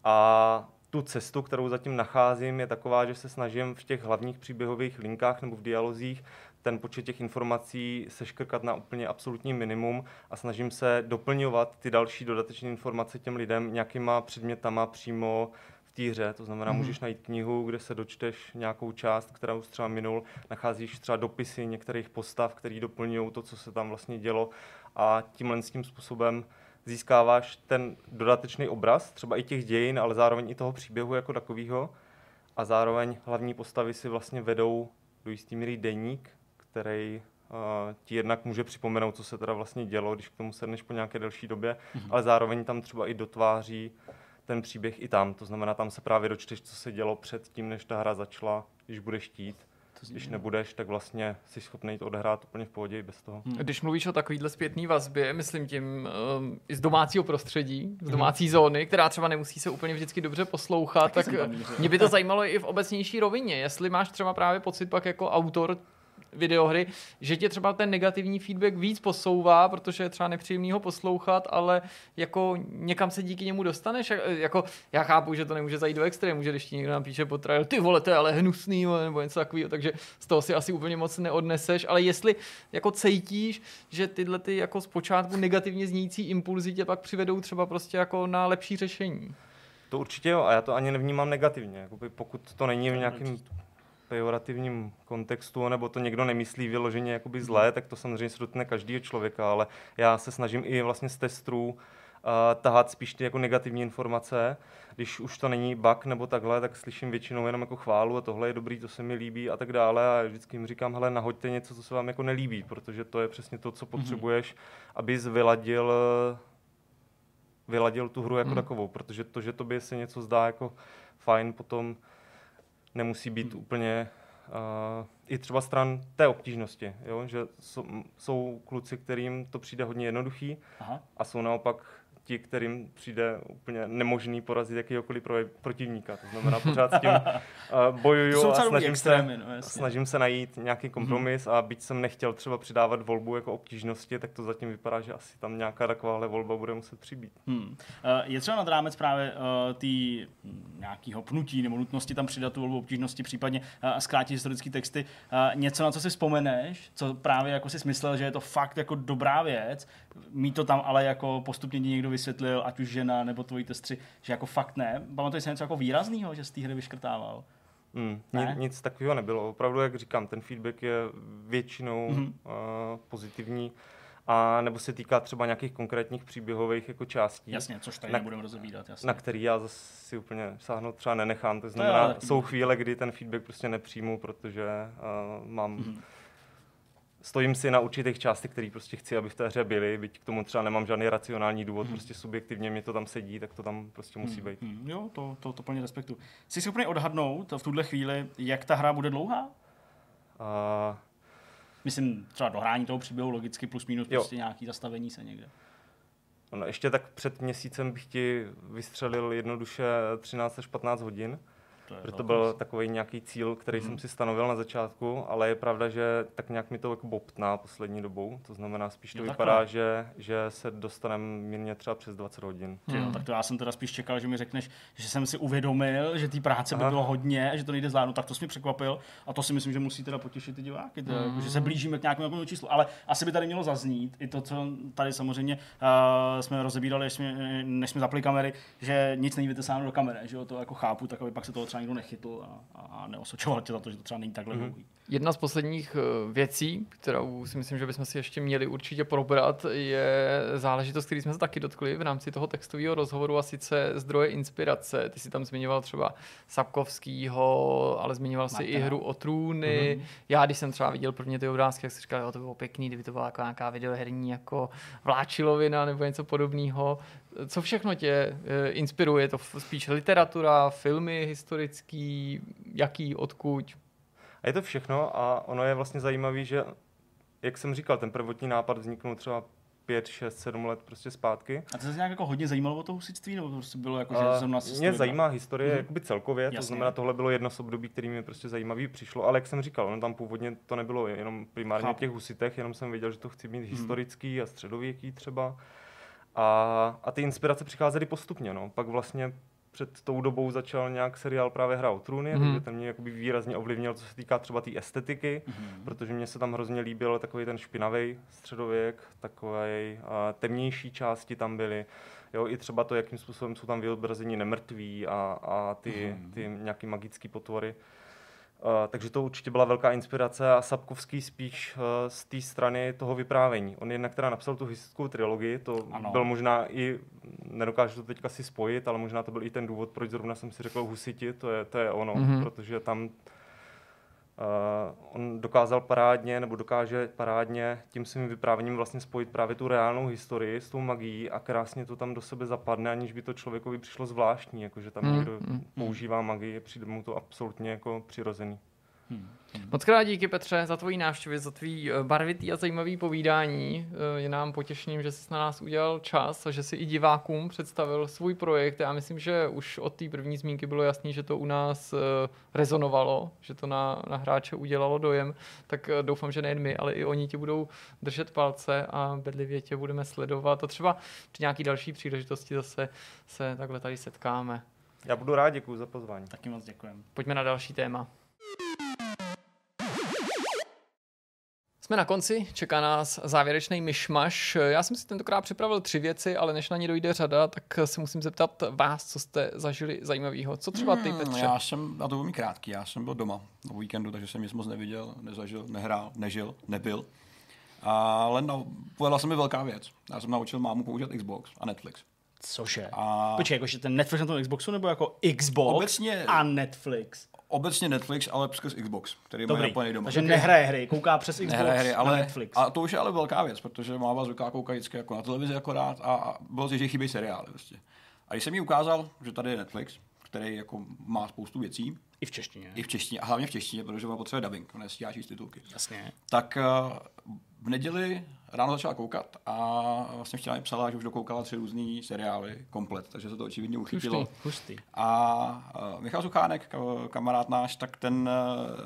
a tu cestu, kterou zatím nacházím, je taková, že se snažím v těch hlavních příběhových linkách nebo v dialozích ten počet těch informací seškrkat na úplně absolutní minimum a snažím se doplňovat ty další dodatečné informace těm lidem nějakýma předmětama přímo hře. To znamená, Mhm. můžeš najít knihu, kde se dočteš nějakou část, která už třeba minul, nacházíš třeba dopisy některých postav, které doplňují to, co se tam vlastně dělo a tímhle s tím způsobem získáváš ten dodatečný obraz, třeba i těch dějin, ale zároveň i toho příběhu jako takového. A zároveň hlavní postavy si vlastně vedou do jistý míry deník, který uh, ti jednak může připomenout, co se teda vlastně dělo, když k tomu sedneš po nějaké delší době, mm-hmm. ale zároveň tam třeba i dotváří ten příběh i tam. To znamená, tam se právě dočteš, co se dělo před tím, než ta hra začala, když budeš zní, Když nebudeš, tak vlastně jsi schopný to odehrát úplně v pohodě i bez toho. Hmm. Když mluvíš o takovýhle zpětný vazbě, myslím tím um, i z domácího prostředí, z domácí zóny, která třeba nemusí se úplně vždycky dobře poslouchat, Taky tak mě by to zajímalo i v obecnější rovině. Jestli máš třeba právě pocit pak jako autor videohry, že tě třeba ten negativní feedback víc posouvá, protože je třeba nepříjemný ho poslouchat, ale jako někam se díky němu dostaneš. Jako, já chápu, že to nemůže zajít do extrému, že když ti někdo napíše po ty vole, to je ale hnusný, nebo něco takového, takže z toho si asi úplně moc neodneseš, ale jestli jako cítíš, že tyhle ty jako zpočátku negativně znící impulzy tě pak přivedou třeba prostě jako na lepší řešení. To určitě jo, a já to ani nevnímám negativně. Jakoby pokud to není v nějakým pejorativním kontextu, nebo to někdo nemyslí vyloženě jakoby zlé, tak to samozřejmě se dotkne každého člověka, ale já se snažím i vlastně z testů uh, tahat spíš ty jako negativní informace. Když už to není bug nebo takhle, tak slyším většinou jenom jako chválu a tohle je dobrý, to se mi líbí a tak dále. A vždycky jim říkám, hele, nahoďte něco, co se vám jako nelíbí, protože to je přesně to, co mhm. potřebuješ, abys vyladil vyladil tu hru jako mm. takovou, protože to, že tobě se něco zdá jako fajn, potom nemusí být mm. úplně uh, i třeba stran té obtížnosti, jo? že jsou, jsou kluci, kterým to přijde hodně jednoduchý Aha. a jsou naopak ti, kterým přijde úplně nemožný porazit jakýkoliv pro, protivníka. To znamená, pořád s tím uh, bojuju a snažím extrémy, se, no, snažím se najít nějaký kompromis hmm. a byť jsem nechtěl třeba přidávat volbu jako obtížnosti, tak to zatím vypadá, že asi tam nějaká takováhle volba bude muset přibýt. Hmm. Uh, je třeba nad rámec právě uh, tý hm, nějakého pnutí nebo nutnosti tam přidat tu volbu obtížnosti, případně uh, zkrátit historické texty. Uh, něco, na co si vzpomeneš, co právě jako si smyslel, že je to fakt jako dobrá věc, mít to tam ale jako postupně někdo vysvětlil, ať už žena nebo tvoji testři, že jako fakt ne. Pamatuješ si něco jako výraznýho, že z té hry vyškrtával? Hmm, ne? Nic takového nebylo. Opravdu, jak říkám, ten feedback je většinou mm-hmm. uh, pozitivní. A nebo se týká třeba nějakých konkrétních příběhových jako částí. Jasně, což tady na, nebudeme rozebírat, jasně. Na který já zase si úplně sáhnout třeba nenechám. To znamená, to jsou chvíle, kdy ten feedback prostě nepřijmu, protože uh, mám mm-hmm stojím si na určitých částech, které prostě chci, aby v té hře byly, byť k tomu třeba nemám žádný racionální důvod, hmm. prostě subjektivně mi to tam sedí, tak to tam prostě musí hmm. být. Hmm. Jo, to, to, to plně respektu. Jsi si úplně odhadnout v tuhle chvíli, jak ta hra bude dlouhá? Uh... Myslím, třeba dohrání toho příběhu logicky plus minus jo. prostě nějaký zastavení se někde. No, ještě tak před měsícem bych ti vystřelil jednoduše 13 až 15 hodin. To, to byl takový nějaký cíl, který mm. jsem mhm. si stanovil na začátku, ale je pravda, že tak nějak mi to jako bobtná poslední dobou. To znamená, spíš to jo, vypadá, že, že se dostaneme mírně třeba přes 20 hodin. Mm. Jo, tak to já jsem teda spíš čekal, že mi řekneš, že jsem si uvědomil, že té práce by bylo hodně, že to nejde zvládnout, tak to jsi mi překvapil a to si myslím, že musí teda potěšit ty diváky, teda, mm. že se blížíme k nějakému číslu. Ale asi by tady mělo zaznít i to, co tady samozřejmě uh, jsme rozebírali, než jsme, než jsme zapli kamery, že nic není vytesáno do kamery, že jo, to jako chápu, tak aby pak se toho třeba třeba někdo nechytl a, a neosočoval tě za to, že to třeba není takhle mm-hmm. Jedna z posledních eh, věcí, kterou si myslím, že bychom si ještě měli určitě probrat, je záležitost, který jsme se taky dotkli v rámci toho textového rozhovoru a sice zdroje inspirace. Ty si tam zmiňoval třeba Sapkovskýho, ale zmiňoval si i hru o trůny. Mm-hmm. Já, když jsem třeba viděl prvně ty obrázky, jak si říkal, jo, to bylo pěkný, kdyby to byla jako nějaká videoherní jako vláčilovina nebo něco podobného. Co všechno tě eh, inspiruje? To spíš literatura, filmy historický, jaký, odkud? A je to všechno a ono je vlastně zajímavé, že, jak jsem říkal, ten prvotní nápad vzniknul třeba 5, 6, 7 let prostě zpátky. A to se nějak jako hodně zajímalo o to husitství, nebo to prostě bylo jako, že jsem nás Mě zajímá historie mm-hmm. jakoby celkově, Jasně. to znamená, tohle bylo jedno z období, který mi prostě zajímavý přišlo, ale jak jsem říkal, ono tam původně to nebylo jenom primárně Chápu. těch husitech, jenom jsem věděl, že to chci mít mm. historický a středověký třeba. A, a ty inspirace přicházely postupně, no. Pak vlastně před tou dobou začal nějak seriál právě Hra o trůny, mm. takže ten mě jakoby výrazně ovlivnil, co se týká třeba té tý estetiky, mm. protože mě se tam hrozně líbil takový ten špinavý středověk, takové temnější části tam byly. Jo, i třeba to, jakým způsobem jsou tam vyobrazeni nemrtví a, a ty, mm. ty nějaký magické potvory. Uh, takže to určitě byla velká inspirace a Sapkovský spíš uh, z té strany toho vyprávění. On jednak teda napsal tu historickou trilogii, to ano. byl možná i, nedokážu to teďka si spojit, ale možná to byl i ten důvod, proč zrovna jsem si řekl Husiti, to je, to je ono, mm-hmm. protože tam on dokázal parádně, nebo dokáže parádně tím svým vyprávěním vlastně spojit právě tu reálnou historii s tou magií a krásně to tam do sebe zapadne, aniž by to člověkovi přišlo zvláštní, jakože tam mm, někdo mm, používá magii, přijde mu to absolutně jako přirozený. Hmm. Moc krát díky Petře za tvoji návštěvy, za tvý eh, barvitý a zajímavý povídání. Eh, je nám potěšením, že jsi na nás udělal čas a že si i divákům představil svůj projekt. Já myslím, že už od té první zmínky bylo jasný, že to u nás eh, rezonovalo, že to na, na hráče udělalo dojem. Tak doufám, že nejen my, ale i oni ti budou držet palce a bedlivě tě budeme sledovat. A třeba při nějaký další příležitosti zase se takhle tady setkáme. Já budu rád, děkuji za pozvání. Taky moc děkujem. Pojďme na další téma. Jsme na konci, čeká nás závěrečný myšmaš. Já jsem si tentokrát připravil tři věci, ale než na ně dojde řada, tak se musím zeptat vás, co jste zažili zajímavého. Co třeba ty, hmm, Petře? Já jsem, na to velmi krátký, já jsem byl doma na víkendu, takže jsem nic moc neviděl, nezažil, nehrál, nežil, nebyl. Ale no, povedla se mi velká věc. Já jsem naučil mámu používat Xbox a Netflix. Cože? A... Počkej, jakože ten Netflix na tom Xboxu nebo jako Xbox Obecně... a Netflix? Obecně Netflix, ale přes Xbox, který Dobrý. má napojený doma. Takže nehraje hry, kouká přes Xbox nehraje hry, ale, na Netflix. A to už je ale velká věc, protože má vás zvyká koukat vždycky jako na televizi akorát a, a bylo si, že chybí seriály. Vlastně. A když jsem jí ukázal, že tady je Netflix, který jako má spoustu věcí. I v češtině. I v češtině, a hlavně v češtině, protože má potřebuje dubbing, on nestíhá číst titulky. Jasně. Tak uh, v neděli ráno začala koukat a vlastně včera mi psala, že už dokoukala tři různý seriály komplet, takže se to očividně uchytilo. Hustý, hustý. A uh, Michal Suchánek, kamarád náš, tak ten,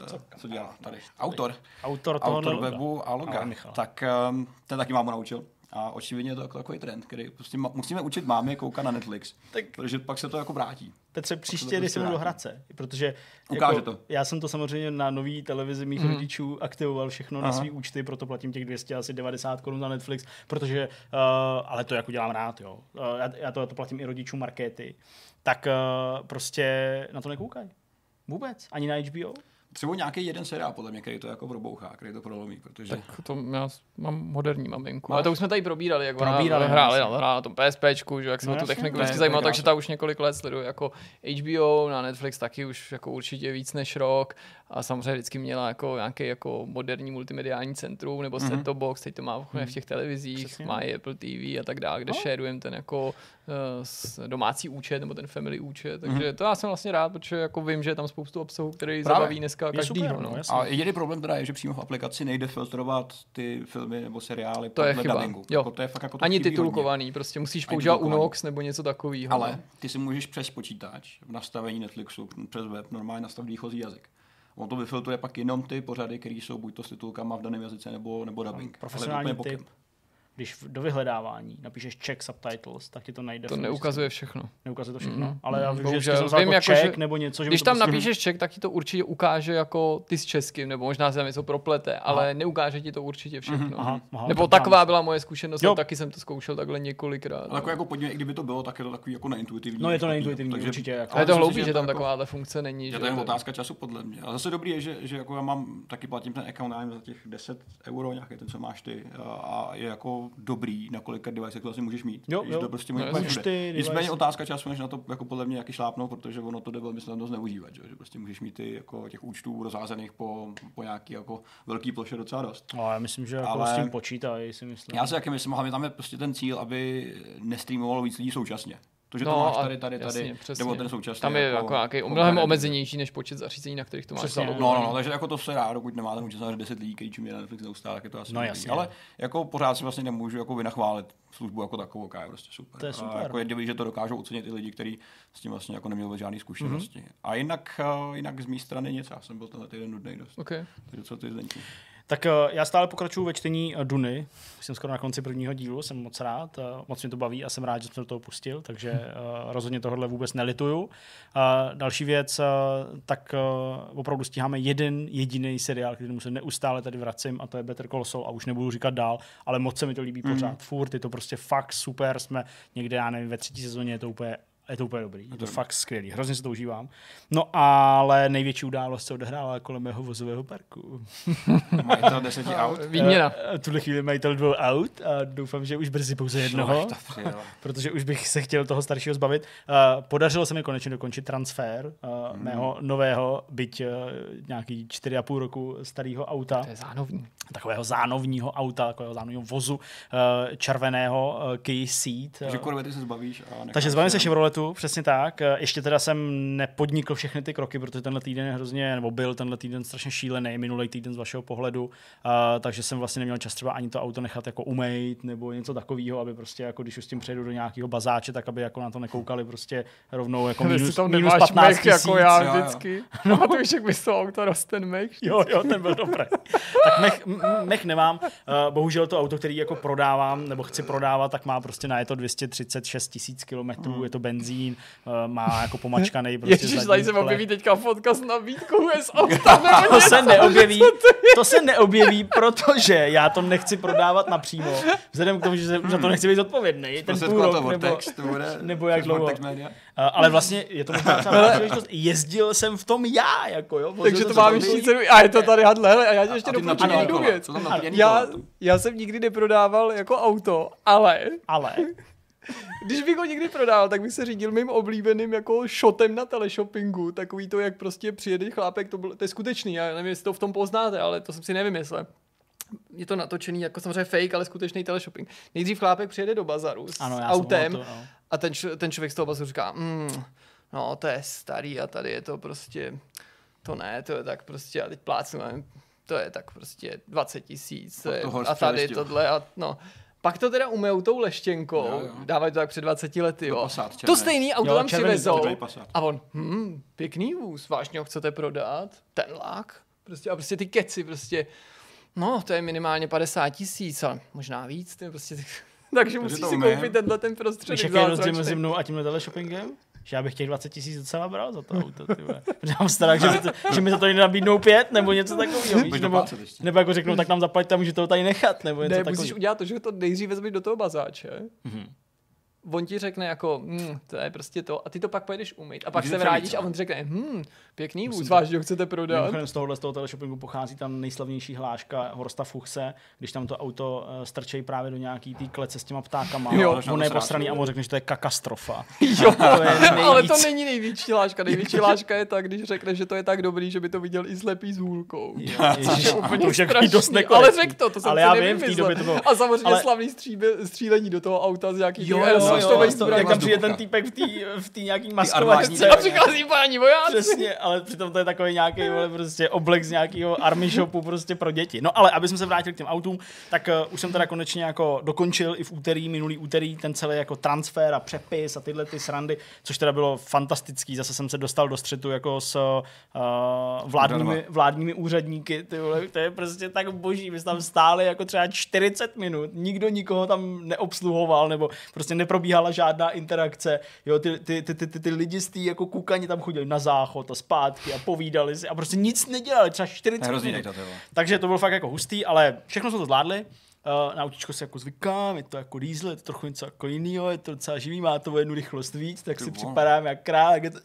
uh, co, co dělá tady? Autor. Autor toho Autor webu a loga. Tak um, ten taky mámu naučil. A očividně je to jako takový trend, který prostě ma- musíme učit mámy koukat na Netflix, tak, protože pak se to jako vrátí. Petře, příště, když jsem do Hradce, protože Ukáže jako, to. já jsem to samozřejmě na nový televizi mých mm. rodičů aktivoval všechno Aha. na svý účty, proto platím těch 200 asi 90 korun na Netflix, protože, uh, ale to jako dělám rád, jo. Uh, já, já, to, já to platím i rodičům markety, tak uh, prostě na to nekoukají. Vůbec, ani na HBO. Třeba nějaký jeden seriál, podle mě, který to jako probouchá, který to prolomí, protože... Tak to já mám moderní maminku. No. Ale to už jsme tady probírali, jak probírali, ona hráli na, na tom PSPčku, že jak se no, tu techniku vždycky zajímalo, takže ta už několik let sleduje jako HBO, na Netflix taky už jako určitě víc než rok a samozřejmě vždycky měla jako nějaký jako moderní multimediální centrum nebo mm-hmm. set box, teď to má mm-hmm. v těch televizích, Přesně. má i Apple TV a tak dále, kde no. sharujeme ten jako uh, domácí účet nebo ten family účet, takže mm-hmm. to já jsem vlastně rád, protože jako vím, že je tam spoustu obsahu, který Právě. zabaví dneska každý. No, no. A jediný problém teda je, že přímo v aplikaci nejde filtrovat ty filmy nebo seriály to je chyba. dubbingu. Jo. Jako to je fakt jako to Ani titulkovaný, hodně. prostě musíš používat Unox nebo něco takového. Ale ty si můžeš přes počítač v nastavení Netflixu, přes web normálně nastavit výchozí jazyk. On to vyfiltruje pak jenom ty pořady, které jsou buď to s titulkama v daném jazyce nebo, nebo dubbing. Profesionální typ když do vyhledávání napíšeš check subtitles, tak ti to najde. To neukazuje všechno. Neukazuje to všechno, mm-hmm. ale já vím, Bohužel, že vím, jako, check že, nebo něco. Že když tam prostě... napíšeš check, tak ti to určitě ukáže jako ty s českým, nebo možná se tam něco proplete, aha. ale neukáže ti to určitě všechno. Mm-hmm. Aha, aha, nebo taková byla moje zkušenost, jo. taky jsem to zkoušel takhle několikrát. Ale jako, jako podívej, kdyby to bylo, tak je to takový jako neintuitivní. No je to neintuitivní, takže, určitě. Jako. Ale je to hloupý, že tam jako- takováhle funkce není. Je to jen otázka času podle mě. A zase dobrý je, že, že jako já mám taky platím ten account za těch 10 euro, nějaký ten, co máš ty, a je jako dobrý na kolika device to asi můžeš mít. Jo, jo. To prostě no, ty Nicméně otázka času, než na to jako podle mě jaký šlápnou, protože ono to jde velmi snadno zneužívat, že, že prostě můžeš mít ty jako těch účtů rozházených po, po nějaký jako velký ploše docela dost. No, já myslím, že jako Ale s tím počítají, si myslím. Já si taky myslím, hlavně tam je prostě ten cíl, aby nestreamovalo víc lidí současně. To, že no, to máš tady, tady, tady, jasně, přesně. nebo ten současný. Tam je jako, jako nějaký mnohem omezenější než počet zařízení, na kterých to máš přesně, no, no, no, takže jako to se dá, dokud nemá ten účet 10 lidí, kteří čumí na Netflix neustále, tak je to asi no, jasně. Ale jako pořád si vlastně nemůžu jako vynachválit službu jako takovou, je prostě super. To je super. A jako je dobrý, že to dokážou ocenit i lidi, kteří s tím vlastně jako neměli žádné zkušenosti. Mm-hmm. A jinak, uh, jinak z mé strany nic, já jsem byl tenhle týden nudný dost. Okay. Takže co ty zdenky? Tak eh, já stále pokračuju ve čtení eh, Duny. Jsem skoro na konci prvního dílu, jsem moc rád. Eh, moc mě to baví a jsem rád, že jsem do toho pustil, takže rozhodně tohle vůbec nelituju. Další věc, tak opravdu stíháme jeden jediný seriál, který se neustále tady vracím a to je Better Call Saul a už nebudu říkat dál, ale moc se mi to líbí mm. pořád. Furt je to prostě fakt super, jsme někde, já nevím, ve třetí sezóně je to úplně je to úplně dobrý, je to fakt skvělý, hrozně se to užívám. No ale největší událost se odehrála kolem mého vozového parku. majitel deseti aut? Výměna. Uh, tuhle chvíli majitel dvou aut a doufám, že už brzy pouze jednoho, protože už bych se chtěl toho staršího zbavit. Podařilo se mi konečně dokončit transfer hmm. mého nového, byť nějaký čtyři a půl roku starého auta. To je zánovní. Takového zánovního auta, takového zánovního vozu, červeného Key Seat. Takže se zbavíš. A takže zbavím se Chevrolet Chevroletu, přesně tak. Eh, Ještě teda jsem nepodnikl všechny ty kroky, protože tenhle týden je hrozně, nebo byl tenhle týden strašně šílený, minulý týden z vašeho pohledu, uh, takže jsem vlastně neměl čas třeba ani to auto nechat jako umejt nebo něco takového, aby prostě jako když už s tím přejdu do nějakého bazáče, tak aby jako na to nekoukali prostě rovnou jako minus, tam minus nemáš 15 mech jako já jo, jo. vždycky. No a to víš, jak bys to auto rost ten mech. Jo, jo, ten byl dobrý. tak mech, mech nemám. Uh, bohužel to auto, který jako prodávám, nebo chci prodávat, tak má prostě na je to 236 tisíc kilometrů, Hmm. je to benzín, uh, má jako pomačkaný prostě Ježíš, zadní tady se objeví teďka fotka s nabídkou nebo To se neobjeví, to se neobjeví, protože já to nechci prodávat napřímo. Vzhledem k tomu, že za to nechci být odpovědný. Ten půl rok, nebo, Vortex, to bude, nebo jak dlouho. Uh, ale vlastně je to možná příležitost. Jezdil jsem v tom já, jako jo. Takže to se má tam vyšší lidi. cenu. A je to tady, hadle, hele, a já tě ještě napěný jednu věc. Co tam napěný Já, já jsem nikdy neprodával jako auto, ale Ale když bych ho někdy prodával, tak bych se řídil mým oblíbeným jako shotem na teleshoppingu, takový to, jak prostě přijede chlápek, to, bylo, to je skutečný, já nevím, jestli to v tom poznáte, ale to jsem si nevymyslel. Je to natočený jako samozřejmě fake, ale skutečný teleshopping. Nejdřív chlápek přijede do bazaru s ano, autem to, no. a ten, č- ten člověk z toho bazaru říká, mm, no to je starý a tady je to prostě, to ne, to je tak prostě, a teď plácnu, to je tak prostě 20 tisíc A Horst a tady tohle a no. Pak to teda umyjou tou leštěnkou, Jo, jo. dávají to tak před 20 lety, jo. Passat To stejný auto Jo, tam přivezou a on, hm, pěkný vůz, vážně ho chcete prodat? Ten lák? Prostě, a prostě ty keci, prostě, no, to je minimálně 50 tisíc, ale možná víc, to je prostě, takže musíš si koupit tenhle ten Víš, prostředek jaký je rozdíl mezi mnou a tímhle teleshoppingem? Že já bych těch 20 tisíc docela bral za to auto, ty vole. Protože mám strach, že mi, to, že mi za to nabídnou pět, nebo něco takového, víš, nebo, nebo jako řeknou, tak nám zaplaťte a můžete to tady nechat, nebo něco Ne, takového. musíš udělat to, že to nejdřív vezmeš do toho bazáče. Mhm. On ti řekne jako, hm, to je prostě to, a ty to pak pojedeš umýt. A pak Můžete se vrátíš a on řekne, hm, pěkný vůz, Musím to- chcete prodat. Mimochodem z tohohle z toho teleshoppingu pochází tam nejslavnější hláška Horsta Fuchse, když tam to auto uh, strčejí právě do nějaký té klece s těma ptákama. Jo. on je posraný a on řekne, že to je katastrofa. Jo, To je ale to není největší láška. Největší láška je tak, když řekne, že to je tak dobrý, že by to viděl i slepý s hůlkou. Ježiš, je úplně to už je strašný. dost ale nekorektní. řek to, to jsem Ale já vím, v té době to bylo. A samozřejmě Ale- slavný stříbe, střílení do toho auta z nějakých Jo, jo, jo, to jo, to, zbraň. jak tam přijde ten týpek v té v tý nějaký maskovačce. A přichází páni vojáci. Přesně, ale přitom to je takový nějaký vole, prostě oblek z nějakého army shopu prostě pro děti. No ale aby jsme se vrátili k těm autům, tak uh, už jsem teda konečně jako dokončil i v úterý, minulý úterý, ten celý jako transfer a přepis a tyhle ty srandy, což teda bylo fantastický. Zase jsem se dostal do střetu jako s uh, vládními, vládními úředníky, ty vole, to je prostě tak boží. My jsme tam stáli jako třeba 40 minut, nikdo nikoho tam neobsluhoval, nebo prostě neprobíhala žádná interakce. Jo, ty, ty, ty, ty, ty, ty lidi z té jako kukani tam chodili na záchod a zpátky a povídali si a prostě nic nedělali, třeba 40 Hrozný minut. Takže to bylo fakt jako hustý, ale všechno jsme to zvládli. Uh, na autíčko se jako zvykám, je to jako diesel, je to trochu něco jako jinýho, je to docela živý, má to jednu rychlost víc, tak Ty si připadám jak král, jak je to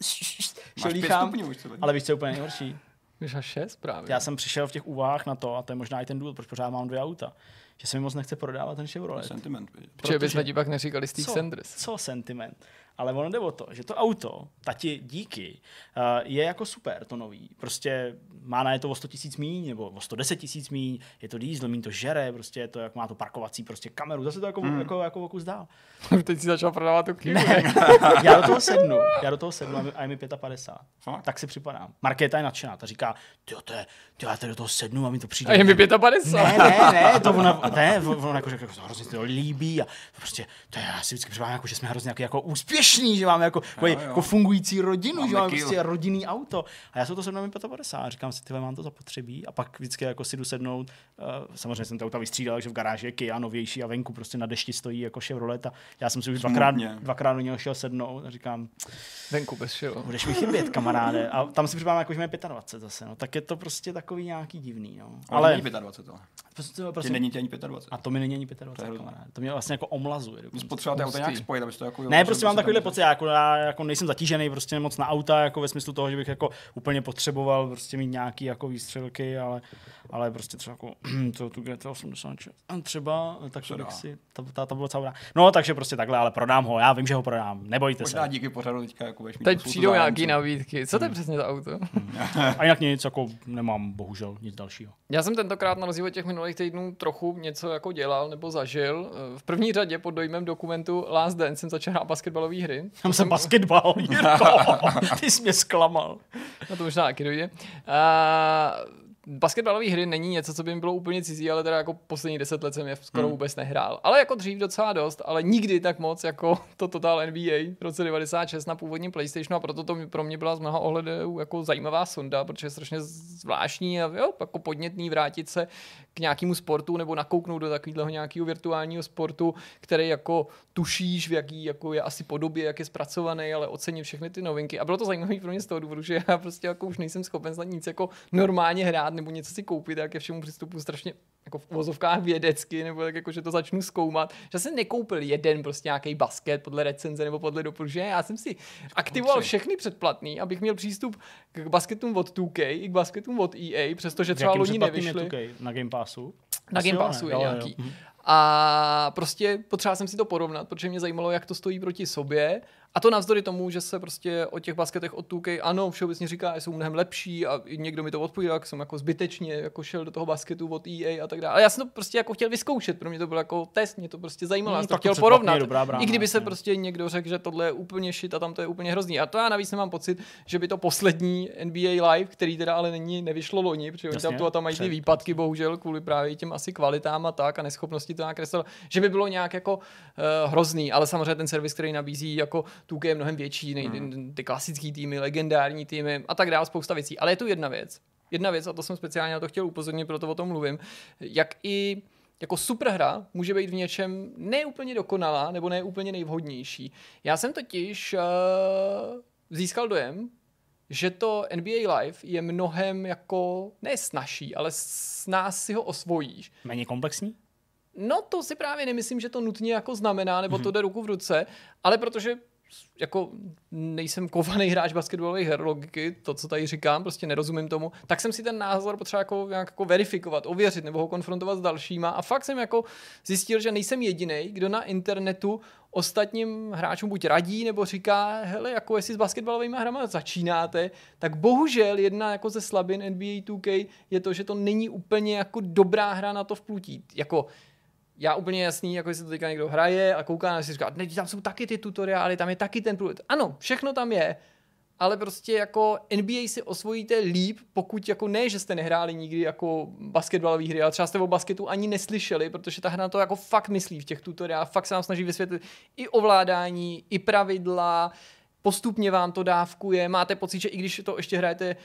šolíchám. Ale víš, co je úplně nejhorší? Víš, až šest právě. Já jsem přišel v těch úvahách na to, a to je možná i ten důvod, proč pořád mám dvě auta, že se mi moc nechce prodávat ten Chevrolet. Sentiment. viď. Protože bychom protože- ti pak neříkali Steve Co? Sanders. Co sentiment? Ale ono jde o to, že to auto, tati díky, uh, je jako super, to nový. Prostě má na je to o 100 tisíc míň, nebo o 110 tisíc míň, je to diesel, míň to žere, prostě je to, jak má to parkovací prostě kameru, zase to jako, hmm. jako, jako okus dál. Teď si začal prodávat tu knihu. Já do toho sednu, já do toho sednu a je mi 55. Fakt? Tak si připadám. Markéta je nadšená, ta říká, tyjo, to je, tyjo, já tady do toho sednu a mi to přijde. A je mi 55. Ne, ne, ne, to ona, ne, ona jako řekla, to hrozně se to líbí a prostě, to je, já si vždycky připadám, jako, že jsme hrozně jako, jako úspěšní, že máme jako, jako, jo. jako fungující rodinu, Máme že máme prostě rodinný auto. A já se to sednu mi 55 a říkám si, ty vole, mám to zapotřebí a pak vždycky jako si jdu sednout, uh, samozřejmě jsem to auta vystřídal, že v garáži je Kia novější a venku prostě na dešti stojí jako Chevrolet a já jsem si už dvakrát, dvakrát do něho šel sednout a říkám, Venku bez všeho. budeš mi chybět, kamaráde. A tam si připadám, jako, že mi 25 zase, no. Tak je to prostě takový nějaký divný, no. Ale Ale, není 25 to. prostě, prostě, není ti ani 25. a to mi není ani 25, To kamaráde. To mě vlastně jako omlazuje. Potřebujete auto nějak spojit, abys to jako... Ne, prostě mám takovýhle pocit, já, jako, já jako nejsem zatížený prostě moc na auta, jako ve smyslu toho, že bych jako úplně potřeboval prostě mít nějaký jako výstřelky, ale, ale prostě třeba jako to, tu GT86 a třeba tak to bych si, ta, ta, ta byla celá No, takže prostě takhle, ale prodám ho, já vím, že ho prodám, nebojte Možná se. díky pořadu teďka jako budeš mít Teď přijdou nějaký nabídky. Co to je přesně za auto? A jinak nic, jako nemám bohužel nic dalšího. Já jsem tentokrát na rozdíl od těch minulých týdnů trochu něco jako dělal nebo zažil. V první řadě pod dojmem dokumentu Last Dance jsem začal hrát basketbalové hry. Tam jsem basketbal, Jirko, ty jsi mě zklamal. Na to možná taky dojde. A basketbalové hry není něco, co by mi bylo úplně cizí, ale teda jako poslední deset let jsem je skoro Hmm. vůbec nehrál. Ale jako dřív docela dost, ale nikdy tak moc jako to Total NBA v roce 96 na původním PlayStationu a proto to pro mě byla z mnoha ohledů jako zajímavá sonda, protože je strašně zvláštní a jo, jako podnětný vrátit se k nějakému sportu nebo nakouknout do takového nějakého virtuálního sportu, který jako tušíš, v jaký jako je asi podobě, jak je zpracovaný, ale ocenit všechny ty novinky. A bylo to zajímavé pro mě z toho důvodu, že já prostě jako už nejsem schopen snad nic jako normálně hrát nebo něco si koupit, jak ke všemu přistupu strašně jako v uvozovkách vědecky, nebo tak jako, že to začnu zkoumat. Že jsem nekoupil jeden prostě nějaký basket podle recenze nebo podle doporučení. Já jsem si aktivoval všechny předplatný, abych měl přístup k basketům od 2K i k basketům od EA, přestože třeba loni je nevyšly. 2K? Na Game Passu? Na Asi Game Passu ne? je Jo, nějaký. jo. Mhm. A prostě potřeboval jsem si to porovnat, protože mě zajímalo, jak to stojí proti sobě. A to navzdory tomu, že se prostě o těch basketech od 2K, ano, všeobecně říká, že jsou mnohem lepší a někdo mi to odpovídal, jak jsem jako zbytečně jako šel do toho basketu od EA a tak dále. Ale já jsem to prostě jako chtěl vyzkoušet, pro mě to bylo jako test, mě to prostě zajímalo, Hmm, já jsem to chtěl porovnat. dobrá brána, I kdyby se prostě někdo řekl, že tohle je úplně shit a tam to je úplně hrozný. A to já navíc nemám pocit, že by to poslední NBA Live, který teda ale není, nevyšlo loni, protože oni tam tu a tam mají ty výpadky, bohužel, kvůli právě těm asi kvalitám a tak a neschopnosti to nakreslit, že by bylo nějak jako uh, hrozný, ale samozřejmě ten servis, který nabízí jako 2K je mnohem větší, nej, Hmm. ty klasické týmy, legendární týmy a tak dále, spousta věcí. Ale je tu jedna věc. Jedna věc, a to jsem speciálně na to chtěl upozornit, proto o tom mluvím, jak i jako superhra může být v něčem neúplně dokonalá nebo neúplně nejvhodnější. Já jsem totiž uh, získal dojem, že to NBA Live je mnohem jako, ne snažší, ale s nás si ho osvojíš. Méně komplexní? No to si právě nemyslím, že to nutně jako znamená, nebo to jde ruku v ruce, ale protože jako nejsem kovaný hráč basketbalových her logiky, to, co tady říkám, prostě nerozumím tomu, tak jsem si ten názor potřeba jako, nějak jako verifikovat, ověřit nebo ho konfrontovat s dalšíma a fakt jsem jako zjistil, že nejsem jediný, kdo na internetu ostatním hráčům buď radí, nebo říká, hele, jako jestli s basketbalovými hrama začínáte, tak bohužel jedna jako ze slabin NBA 2K je to, že to není úplně jako dobrá hra na to vplutí. Jako já úplně jasný, jako jestli to teďka někdo hraje a kouká na si říká, ne, tam jsou taky ty tutoriály, tam je taky ten průhled. Ano, všechno tam je, ale prostě jako NBA si osvojíte líp, pokud jako ne, že jste nehráli nikdy jako basketbalové hry, ale třeba jste o basketu ani neslyšeli, protože ta hra to jako fakt myslí v těch tutoriálech, fakt se vám snaží vysvětlit i ovládání, i pravidla, postupně vám to dávkuje, máte pocit, že i když to ještě hrajete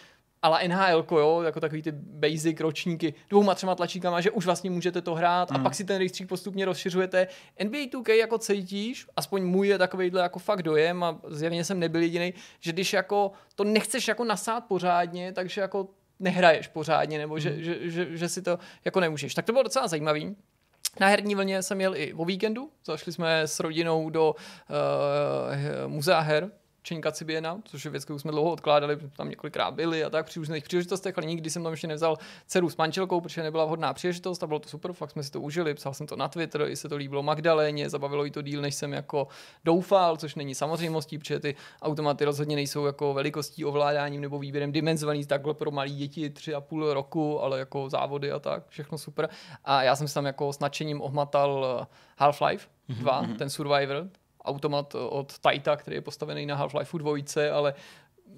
ale NHL, jo, jako takový ty basic ročníky, dvouma, třema tlačíkama, že už vlastně můžete to hrát Hmm. a pak si ten rejstřík postupně rozšiřujete. NBA 2K jako cítíš, aspoň můj je takovýhle jako fakt dojem a zjevně jsem nebyl jediný, že když jako to nechceš jako nasát pořádně, takže jako nehraješ pořádně, nebo že, Hmm. že, že, že, si to jako nemůžeš. Tak to bylo docela zajímavý. Na herní vlně jsem jel i o víkendu, zašli jsme s rodinou do uh, muzea her, Čeňka Cibiena, což je věc, kterou jsme dlouho odkládali, tam několikrát byli a tak při různých příležitostech, ale nikdy jsem tam ještě nevzal dceru s manželkou, protože nebyla vhodná příležitost a bylo to super, fakt jsme si to užili, psal jsem to na Twitter, i se to líbilo Magdaléně, zabavilo jí to díl, než jsem jako doufal, což není samozřejmostí, protože ty automaty rozhodně nejsou jako velikostí, ovládáním nebo výběrem dimenzovaný takhle pro malé děti tři a půl roku, ale jako závody a tak, všechno super. A já jsem si tam jako s nadšením ohmatal eh, Half-Life 2, ten Survivor, automat od Taita, který je postavený na Half-Life 2, ale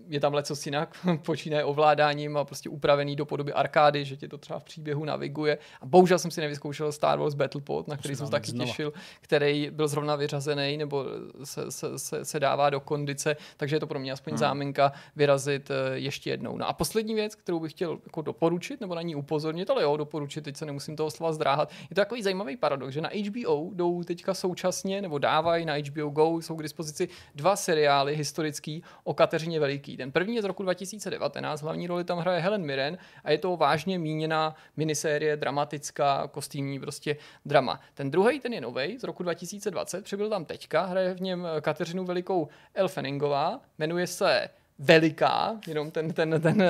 je tam leco jinak, počínaje ovládáním a prostě upravený do podoby arkády, že tě to třeba v příběhu naviguje. A bohužel jsem si nevyzkoušel Star Wars Battlepod, na který jsem se taky znova. těšil, který byl zrovna vyřazený nebo se, se, se, se dává do kondice, takže je to pro mě aspoň hmm. záminka vyrazit eh, ještě jednou. No a poslední věc, kterou bych chtěl jako doporučit, nebo na ní upozornit, ale jo, doporučit, teď se nemusím toho slova zdráhat. Je to takový zajímavý paradox, že na HBO jdou teďka současně, nebo dávají na HBO Go, jsou k dispozici dva seriály historický o Kateřině Veliký. Ten první je z roku 2019, hlavní roli tam hraje Helen Mirren a je to vážně míněná minisérie, dramatická, kostýmní prostě drama. Ten druhý, ten je nový z roku 2020, přibyl tam teďka, hraje v něm Kateřinu Velikou Elfeningová, jmenuje se veliká, jenom ten, ten, ten,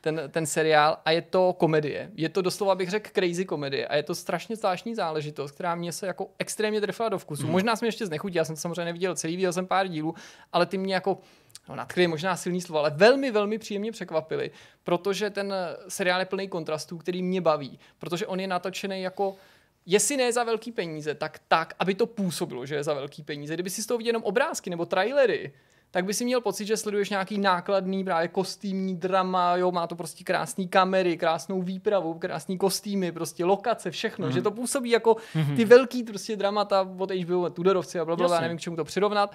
ten, ten seriál a je to komedie. Je to doslova, bych řekl, crazy komedie a je to strašně zvláštní záležitost, která mě se jako extrémně trefila do vkusu. Mm. Možná jsem ještě znechutí, já jsem to samozřejmě neviděl celý, viděl jsem pár dílů, ale ty mě jako no, nadchli možná silný slovo, ale velmi, velmi příjemně překvapili, protože ten seriál je plný kontrastů, který mě baví, protože on je natočený jako jestli ne za velký peníze, tak tak, aby to působilo, že je za velký peníze. Kdyby si z toho viděl jenom obrázky nebo trailery, tak by si měl pocit, že sleduješ nějaký nákladný právě kostýmní drama, jo, má to prostě krásné kamery, krásnou výpravu, krásný kostýmy, prostě lokace, všechno, mm-hmm. že to působí jako mm-hmm. ty velký prostě dramata od HBO, Tudorovci a blablabla, nevím k čemu to přirovnat.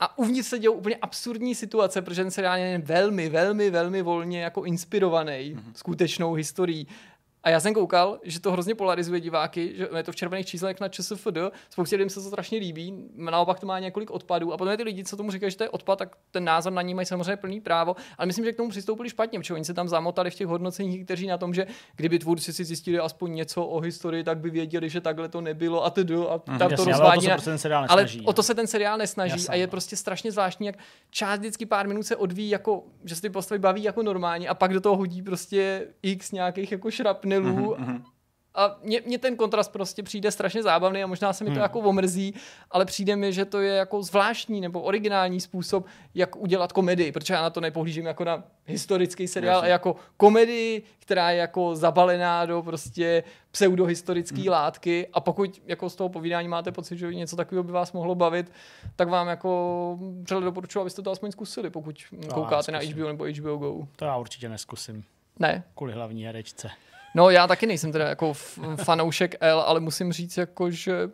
A uvnitř se dějou úplně absurdní situace, protože ten seriál je velmi, velmi, velmi volně jako inspirovaný mm-hmm. skutečnou historií. A já jsem koukal, že to hrozně polarizuje diváky, že je to v červených číslech na ČSFD, spoustě lidem se to strašně líbí, naopak to má několik odpadů a potom je ty lidi, co tomu říkají, že to je odpad, tak ten názor na ní mají samozřejmě plný právo, ale myslím, že k tomu přistoupili špatně, protože oni se tam zamotali v těch hodnoceních, kteří na tom, že kdyby tvůrci si zjistili aspoň něco o historii, tak by věděli, že takhle to nebylo a tedy a tam Jasně, to ale rozvádí. o to se prostě ten seriál ale nesnaží, o to no. se ten seriál nesnaží Jasně, a je no. prostě strašně zvláštní, jak část vždycky pár minut se odvíjí jako, že se ty postavy baví jako normálně a pak do toho hodí prostě x nějakých jako šrapnelů a mně, mně ten kontrast prostě přijde strašně zábavný a možná se mi to Hmm. jako omrzí, ale přijde mi, že to je jako zvláštní nebo originální způsob, jak udělat komedii, protože já na to nepohlížím jako na historický seriál, Jasně. a jako komedii, která je jako zabalená do prostě pseudohistorické Hmm. látky a pokud jako z toho povídání máte pocit, že něco takového by vás mohlo bavit, tak vám jako vřele doporučuji, abyste to aspoň zkusili, pokud koukáte na. HBO nebo HBO Go. To já určitě neskusím. Ne, Kvůli hlavní herečce. No já taky nejsem teda jako fanoušek L, ale musím říct jako, že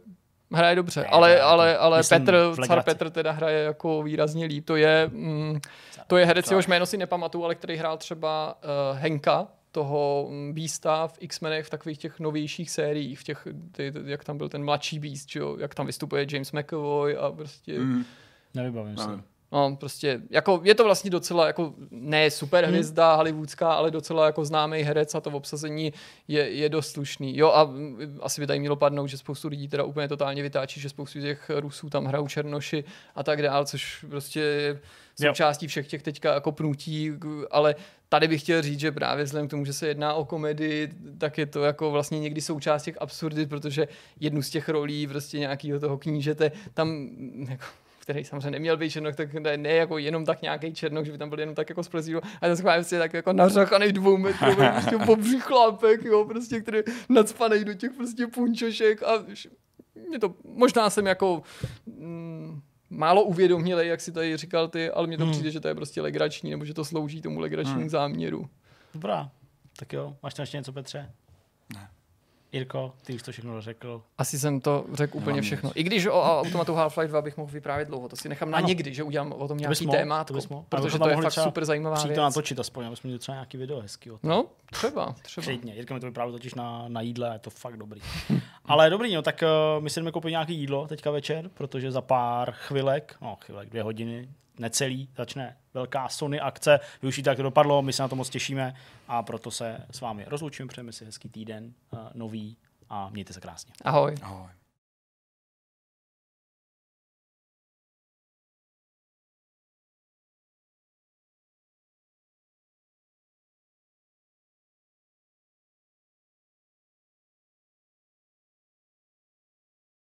hraje dobře. Ne, ale, to- ale, ale myslím Petr, car. Petr teda hraje jako výrazně líp. To je, mm, to je herec, jehož jméno si nepamatuju, ale který hrál třeba uh, Henka, toho mm, Beasta v X-menech v takových těch novějších sériích, v těch, ty, jak tam byl ten mladší Beast, že jo? jak tam vystupuje James McAvoy a prostě... Mm. Nevybavím si. No. Prostě, jako, je to vlastně docela, jako, ne super hvězda hmm. hollywoodská, ale docela jako známý herec a to v obsazení je, je dost slušný. Jo a asi by tady mělo padnout, že spoustu lidí teda úplně totálně vytáčí, že spoustu těch Rusů tam hrajou černoši a tak dál, což prostě je součástí všech těch teďka jako pnutí, ale tady bych chtěl říct, že právě vzhledem k tomu, že se jedná o komedii, tak je to jako vlastně někdy součást těch absurdit, protože jednu z těch rolí prostě nějakého toho knížete tam jako který samozřejmě neměl být černok, tak ne, ne jako jenom tak nějaký černok, že by tam byl jenom tak jako z Plzíru, ale schválně prostě tak jako nařachaný dvoumetrový prostě pobřích chlápek, jo, prostě, který nadspanej do těch prostě punčošek a mě to, možná jsem jako mm, málo uvědomilej, jak si tady říkal ty, ale mně to Hmm. přijde, že to je prostě legrační, nebo že to slouží tomu legračnímu záměru. Dobrá. Tak jo, máš tam ještě něco, Petře? Jirko, ty už to všechno řekl. Asi jsem to řekl úplně Nemám všechno. nic. I když o automatu Half-Life 2 bych mohl vyprávět dlouho, to si nechám na Ano. někdy, že udělám o tom To nějaký mohl, témat, to mohl. Protože to je fakt super zajímavá Přijď věc. to natočit aspoň, aby jsme měli třeba nějaký video hezký o tom. No, třeba, třeba. Klidně, Jirka mi to vyprávěl totiž na, na jídle a je to fakt dobrý. Ale dobrý, no tak uh, my si jdeme koupit nějaký jídlo teďka večer, protože za pár chvilek, no chvilek, dvě hodiny, necelý, začne velká Sony akce. Využijte, jak to dopadlo, my se na to moc těšíme a proto se s vámi rozloučíme, přejeme si hezký týden, uh, nový a mějte se krásně. Ahoj. Ahoj.